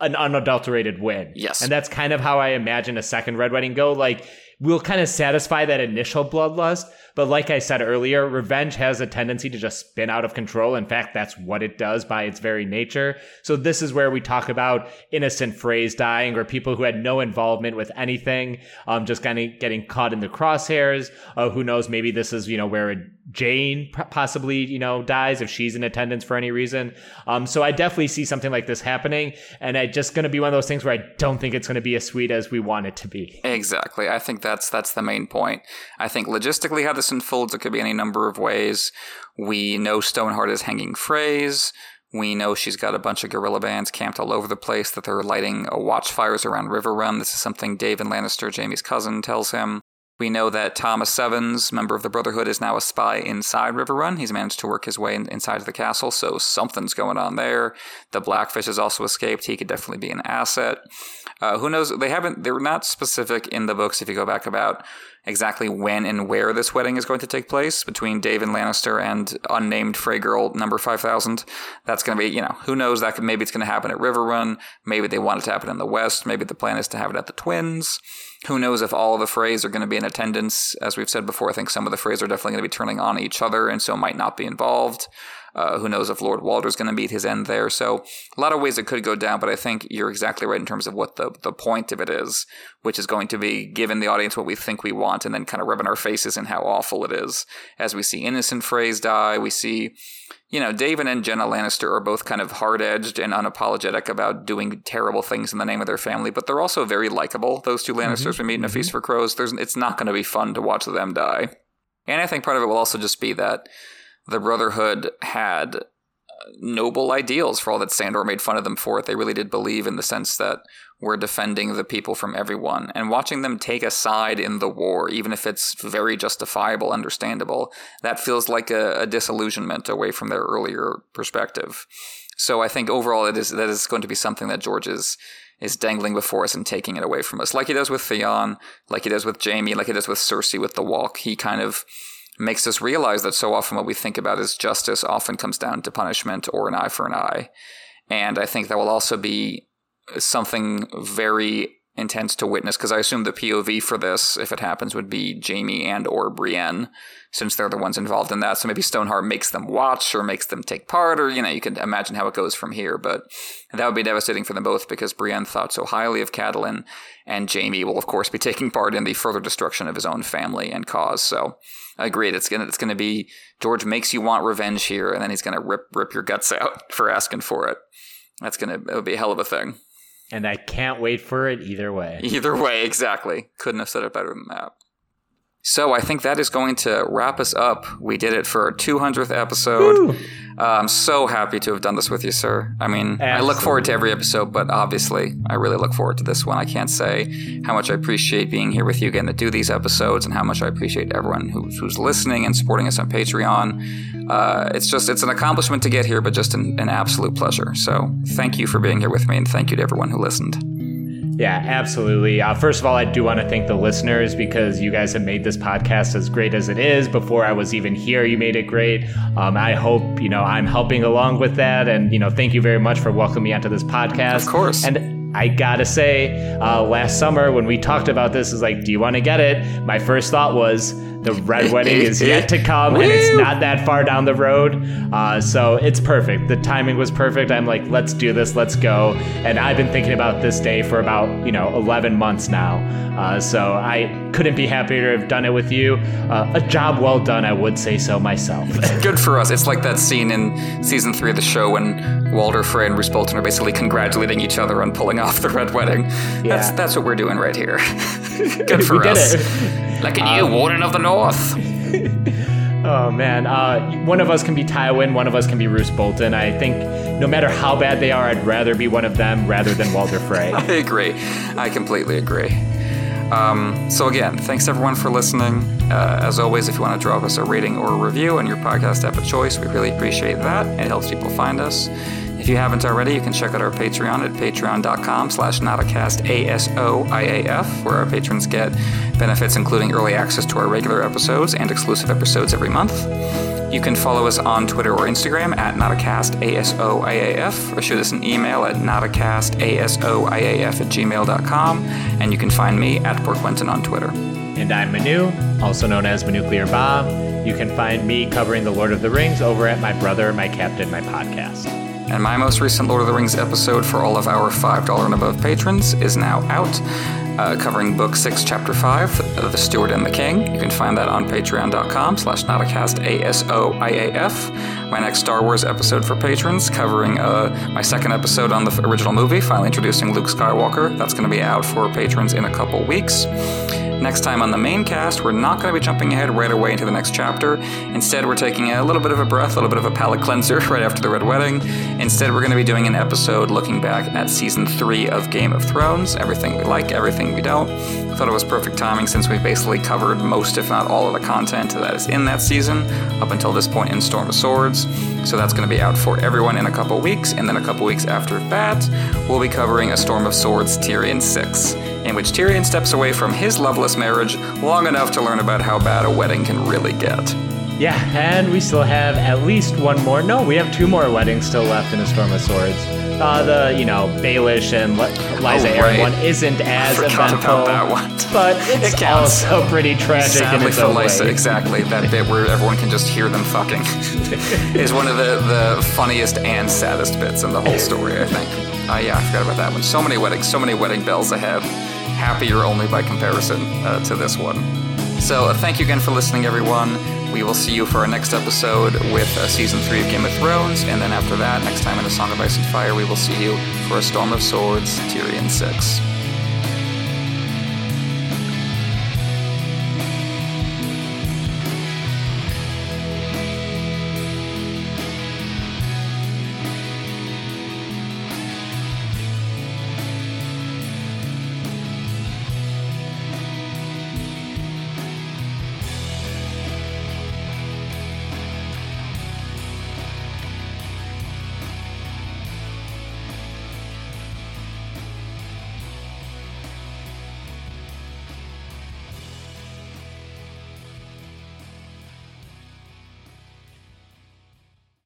an unadulterated win. Yes. And that's kind of how I imagine a second red wedding go. Like, we'll kind of satisfy that initial bloodlust. But like I said earlier, revenge has a tendency to just spin out of control. In fact, that's what it does by its very nature. So this is where we talk about innocent Freys dying or people who had no involvement with anything, um, just kind of getting caught in the crosshairs. Uh, who knows? Maybe this is, you know, where Jeyne possibly, you know, dies if she's in attendance for any reason. Um, so I definitely see something like this happening. And it's just going to be one of those things where I don't think it's going to be as sweet as we want it to be. Exactly. I think that's that's the main point. I think logistically how this unfolds, it could be any number of ways. We know Stoneheart is hanging Freys. We know she's got a bunch of guerrilla bands camped all over the place, that they're lighting watchfires around Riverrun. This is something Daven Lannister, Jaime's cousin, tells him. We know that Thomas Sevens, member of the Brotherhood, is now a spy inside Riverrun. He's managed to work his way in, inside of the castle, so something's going on there. The Blackfish has also escaped. He could definitely be an asset. Uh, who knows? They haven't. They're not specific in the books. If you go back about exactly when and where this wedding is going to take place between Daven Lannister and unnamed Frey girl number 5000. That's going to be, you know, who knows that could, maybe it's going to happen at Riverrun. Maybe they want it to happen in the West. Maybe the plan is to have it at the Twins. Who knows if all of the Freys are going to be in attendance? As we've said before, I think some of the Freys are definitely going to be turning on each other and so might not be involved. Uh, who knows if Lord Walder's going to meet his end there? So a lot of ways it could go down, but I think you're exactly right in terms of what the the point of it is, which is going to be giving the audience what we think we want, and then kind of rubbing our faces in how awful it is. As we see innocent Freys die, we see. You know, Daven and Genna Lannister are both kind of hard edged and unapologetic about doing terrible things in the name of their family, but they're also very likable. Those two Lannisters mm-hmm. we meet in A Feast mm-hmm. for Crows. There's, it's not going to be fun to watch them die. And I think part of it will also just be that the Brotherhood had uh, noble ideals for all that Sandor made fun of them for it. They really did believe in the sense that we're defending the people from everyone. And watching them take a side in the war, even if it's very justifiable, understandable, that feels like a, a disillusionment away from their earlier perspective. So I think overall it is that is going to be something that George is is dangling before us and taking it away from us. Like he does with Theon, like he does with Jaime, like he does with Cersei with the walk. He kind of makes us realize that so often what we think about as justice often comes down to punishment or an eye for an eye. And I think that will also be something very intense to witness because I assume the POV for this, if it happens, would be Jaime and or Brienne, since they're the ones involved in that. So maybe Stoneheart makes them watch or makes them take part, or you know, you can imagine how it goes from here. But that would be devastating for them both because Brienne thought so highly of Catelyn, and Jaime will of course be taking part in the further destruction of his own family and cause. So agreed. It's gonna it's gonna be George makes you want revenge here, and then he's gonna rip rip your guts out for asking for it. That's gonna it would be a hell of a thing. And I can't wait for it either way. Either way, exactly. Couldn't have said it better than that. So I think that is going to wrap us up. We did it for our 200th episode. Uh, I'm so happy to have done this with you, sir. I mean, Absolutely. I look forward to every episode, but obviously, I really look forward to this one. I can't say how much I appreciate being here with you again to do these episodes, and how much I appreciate everyone who's, who's listening and supporting us on Patreon. Uh, it's just it's an accomplishment to get here, but just an, an absolute pleasure. So thank you for being here with me, and thank you to everyone who listened. Yeah, absolutely. Uh, first of all, I do want to thank the listeners because you guys have made this podcast as great as it is. Before I was even here, you made it great. Um, I hope you know I'm helping along with that, and you know, thank you very much for welcoming me onto this podcast. Of course. And I gotta say, uh, last summer when we talked about this, is like, do you want to get it? My first thought was the red wedding is yet to come, and it's not that far down the road. Uh, so it's perfect. The timing was perfect. I'm like, let's do this, let's go. And I've been thinking about this day for about you know 11 months now. Uh, so I couldn't be happier to have done it with you. Uh, a job well done, I would say so myself. Good for us. It's like that scene in season three of the show when Walder Frey and Roose Bolton are basically congratulating each other on pulling off the red wedding. Yeah. That's that's what we're doing right here. Good for us. Like a new um, Warden of the North. oh man, uh, one of us can be Tywin, one of us can be Roose Bolton. I think no matter how bad they are, I'd rather be one of them rather than Walder Frey. I agree. I completely agree. Um, so again, thanks everyone for listening. Uh, as always, if you want to drop us a rating or a review on your podcast app of choice, we really appreciate that. It helps people find us. If you haven't already, you can check out our Patreon at patreon.com slash NotACast A-S-O-I-A-F, where our patrons get benefits including early access to our regular episodes and exclusive episodes every month. You can follow us on Twitter or Instagram at NotACast A-S-O-I-A-F, or shoot us an email at NotACast A-S-O-I-A-F at gmail.com, and you can find me at PoorQuentyn on Twitter. And I'm Manu, also known as Manuclear Bomb. You can find me covering The Lord of the Rings over at My Brother, My Captain, My Podcast. And my most recent Lord of the Rings episode for all of our $5 and above patrons is now out, uh, covering Book 6, Chapter 5, The Steward and the King. You can find that on patreon.com slash NotACast A-S-O-I-A-F. My next Star Wars episode for patrons, covering uh, my second episode on the original movie, finally introducing Luke Skywalker. That's going to be out for patrons in a couple weeks. Next time on the main cast, we're not going to be jumping ahead right away into the next chapter. Instead, we're taking a little bit of a breath, a little bit of a palate cleanser right after the Red Wedding. Instead, we're going to be doing an episode looking back at season three of Game of Thrones everything we like, everything we don't. I thought it was perfect timing since we basically covered most, if not all, of the content that is in that season up until this point in Storm of Swords. So that's going to be out for everyone in a couple weeks, and then a couple weeks after that, we'll be covering A Storm of Swords Tyrion 6, in which Tyrion steps away from his loveless marriage long enough to learn about how bad a wedding can really get. Yeah, and we still have at least one more. No, we have two more weddings still left in A Storm of Swords. Uh, the, you know, Baelish and Le- Lysa Oh, Arryn right. one isn't as I eventful, about that one. but it's It also pretty tragic in Sadly its for own Lysa, way. exactly. That bit where everyone can just hear them fucking is one of the, the funniest and saddest bits in the whole story, I think. Uh, yeah, I forgot about that one. So many weddings, so many wedding bells ahead. Happier only by comparison uh, to this one. So, uh, thank you again for listening, everyone. We will see you for our next episode with uh, season three of Game of Thrones, and then after that, next time in A Song of Ice and Fire, we will see you for A Storm of Swords, Tyrion 6.